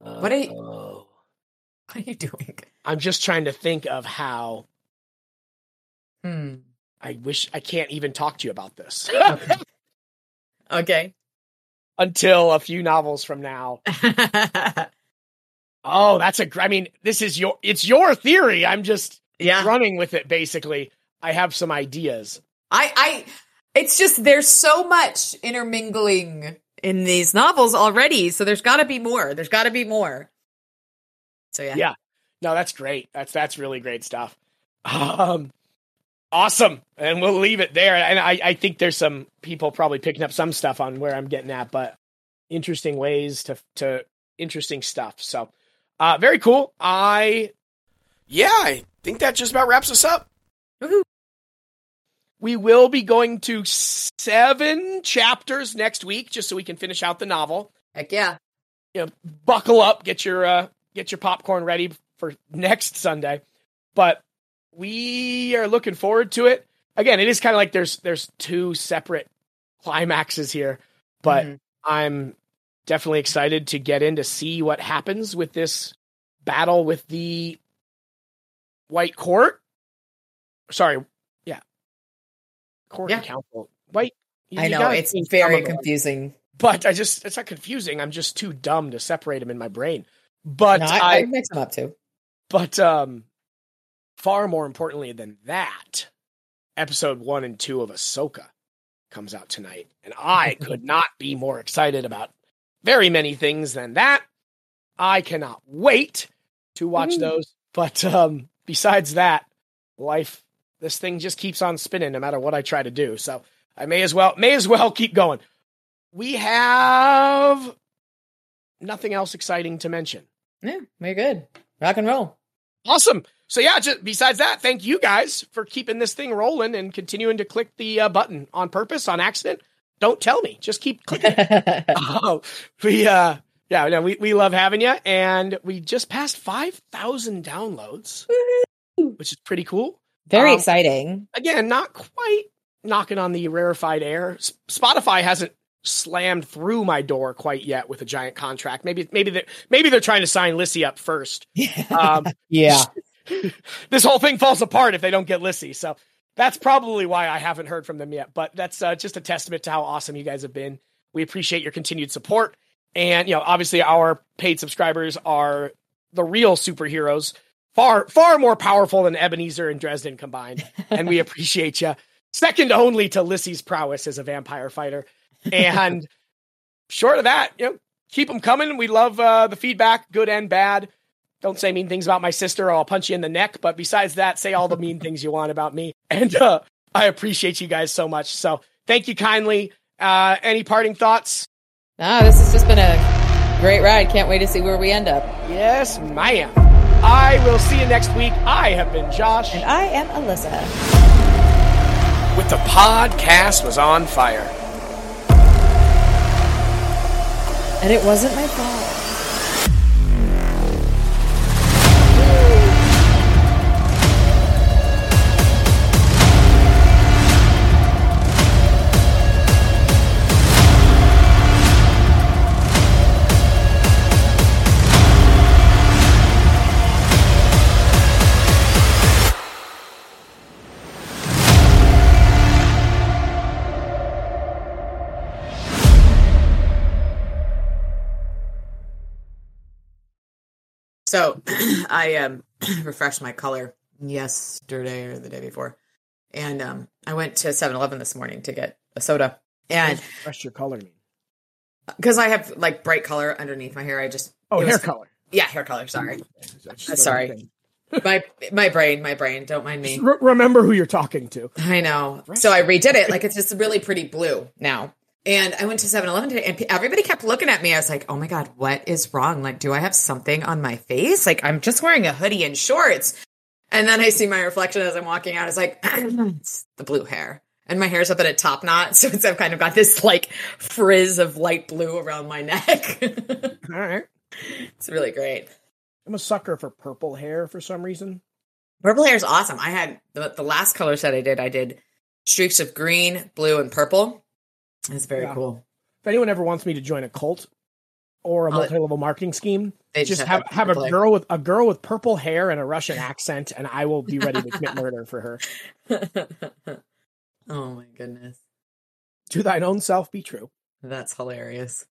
What are you- oh. What are you doing? I'm just trying to think of how Hmm. I wish I can't even talk to you about this Okay. okay. until a few novels from now. Oh, that's a. I mean, this is your. It's your theory. I'm just yeah. running with it. Basically, I have some ideas. I I it's just there's so much intermingling in these novels already, so there's got to be more. There's got to be more. So yeah. Yeah. No, that's great. That's that's really great stuff. Um, awesome. And we'll leave it there. And I I think there's some people probably picking up some stuff on where I'm getting at, but interesting ways to to interesting stuff. So, uh, very cool. I yeah, I think that just about wraps us up. Woohoo. We will be going to seven chapters next week, just so we can finish out the novel. Heck yeah. You know, buckle up, get your uh, get your popcorn ready for next Sunday. But we are looking forward to it. Again, it is kind of like there's there's two separate climaxes here, but Mhm. I'm definitely excited to get in to see what happens with this battle with the White Court. Sorry, Court and Yeah. Council. White. you- I know it's very some of them. confusing. But I just it's not confusing. I'm just too dumb to separate them in my brain. But No, I, I, I mix them up too. but um far more importantly than that, episode one and two of Ahsoka comes out tonight. And I could not be more excited about very many things than that. I cannot wait to watch Woohoo. those. But um besides that, life this thing just keeps on spinning no matter what I try to do. So I may as well may as well keep going. We have nothing else exciting to mention. Yeah, we're good. Rock and roll. Awesome. So yeah, just besides that, thank you guys for keeping this thing rolling and continuing to click the uh, button on purpose, on accident. don't tell me. Just keep clicking. oh, we uh yeah, no, we, we love having you. And we just passed 5,000 downloads, which is pretty cool. Very Um, exciting. Again, not quite knocking on the rarefied air. S- Spotify hasn't slammed through my door quite yet with a giant contract. Maybe maybe they maybe they're trying to sign Lissy up first. Um, Yeah. this whole thing falls apart if they don't get Lissy. So that's probably why I haven't heard from them yet. But that's uh, just a testament to how awesome you guys have been. We appreciate your continued support. And, you know, obviously our paid subscribers are the real superheroes, far, far more powerful than Ebenezer and Dresden combined. And we appreciate you. Second only to Lissy's prowess as a vampire fighter. And short of that, you know, keep them coming. We love uh, the feedback, good and bad. Don't say mean things about my sister or I'll punch you in the neck. But besides that, say all the mean things you want about me. And uh, I appreciate you guys so much. So thank you kindly. Uh, any parting thoughts? Ah, this has just been a great ride. Can't wait to see where we end up. Yes, ma'am. I will see you next week. I have been Josh. And I am Alyssa. with the podcast was on fire. And it wasn't my fault. So I um refreshed my color yesterday or the day before. And um I went to 7-Eleven this morning to get a soda. And Rest your color mean? because I have like bright color underneath my hair, I just Oh, it was- hair color. Yeah, hair color, sorry. Sorry. my my brain, my brain, don't mind me. Re- remember who you're talking to. I know. So I redid it. Like it's just really pretty blue now. And I went to 7 Eleven today and everybody kept looking at me. I was like, oh my God, what is wrong? Like, do I have something on my face? Like, I'm just wearing a hoodie and shorts. And then I see my reflection as I'm walking out. It's like, it's the blue hair. And my hair's up at a top knot. So it's, I've kind of got this like frizz of light blue around my neck. All right. it's really great. I'm a sucker for purple hair for some reason. Purple hair is awesome. I had the, the last color set I did, I did streaks of green, blue, and purple. It's very Yeah. cool. If anyone ever wants me to join a cult or a Oh, multi-level marketing scheme, They just have have a girl with a girl with purple hair and a Russian accent, and I will be ready to commit murder for her. oh my goodness. To thine own self be true. That's hilarious.